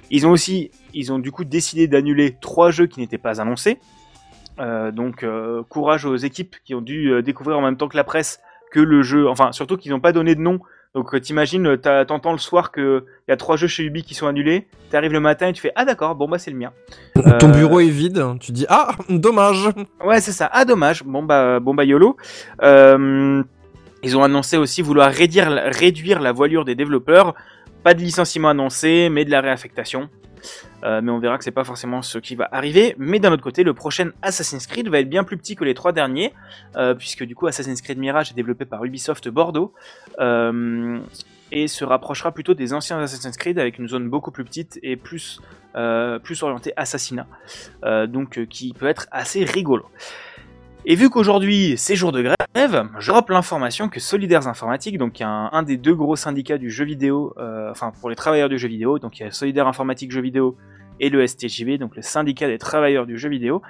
C: Ils ont aussi, ils ont du coup décidé d'annuler trois jeux qui n'étaient pas annoncés. Euh, donc euh, courage aux équipes qui ont dû euh, découvrir en même temps que la presse que le jeu, enfin surtout qu'ils n'ont pas donné de nom. Donc t'imagines, t'entends le soir que il y a trois jeux chez Ubi qui sont annulés. T'arrives le matin et tu fais ah d'accord, bon bah c'est le mien.
D: Ton bureau est vide, tu dis ah dommage.
C: Ouais, c'est ça. Ah, dommage. Bon bah, bon bah YOLO. Euh, ils ont annoncé aussi vouloir réduire, la voilure des développeurs. Pas de licenciement annoncé, mais de la réaffectation. Euh, mais on verra que c'est pas forcément ce qui va arriver. Mais d'un autre côté, le prochain Assassin's Creed va être bien plus petit que les trois derniers, euh, puisque du coup Assassin's Creed Mirage est développé par Ubisoft Bordeaux. Euh, et se rapprochera plutôt des anciens Assassin's Creed avec une zone beaucoup plus petite et plus, plus orientée assassinat. Donc qui peut être assez rigolo. Et vu qu'aujourd'hui c'est jour de grève, je drop l'information que Solidaires Informatique, donc un, des deux gros syndicats du jeu vidéo, euh, enfin pour les travailleurs du jeu vidéo, donc il y a Solidaires Informatique Jeux Vidéo et le STJV, donc le syndicat des travailleurs du jeu vidéo,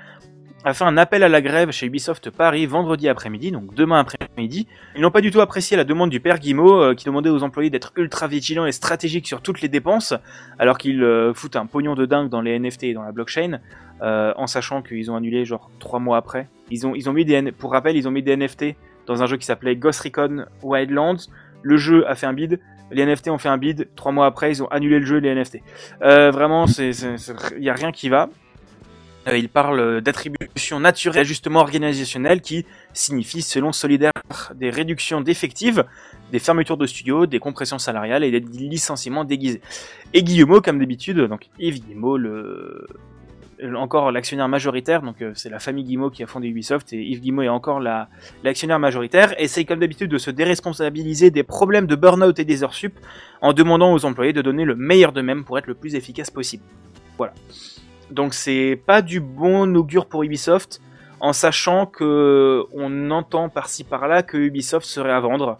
C: a fait un appel à la grève chez Ubisoft Paris vendredi après-midi, donc demain après-midi. Ils n'ont pas du tout apprécié la demande du père Guimau, euh, qui demandait aux employés d'être ultra vigilants et stratégiques sur toutes les dépenses, alors qu'ils euh, foutent un pognon de dingue dans les NFT et dans la blockchain, euh, en sachant qu'ils ont annulé genre trois mois après. Ils ont, ils ont mis pour rappel, ils ont mis des NFT dans un jeu qui s'appelait Ghost Recon Wildlands. Le jeu a fait un bid, les NFT ont fait un bid. Trois mois après, ils ont annulé le jeu et les NFT. Vraiment, il y a rien qui va. Euh, il parle d'attribution naturelle, d'ajustement organisationnel qui signifie, selon Solidaire, des réductions d'effectifs, des fermetures de studios, des compressions salariales et des licenciements déguisés. Et Guillemot, comme d'habitude, donc Yves Guillemot, le, encore l'actionnaire majoritaire, donc euh, c'est la famille Guillemot qui a fondé Ubisoft et Yves Guillemot est encore la- l'actionnaire majoritaire, essaye comme d'habitude de se déresponsabiliser des problèmes de burn-out et des heures sup en demandant aux employés de donner le meilleur d'eux-mêmes pour être le plus efficace possible. Voilà. Donc c'est pas du bon augure pour Ubisoft, en sachant que on entend par-ci par-là que Ubisoft serait à vendre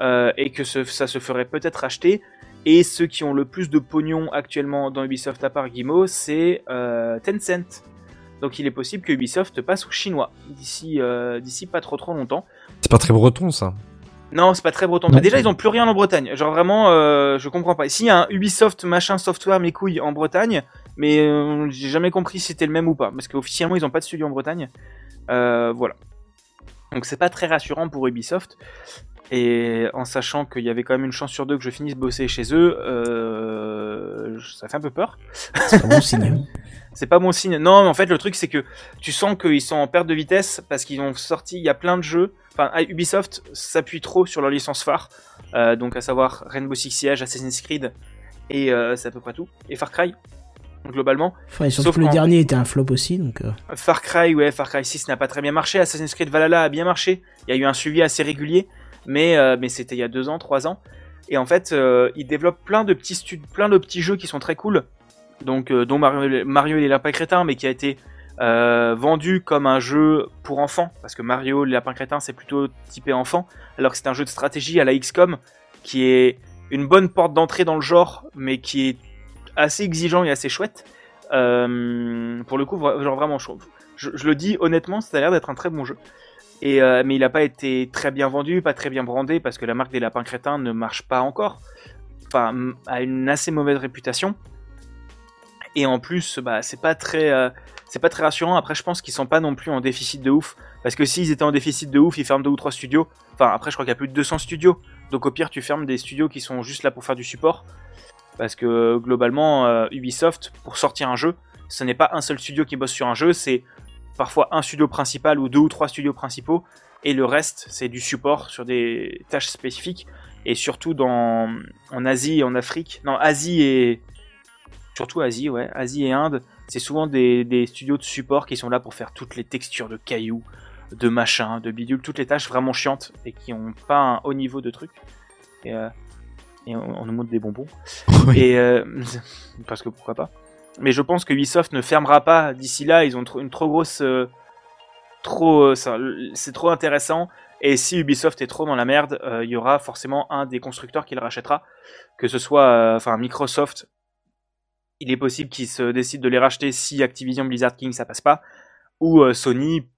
C: euh, et que ce- ça se ferait peut-être acheter. Et ceux qui ont le plus de pognon actuellement dans Ubisoft à part Guillemot, c'est euh, Tencent. Donc il est possible que Ubisoft passe aux Chinois d'ici euh, d'ici pas trop trop longtemps.
D: C'est pas très breton ça.
C: Non, c'est pas très breton. Mais déjà, ils ont plus rien en Bretagne. Genre vraiment, euh, je comprends pas. S'il y a un Ubisoft machin software mes couilles en Bretagne, mais euh, j'ai jamais compris si c'était le même ou pas, parce qu'officiellement ils ont pas de studio en Bretagne. Euh, voilà. Donc c'est pas très rassurant pour Ubisoft. Et en sachant qu'il y avait quand même une chance sur deux que je finisse bosser chez eux, euh, ça fait un peu peur.
A: C'est pas bon signe.
C: C'est pas bon signe. Non, mais en fait, le truc, c'est que tu sens qu'ils sont en perte de vitesse parce qu'ils ont sorti, il y a plein de jeux. Enfin, Ubisoft s'appuie trop sur leur licence phare. Euh, donc, à savoir Rainbow Six Siege, Assassin's Creed, et euh, c'est à peu près tout. Et Far Cry, globalement.
A: Enfin, surtout
C: Sauf
A: que le dernier était un flop aussi, donc. euh,
C: Far Cry, ouais, Far Cry 6 n'a pas très bien marché. Assassin's Creed Valhalla a bien marché. Il y a eu un suivi assez régulier, mais, euh, mais c'était il y a deux ans, trois ans. Et en fait, euh, ils développent plein de petits stud- plein de petits jeux qui sont très cool. Donc, euh, dont Mario, Mario et les lapins crétins, mais qui a été vendu comme un jeu pour enfants, parce que Mario les lapins crétins c'est plutôt typé enfant, alors que c'est un jeu de stratégie à la XCOM qui est une bonne porte d'entrée dans le genre, mais qui est assez exigeant et assez chouette. Euh, pour le coup, genre vraiment, je, je, le dis honnêtement, ça a l'air d'être un très bon jeu. Et, euh, mais il n'a pas été très bien vendu, pas très bien brandé, parce que la marque des lapins crétins ne marche pas encore. Enfin, a une assez mauvaise réputation. Et en plus, bah, c'est pas très, euh, c'est pas très rassurant. Après, je pense qu'ils sont pas non plus en déficit de ouf, parce que s'ils étaient en déficit de ouf, ils ferment deux ou trois studios. Enfin, après, je crois qu'il y a plus de 200 studios. Donc au pire, tu fermes des studios qui sont juste là pour faire du support. Parce que globalement, euh, Ubisoft, pour sortir un jeu, ce n'est pas un seul studio qui bosse sur un jeu, c'est parfois un studio principal ou deux ou trois studios principaux, et le reste, c'est du support sur des tâches spécifiques, et surtout dans, en Asie et en Afrique. Non, Asie et. Surtout Asie, ouais, Asie et Inde, c'est souvent des, studios de support qui sont là pour faire toutes les textures de cailloux, de machins, de bidules, toutes les tâches vraiment chiantes et qui ont pas un haut niveau de trucs. Et, euh, et on, on nous montre des bonbons. Et euh, parce que pourquoi pas. Mais je pense que Ubisoft ne fermera pas d'ici là. Ils ont une trop grosse, euh, trop, euh, c'est trop intéressant. Et si Ubisoft est trop dans la merde, euh, il y aura forcément un des constructeurs qui le rachètera, que ce soit, enfin Microsoft. Il est possible qu'ils se décident de les racheter si Activision Blizzard King ça passe pas, ou Sony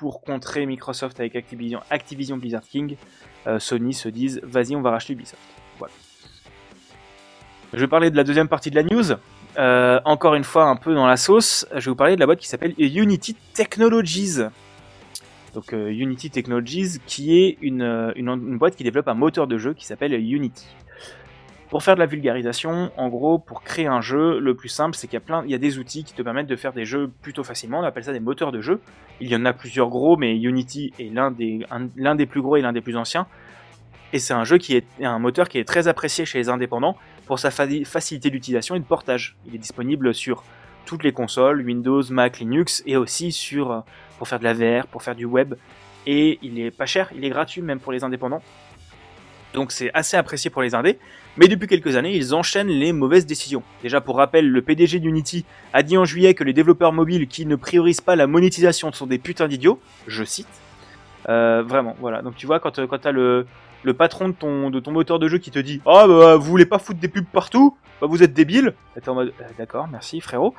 C: pour contrer Microsoft avec Activision, Activision Blizzard King. euh, Sony se disent vas-y on va racheter Ubisoft. Voilà. Je vais parler de la deuxième partie de la news. Euh, encore une fois, un peu dans la sauce, je vais vous parler de la boîte qui s'appelle Unity Technologies. Donc euh, Unity Technologies, qui est une, euh, une, une boîte qui développe un moteur de jeu qui s'appelle Unity. Pour faire de la vulgarisation, en gros, pour créer un jeu, le plus simple, c'est qu'il y a y a des outils qui te permettent de faire des jeux plutôt facilement. On appelle ça des moteurs de jeu. Il y en a plusieurs gros, mais Unity est l'un des, des plus gros et l'un des plus anciens. Et c'est un jeu qui est un moteur qui est très apprécié chez les indépendants pour sa fa- facilité d'utilisation et de portage. Il est disponible sur toutes les consoles, Windows, Mac, Linux, et aussi sur euh, pour faire de la VR, pour faire du web. Et il est pas cher, il est gratuit même pour les indépendants. Donc c'est assez apprécié pour les indés. Mais depuis quelques années, ils enchaînent les mauvaises décisions. Déjà pour rappel, le PDG d'Unity a dit en juillet que les développeurs mobiles qui ne priorisent pas la monétisation sont des putains d'idiots. Je cite. Euh, vraiment, voilà. Donc tu vois, quand, euh, quand t'as le, le patron de ton, de ton moteur de jeu qui te dit Ah bah vous voulez pas foutre des pubs partout? Bah vous êtes débile Euh, D'accord, merci frérot.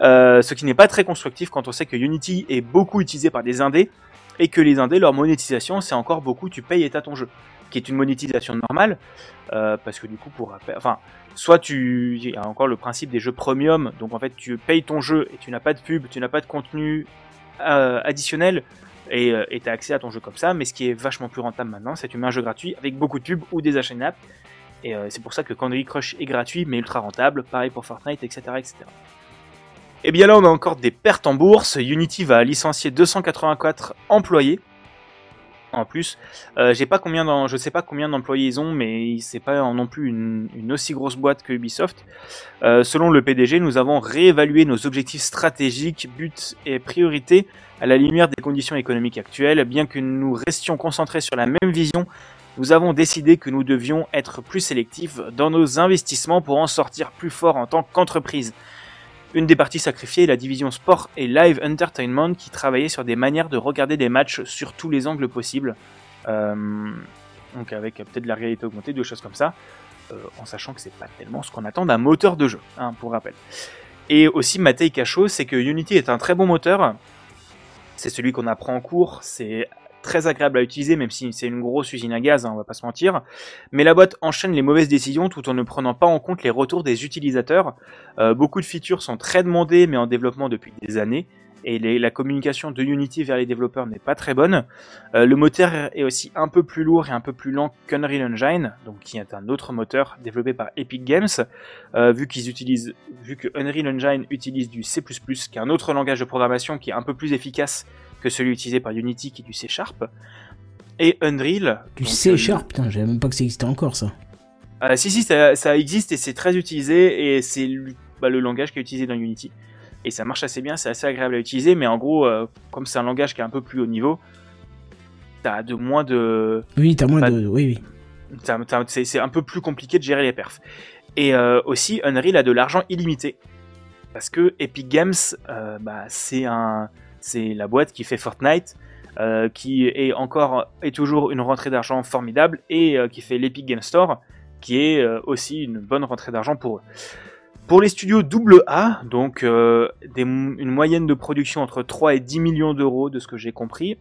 C: Euh, ce qui n'est pas très constructif quand on sait que Unity est beaucoup utilisé par des indés et que les indés, leur monétisation, c'est encore beaucoup tu payes et t'as ton jeu. Qui est une monétisation normale, euh, parce que du coup, pour enfin, soit tu, il y a encore le principe des jeux premium, donc en fait tu payes ton jeu et tu n'as pas de pub, tu n'as pas de contenu additionnel, et euh, et t'as accès à ton jeu comme ça, mais ce qui est vachement plus rentable maintenant, c'est que tu mets un jeu gratuit avec beaucoup de pubs ou des achats et euh, c'est pour ça que Candy Crush est gratuit, mais ultra rentable, pareil pour Fortnite, etc. etc. Et bien là, on a encore des pertes en bourse. Unity va licencier 284 employés. En plus, euh, j'ai sais pas combien d'employés ils ont, mais c'est pas non plus une, une aussi grosse boîte que Ubisoft. Euh, selon le PDG, nous avons réévalué nos objectifs stratégiques, buts et priorités à la lumière des conditions économiques actuelles. Bien que nous restions concentrés sur la même vision, nous avons décidé que nous devions être plus sélectifs dans nos investissements pour en sortir plus fort en tant qu'entreprise. Une des parties sacrifiées est la division sport et live entertainment qui travaillait sur des manières de regarder des matchs sur tous les angles possibles. Euh, donc avec peut-être de la réalité augmentée, des choses comme ça, euh, en sachant que c'est pas tellement ce qu'on attend d'un moteur de jeu, hein, pour rappel. Et aussi Matei Cachot, c'est que Unity est un très bon moteur. C'est celui qu'on apprend en cours, c'est très agréable à utiliser, même si c'est une grosse usine à gaz, hein, on va pas se mentir. Mais la boîte enchaîne les mauvaises décisions tout en ne prenant pas en compte les retours des utilisateurs. Euh, beaucoup de features sont très demandées, mais en développement depuis des années. Et la communication de Unity vers les développeurs n'est pas très bonne. Euh, le moteur est aussi un peu plus lourd et un peu plus lent qu'Unreal Engine, donc qui est un autre moteur développé par Epic Games, euh, vu qu'ils utilisent, vu que Unreal Engine utilise du C++, qui est un autre langage de programmation qui est un peu plus efficace que celui utilisé par Unity, qui est du C Sharp. Et Unreal.
A: Du C
C: euh,
A: Sharp, putain, je savais même pas que ça existait encore ça.
C: euh, si, si, ça, ça existe et c'est très utilisé et c'est le, bah, le langage qui est utilisé dans Unity. Et ça marche assez bien, c'est assez agréable à utiliser, mais en gros, euh, comme c'est un langage qui est un peu plus haut niveau, t'as de moins de.
A: Oui, t'as moins de. Oui, oui.
C: c'est c'est un peu plus compliqué de gérer les perfs. Et euh, aussi, Unreal a de l'argent illimité. Parce que Epic Games, bah, c'est un, c'est la boîte qui fait Fortnite, euh, qui est encore et toujours une rentrée d'argent formidable, et euh, qui fait l'Epic Game Store, qui est euh, aussi une bonne rentrée d'argent pour eux. Pour les studios AA, donc une moyenne de production entre 3 et 10 millions d'euros, de ce que j'ai compris,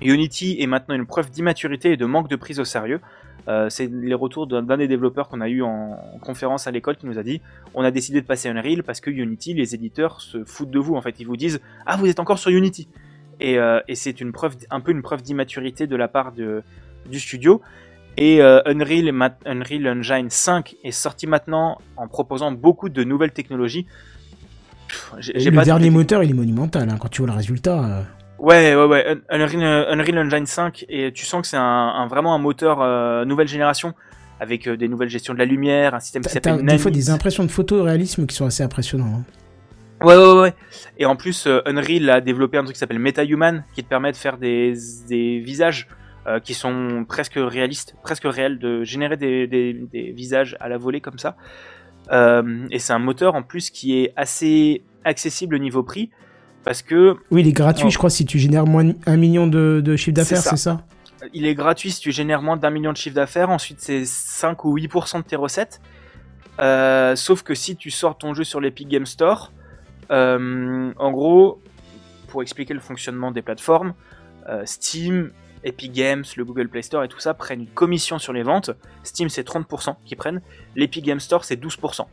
C: Unity est maintenant une preuve d'immaturité et de manque de prise au sérieux. Euh, c'est les retours d'un des développeurs qu'on a eu en, en conférence à l'école qui nous a dit on a décidé de passer à Unreal parce que Unity, les éditeurs se foutent de vous en fait. Ils vous disent ah vous êtes encore sur Unity et, euh, et c'est une preuve, un peu une preuve d'immaturité de la part de, du studio. Et euh, Unreal, Unreal Engine 5 est sorti maintenant en proposant beaucoup de nouvelles technologies. Pff,
A: le
C: pas
A: dernier moteur, il est monumental. hein, Quand tu vois le résultat. Euh,
C: Ouais, ouais, ouais. Un- Unreal, Unreal Engine 5, et tu sens que c'est un, un- vraiment un moteur euh, nouvelle génération, avec euh, des nouvelles gestions de la lumière, un système qui s'appelle
A: des fois des impressions de photoréalisme qui sont assez impressionnants. hein.
C: Ouais, ouais, ouais. Et en plus, euh, Unreal a développé un truc qui s'appelle MetaHuman, qui te permet de faire des, des visages euh, qui sont presque réalistes, presque réels, de générer des, des, des visages à la volée comme ça. Euh, et c'est un moteur en plus qui est assez accessible au niveau prix, parce que
A: Oui, il est gratuit,
C: Oh.
A: je crois, si tu génères moins d'un million de, de chiffre d'affaires,
C: C'est ça? il est gratuit si tu génères moins d'un million de chiffre d'affaires. Ensuite, c'est 5 ou 8% de tes recettes. Euh, sauf que si tu sors ton jeu sur l'Epic Game Store, euh, en gros, pour expliquer le fonctionnement des plateformes, euh, Steam, Epic Games, le Google Play Store et tout ça prennent une commission sur les ventes. Steam, c'est 30% qu'ils prennent. L'Epic Game Store, c'est 12%.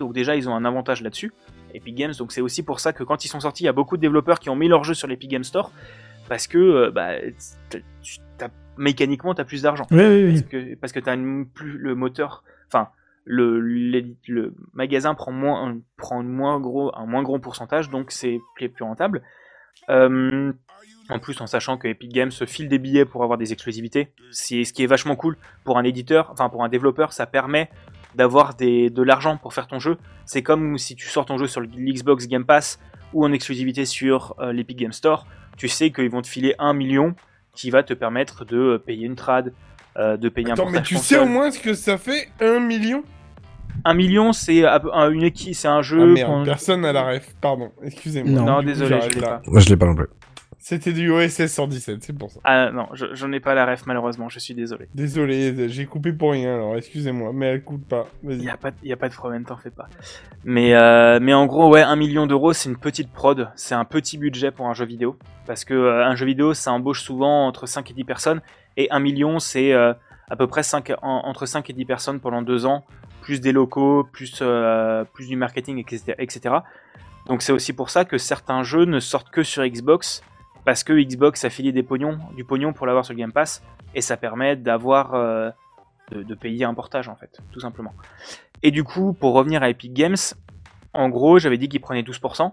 C: Donc déjà, ils ont un avantage là-dessus. Epic Games, donc c'est aussi pour ça que quand ils sont sortis, il y a beaucoup de développeurs qui ont mis leurs jeux sur l'Epic Game Store parce que euh, bah, t'as- tu- mécaniquement t'as plus d'argent.
A: Oui, oui, oui.
C: parce que parce que t'as une- plus le moteur enfin le, magasin prend moins un- prend moins gros un moins gros pourcentage donc c'est plus, rentable. Euh, En plus, en sachant que Epic Games file des billets pour avoir des exclusivités, c'est ce qui est vachement cool. Pour un éditeur, enfin pour un développeur, ça permet d'avoir de l'argent pour faire ton jeu. C'est comme si tu sors ton jeu sur le Xbox Game Pass ou en exclusivité sur euh, l'Epic Game Store. Tu sais qu'ils vont te filer un million qui va te permettre de euh, payer une trad, euh, de payer un
E: Attends, mais
C: portage
E: tu sais au moins ce que ça fait Un million?
C: Un million, c'est un, une équipe, c'est un
E: Ah
C: jeu.
E: merde,
C: qu'on-
E: personne n'a la ref. Pardon, excusez-moi.
A: Non.
C: Non,
E: Du coup,
C: désolé, je l'ai pas.
D: Moi, je l'ai pas non plus.
E: C'était du OSS 117, c'est pour ça.
C: Ah non, je, j'en ai pas la ref malheureusement, je suis désolé.
E: Désolé, j'ai coupé pour rien, alors excusez-moi, mais elle coûte pas.
C: Il y a pas, y a pas de problème, t'en fais pas. Mais euh, mais en gros, ouais, un million d'euros, c'est une petite prod, c'est un petit budget pour un jeu vidéo, parce que euh, un jeu vidéo, ça embauche souvent entre 5 et 10 personnes, et un million, c'est euh, à peu près 5, en- entre 5 et 10 personnes pendant deux ans, plus des locaux, plus euh, plus du marketing, etc., etc. Donc c'est aussi pour ça que certains jeux ne sortent que sur Xbox, parce que Xbox a filé des pognons, du pognon pour l'avoir sur le Game Pass, et ça permet d'avoir euh, de, de payer un portage en fait, tout simplement. Et du coup, pour revenir à Epic Games, en gros, j'avais dit qu'ils prenaient 12%,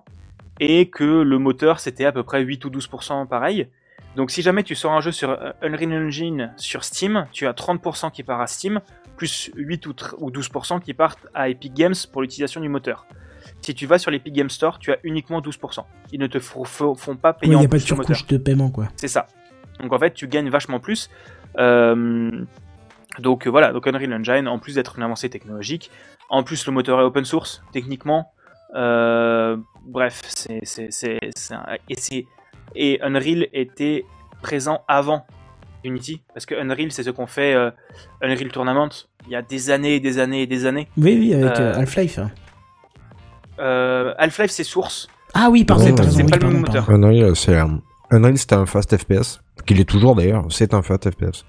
C: et que le moteur c'était à peu près 8 ou 12% pareil. Donc si jamais tu sors un jeu sur euh, Unreal Engine sur Steam, tu as 30% qui part à Steam, plus 8 ou tr- ou 12% qui partent à Epic Games pour l'utilisation du moteur. Si tu vas sur l'Epic Games Store, tu as uniquement 12%. Ils ne te fo- fo- font pas
A: Il
C: payer
A: n'y
C: en
A: a pas de surcouche de paiement, quoi.
C: C'est ça. Donc en fait, tu gagnes vachement plus. Euh, donc euh, voilà, donc Unreal Engine, en plus d'être une avancée technologique, en plus le moteur est open source, techniquement. Euh, bref, c'est et et Unreal était présent avant Unity parce que Unreal c'est ce qu'on fait euh, Unreal Tournament il y a des années et des années et des années.
A: Oui, oui, avec Half-Life.
C: Euh, Half-Life c'est source.
A: Ah oui, pardon,
D: c'est-
A: oui,
C: pas le
A: pardon,
C: même moteur.
D: Unreal, c'est un... Unreal, c'était un fast FPS. Qu'il est toujours d'ailleurs. C'est un fast FPS.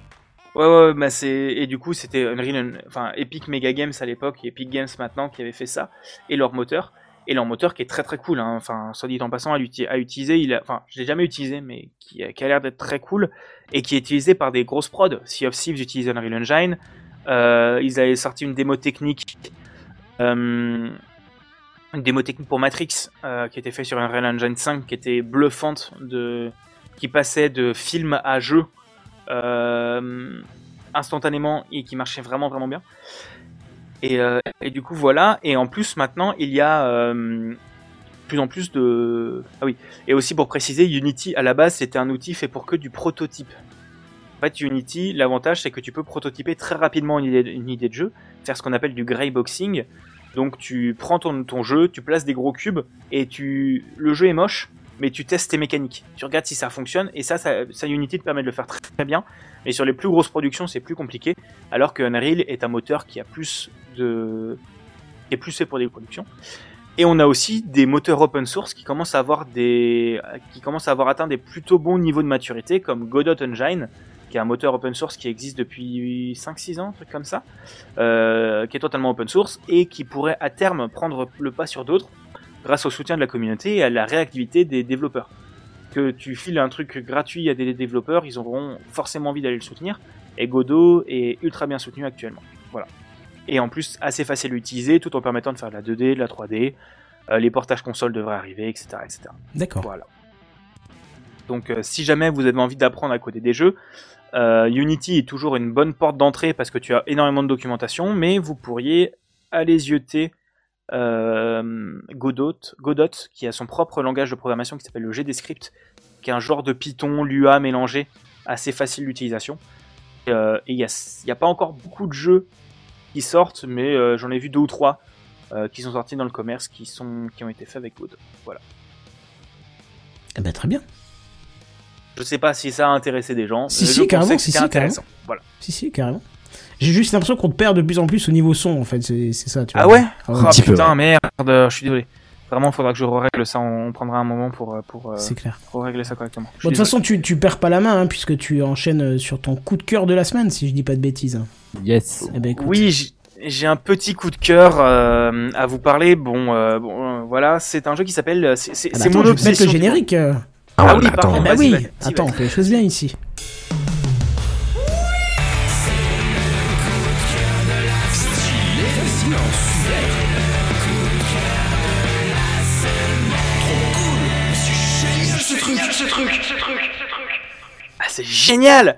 C: Ouais, ouais, bah c'est et du coup c'était Unreal, enfin Epic Mega Games à l'époque et Epic Games maintenant qui avait fait ça et leur moteur et leur moteur qui est très très cool. Hein. Enfin, soit dit en passant à, utiliser, il a, enfin je l'ai jamais utilisé mais qui, a- qui a l'air d'être très cool et qui est utilisé par des grosses prods. Sea of Thieves utilise Unreal Engine. Euh, ils avaient sorti une démo technique. euh, une démo technique pour Matrix euh, qui était fait sur Unreal Engine 5 qui était bluffante de qui passait de film à jeu euh, instantanément et qui marchait vraiment vraiment bien. Et, euh, et du coup voilà. Et en plus maintenant il y a plus en plus de ah oui. Et aussi pour préciser Unity à la base c'était un outil fait pour que du prototype. En fait Unity l'avantage c'est que tu peux prototyper très rapidement une idée, une idée de jeu faire ce qu'on appelle du greyboxing donc tu prends ton, jeu, tu places des gros cubes et tu le jeu est moche, mais tu testes tes mécaniques. Tu regardes si ça fonctionne et ça, ça, ça Unity te permet de le faire très, très bien. Mais sur les plus grosses productions, c'est plus compliqué. Alors que Unreal est un moteur qui a plus de, qui est plus fait pour des productions. Et on a aussi des moteurs open source qui commencent à avoir des, qui commencent à avoir atteint des plutôt bons niveaux de maturité, comme Godot Engine, qui est un moteur open source qui existe depuis 5-6 ans, un truc comme ça, euh, qui est totalement open source et qui pourrait à terme prendre le pas sur d'autres grâce au soutien de la communauté et à la réactivité des développeurs. Que tu files un truc gratuit à des développeurs, ils auront forcément envie d'aller le soutenir. Et Godot est ultra bien soutenu actuellement. Voilà. Et en plus, assez facile à utiliser tout en permettant de faire de la 2D, de la 3D. Euh, les portages consoles devraient arriver, etc. etc.
A: D'accord.
C: Voilà. Donc, euh, si jamais vous avez envie d'apprendre à coder des jeux, euh, Unity est toujours une bonne porte d'entrée parce que tu as énormément de documentation, mais vous pourriez aller zioter euh, Godot, Godot, qui a son propre langage de programmation qui s'appelle le GDScript, qui est un genre de Python, Lua mélangé, assez facile d'utilisation. Euh, et il n'y a, pas encore beaucoup de jeux qui sortent, mais euh, j'en ai vu deux ou trois euh, qui sont sortis dans le commerce, qui, sont, qui ont été faits avec Godot. Voilà.
A: Eh ben, très bien.
C: Je sais pas si ça a intéressé des gens.
A: Si, si,
C: je
A: carrément, si, si,
C: intéressant. Voilà.
A: Si, si, carrément. J'ai juste l'impression qu'on te perd de plus en plus au niveau son, en fait. C'est ça, tu vois.
C: Ah ouais
A: Ah ouais,
C: Oh
H: petit peu,
C: putain, merde, je suis désolé. Vraiment, faudra que je règle ça. On prendra un moment pour, euh, pour euh,
A: C'est clair.
C: régler ça correctement.
A: Bon, de toute façon, tu, tu perds pas la main, hein, puisque tu enchaînes euh, sur ton coup de cœur de la semaine, si je dis pas de bêtises.
H: Yes.
A: Eh ben, écoute.
C: Oui, j'ai un petit coup de cœur euh, à vous parler. Bon, euh, bon, euh, voilà, c'est un jeu qui s'obsession. C'est
A: Ah bah
C: mon
A: je vais mettre
C: obsession.
A: le générique. euh.
C: Ah,
D: Ah,
C: oui,
D: bah.
A: Ah bah
C: vas-y,
A: oui,
C: vas-y,
A: attends, on fait les choses bien ici.
B: ce truc, ce truc, ce truc.
C: c'est génial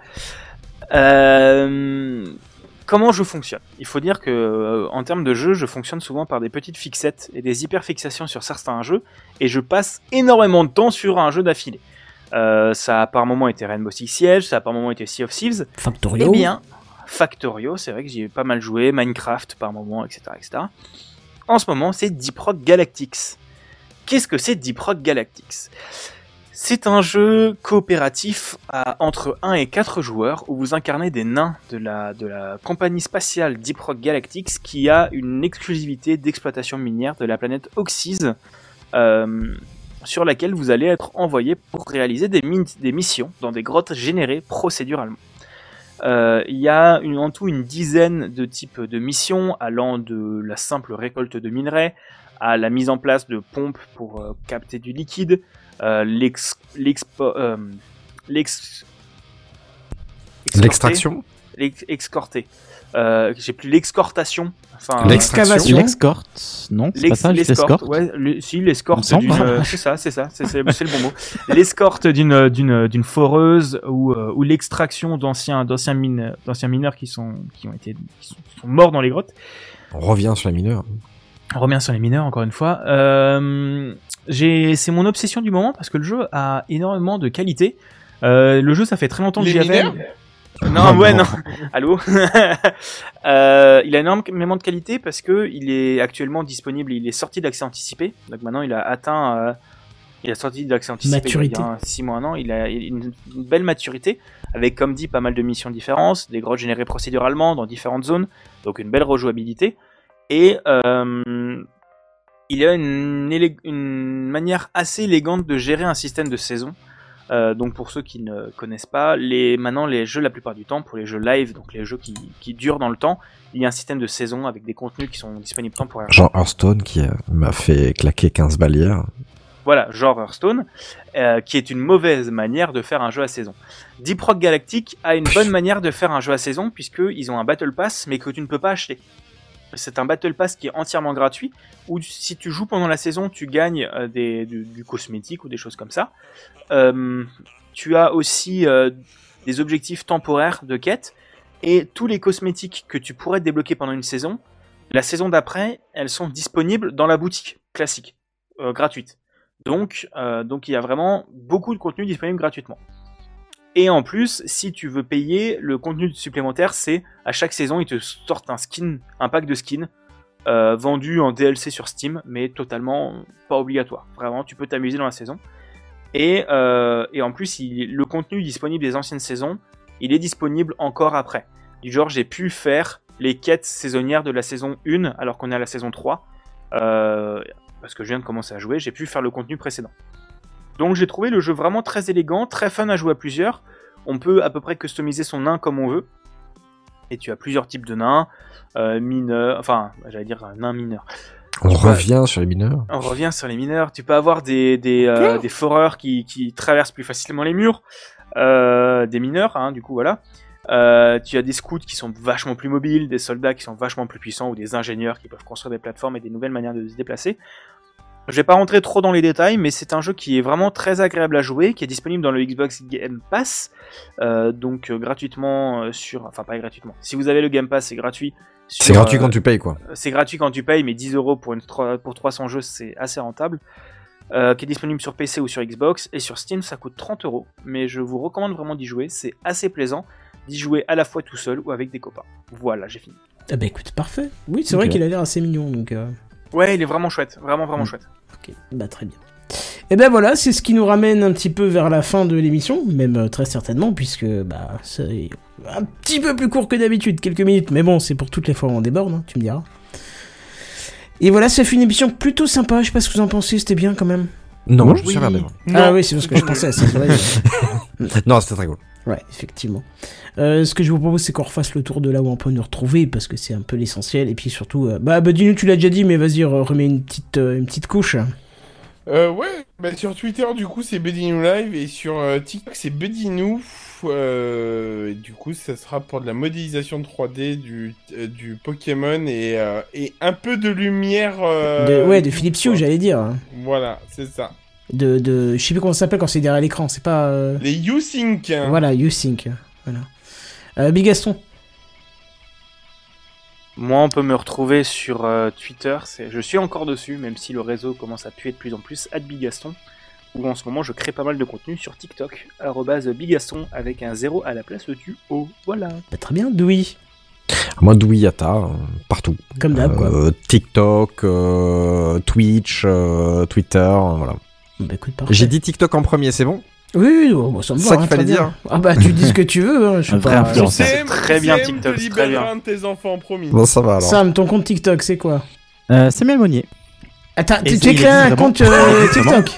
C: Euh, Comment je fonctionne Il faut dire que euh, en termes de jeu, je fonctionne souvent par des petites fixettes et des hyperfixations sur certains jeux, et je passe énormément de temps sur un jeu d'affilée. Euh, ça a par moment été Rainbow Six Siege, ça a par moment été Sea of Thieves.
A: Factorio.
C: Eh bien, Factorio, c'est vrai que j'y ai pas mal joué, Minecraft par moment, etc., etc. En ce moment, c'est Deep Rock Galactics. Qu'est-ce que c'est Deep Rock Galactics? C'est un jeu coopératif à entre 1 et 4 joueurs où vous incarnez des nains de la, compagnie spatiale Deep Rock Galactics qui a une exclusivité d'exploitation minière de la planète Oxys euh, sur laquelle vous allez être envoyé pour réaliser des, missions dans des grottes générées procéduralement. Euh, Il y a en tout une dizaine de types de missions allant de la simple récolte de minerais à la mise en place de pompes pour euh, capter du liquide, euh, euh,
D: L'extraction
C: l'ex- Excorter. Euh, J'ai plus l'excortation. Enfin,
A: L'excavation.
H: L'escorte, non, c'est pas ça,
C: l'escorte,
H: l'escorte.
C: ouais, le- si l'escorte d'une, euh, c'est ça, c'est ça, c'est le bon mot. L'escorte d'une d'une d'une foreuse ou euh, ou l'extraction d'anciens d'anciens mine d'anciens mineurs qui sont qui ont été qui sont, qui sont morts dans les grottes.
D: On revient sur les mineurs.
C: On revient sur les mineurs encore une fois. Euh, c'est mon obsession du moment parce que le jeu a énormément de qualité. Euh, le jeu ça fait très longtemps que j'y avais.
E: mineurs
C: Non, ouais, non. Allô Euh, Il a énormément de qualité parce que il est actuellement disponible, il est sorti d'accès anticipé. Donc maintenant, il a atteint, euh, il a sorti d'accès anticipé
A: Maturité.
C: il y a 6 mois, un an. Il a une, une belle maturité avec, comme dit, pas mal de missions différentes, des grottes générées procéduralement dans différentes zones, donc une belle rejouabilité. Et euh, il a une, manière assez élégante de gérer un système de saison. Euh, donc pour ceux qui ne connaissent pas, les, maintenant les jeux la plupart du temps, pour les jeux live, donc les jeux qui, qui durent dans le temps, il y a un système de saison avec des contenus qui sont disponibles temporairement.
D: Genre Hearthstone qui euh, m'a fait claquer 15 balles hier.
C: Voilà, genre Hearthstone, euh, qui est une mauvaise manière de faire un jeu à saison. Deep Rock Galactic a une bonne manière de faire un jeu à saison, puisqu'ils ont un Battle Pass, mais que tu ne peux pas acheter. C'est un Battle Pass qui est entièrement gratuit, où si tu joues pendant la saison, tu gagnes euh, du, cosmétique ou des choses comme ça. Euh, tu as aussi euh, des objectifs temporaires de quête, et tous les cosmétiques que tu pourrais débloquer pendant une saison, la saison d'après, elles sont disponibles dans la boutique classique, gratuite. Donc, donc il y a vraiment beaucoup de contenu disponible gratuitement. Et en plus, si tu veux payer, le contenu supplémentaire, c'est à chaque saison, ils te sortent un skin, un pack de skins euh, vendu en DLC sur Steam, mais totalement pas obligatoire. Vraiment, tu peux t'amuser dans la saison. Et, euh, et en plus, le contenu disponible des anciennes saisons, il est disponible encore après. Du genre, j'ai pu faire les quêtes saisonnières de la saison 1 alors qu'on est à la saison 3. Euh, parce que je viens de commencer à jouer, j'ai pu faire le contenu précédent. Donc j'ai trouvé le jeu vraiment très élégant, très fun à jouer à plusieurs. On peut à peu près customiser son nain comme on veut. Et tu as plusieurs types de nains, euh, mineurs, enfin j'allais dire un nain mineur.
D: On
C: Tu peux-
D: revient sur les mineurs.
C: On revient sur les mineurs. Tu peux avoir des des, euh, des foreurs qui, qui traversent plus facilement les murs, euh, des mineurs, hein, du coup voilà. Euh, tu as des scouts qui sont vachement plus mobiles, des soldats qui sont vachement plus puissants ou des ingénieurs qui peuvent construire des plateformes et des nouvelles manières de se déplacer. Je vais pas rentrer trop dans les détails, mais c'est un jeu qui est vraiment très agréable à jouer, qui est disponible dans le Xbox Game Pass, euh, donc euh, gratuitement euh, sur, enfin pas gratuitement. Si vous avez le Game Pass, c'est gratuit.
D: C'est gratuit
C: euh,
D: quand tu payes quoi.
C: c'est gratuit quand tu payes, mais 10 euros pour, une, pour 300 jeux, c'est assez rentable. Euh, qui est disponible sur PC ou sur Xbox. Et sur Steam, ça coûte 30 euros. Mais je vous recommande vraiment d'y jouer. C'est assez plaisant d'y jouer à la fois tout seul ou avec des copains. Voilà, j'ai fini.
A: Ah bah écoute, parfait. Oui, c'est vrai qu'il a l'air assez mignon, donc... euh,
C: Ouais, il est vraiment chouette. Vraiment, vraiment
A: Mm.
C: chouette.
A: Ok, bah très bien. Et ben voilà, c'est ce qui nous ramène un petit peu vers la fin de l'émission, même euh, très certainement, puisque bah c'est un petit peu plus court que d'habitude, quelques minutes, mais bon, c'est pour toutes les fois où on déborde, hein, tu me diras. Et voilà, ça fait une émission plutôt sympa, je sais pas ce que vous en pensez, c'était bien quand même?
D: Non,
H: Oui.
D: je me suis regardé.
A: Ah oui, c'est ce que je pensais, c'est vrai.
D: Non, c'était très cool.
A: Ouais, effectivement. Euh, ce que je vous propose, c'est qu'on refasse le tour de là où on peut nous retrouver, parce que c'est un peu l'essentiel, et puis surtout, euh, bah, bah dis-nous, tu l'as déjà dit, mais vas-y, re- remets une petite, euh, une petite couche.
E: Euh, ouais, bah, sur Twitter, du coup, c'est New Live, et sur euh, TikTok, c'est. Euh, et du coup, ça sera pour de la modélisation 3D du, du Pokémon et, et un peu de lumière.
A: De- ouais, de Hue,
E: quoi.
A: j'allais dire.
E: Voilà, c'est ça.
A: De, de, je sais plus comment ça s'appelle quand c'est derrière l'écran. C'est pas. euh,
E: Les YouSync.
A: Voilà, YouSync. Voilà. Euh, Big Gaston.
C: Moi, on peut me retrouver sur euh, Twitter. C'est, je suis encore dessus, même si le réseau commence à puer de plus en plus. Bigaston. Où en ce moment, je crée pas mal de contenu sur TikTok. arrobase Bigaston avec un zéro à la place du O. Voilà.
A: Bah, très bien, Doui.
D: Moi, Douillata, euh, partout.
A: Comme d'hab, quoi.
D: Euh, TikTok, euh, Twitch, euh, Twitter, voilà.
A: Bah.
D: J'ai dit TikTok en premier, c'est bon?
A: Oui, oui, bon, ça me
D: C'est
A: va.
D: ça qu'il
A: hein,
D: fallait
A: bien.
D: dire.
A: Ah bah, tu dis ce que tu veux. Hein, je sais
H: Un vrai
A: pas.
H: influenceur.
C: C'est très bien, TikTok, c'est très bien.
E: un de tes enfants, promis.
D: Bon, ça va alors.
A: Sam, ton compte TikTok, c'est quoi?
H: Euh, Samuel Monnier.
A: Attends, tu as créé un compte euh. TikTok?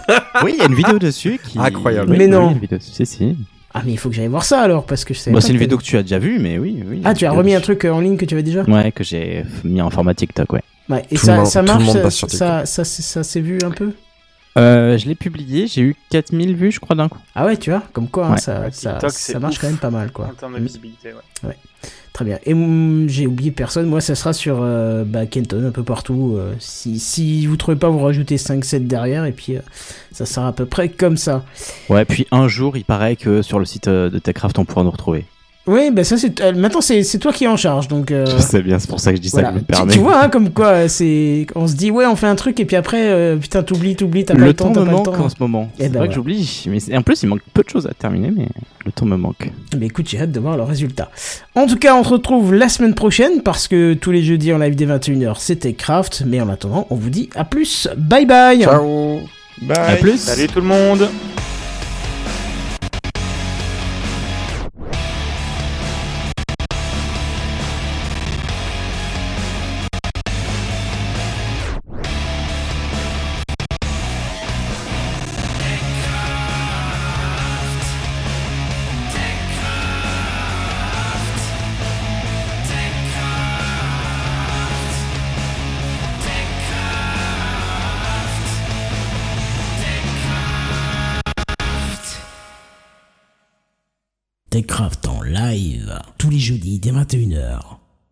H: Oui, il y a une vidéo dessus qui.
D: Incroyable.
A: Mais
H: oui,
A: non.
H: oui, une vidéo- Si, si.
A: Ah, mais il faut que j'aille voir ça alors, parce que je sais
H: Bon,
A: pas.
H: c'est une vidéo que tu as déjà vue, mais oui, oui.
A: Ah, tu as remis un truc euh, en ligne que tu avais déjà?
H: Ouais, que j'ai mis en format TikTok, ouais.
A: Ouais, et
D: Tout le
A: ça,
D: monde-
A: ça
D: tout le
A: marche,
D: monde
A: ça,
D: passe sur
A: ça, ça, c'est- ça s'est vu un peu?
H: Euh, je l'ai publié, j'ai eu 4000 vues, je crois, d'un coup.
A: Ah ouais, tu vois, comme quoi, hein,
H: Ouais.
A: ça,
C: Ouais,
A: ça,
C: TikTok,
A: ça
C: c'est
A: marche
C: ouf
A: quand même pas mal, quoi.
C: En termes de
A: Mm.
C: visibilité, ouais.
A: Très bien. Et mm, j'ai oublié personne, moi ça sera sur euh, bah, Kenton, un peu partout. euh, si, si vous trouvez pas, vous rajoutez 5-7 derrière, et puis euh, ça sera à peu près comme ça.
H: Ouais, puis un jour, il paraît que sur le site de TechCraft, on pourra nous retrouver.
A: Oui, bah ça c'est. euh, maintenant c'est c'est toi qui es en charge, donc. euh,
H: Je sais bien, c'est pour ça que je dis
A: voilà.
H: ça, que je me
A: tu,
H: permets.
A: tu vois, hein, comme quoi, euh, c'est. On se dit, ouais, on fait un truc, et puis après, euh, putain, t'oublies, t'oublies, t'as pas
H: le
A: le temps,
H: temps
A: t'as
H: me
A: pas le
H: manque
A: temps.
H: en ce moment.
A: Eh
H: C'est
A: ben
H: vrai
A: voilà.
H: que j'oublie. Mais c'est- en plus, il manque peu de choses à terminer, mais le temps me manque.
A: Mais écoute, j'ai hâte de voir le résultat. En tout cas, on se retrouve la semaine prochaine parce que tous les jeudis en live dès 21h, c'était Craft. Mais en attendant, on vous dit à plus. Bye bye.
D: Ciao
E: Bye.
H: À plus.
C: Salut tout le monde
B: Tous les jeudis dès 21h.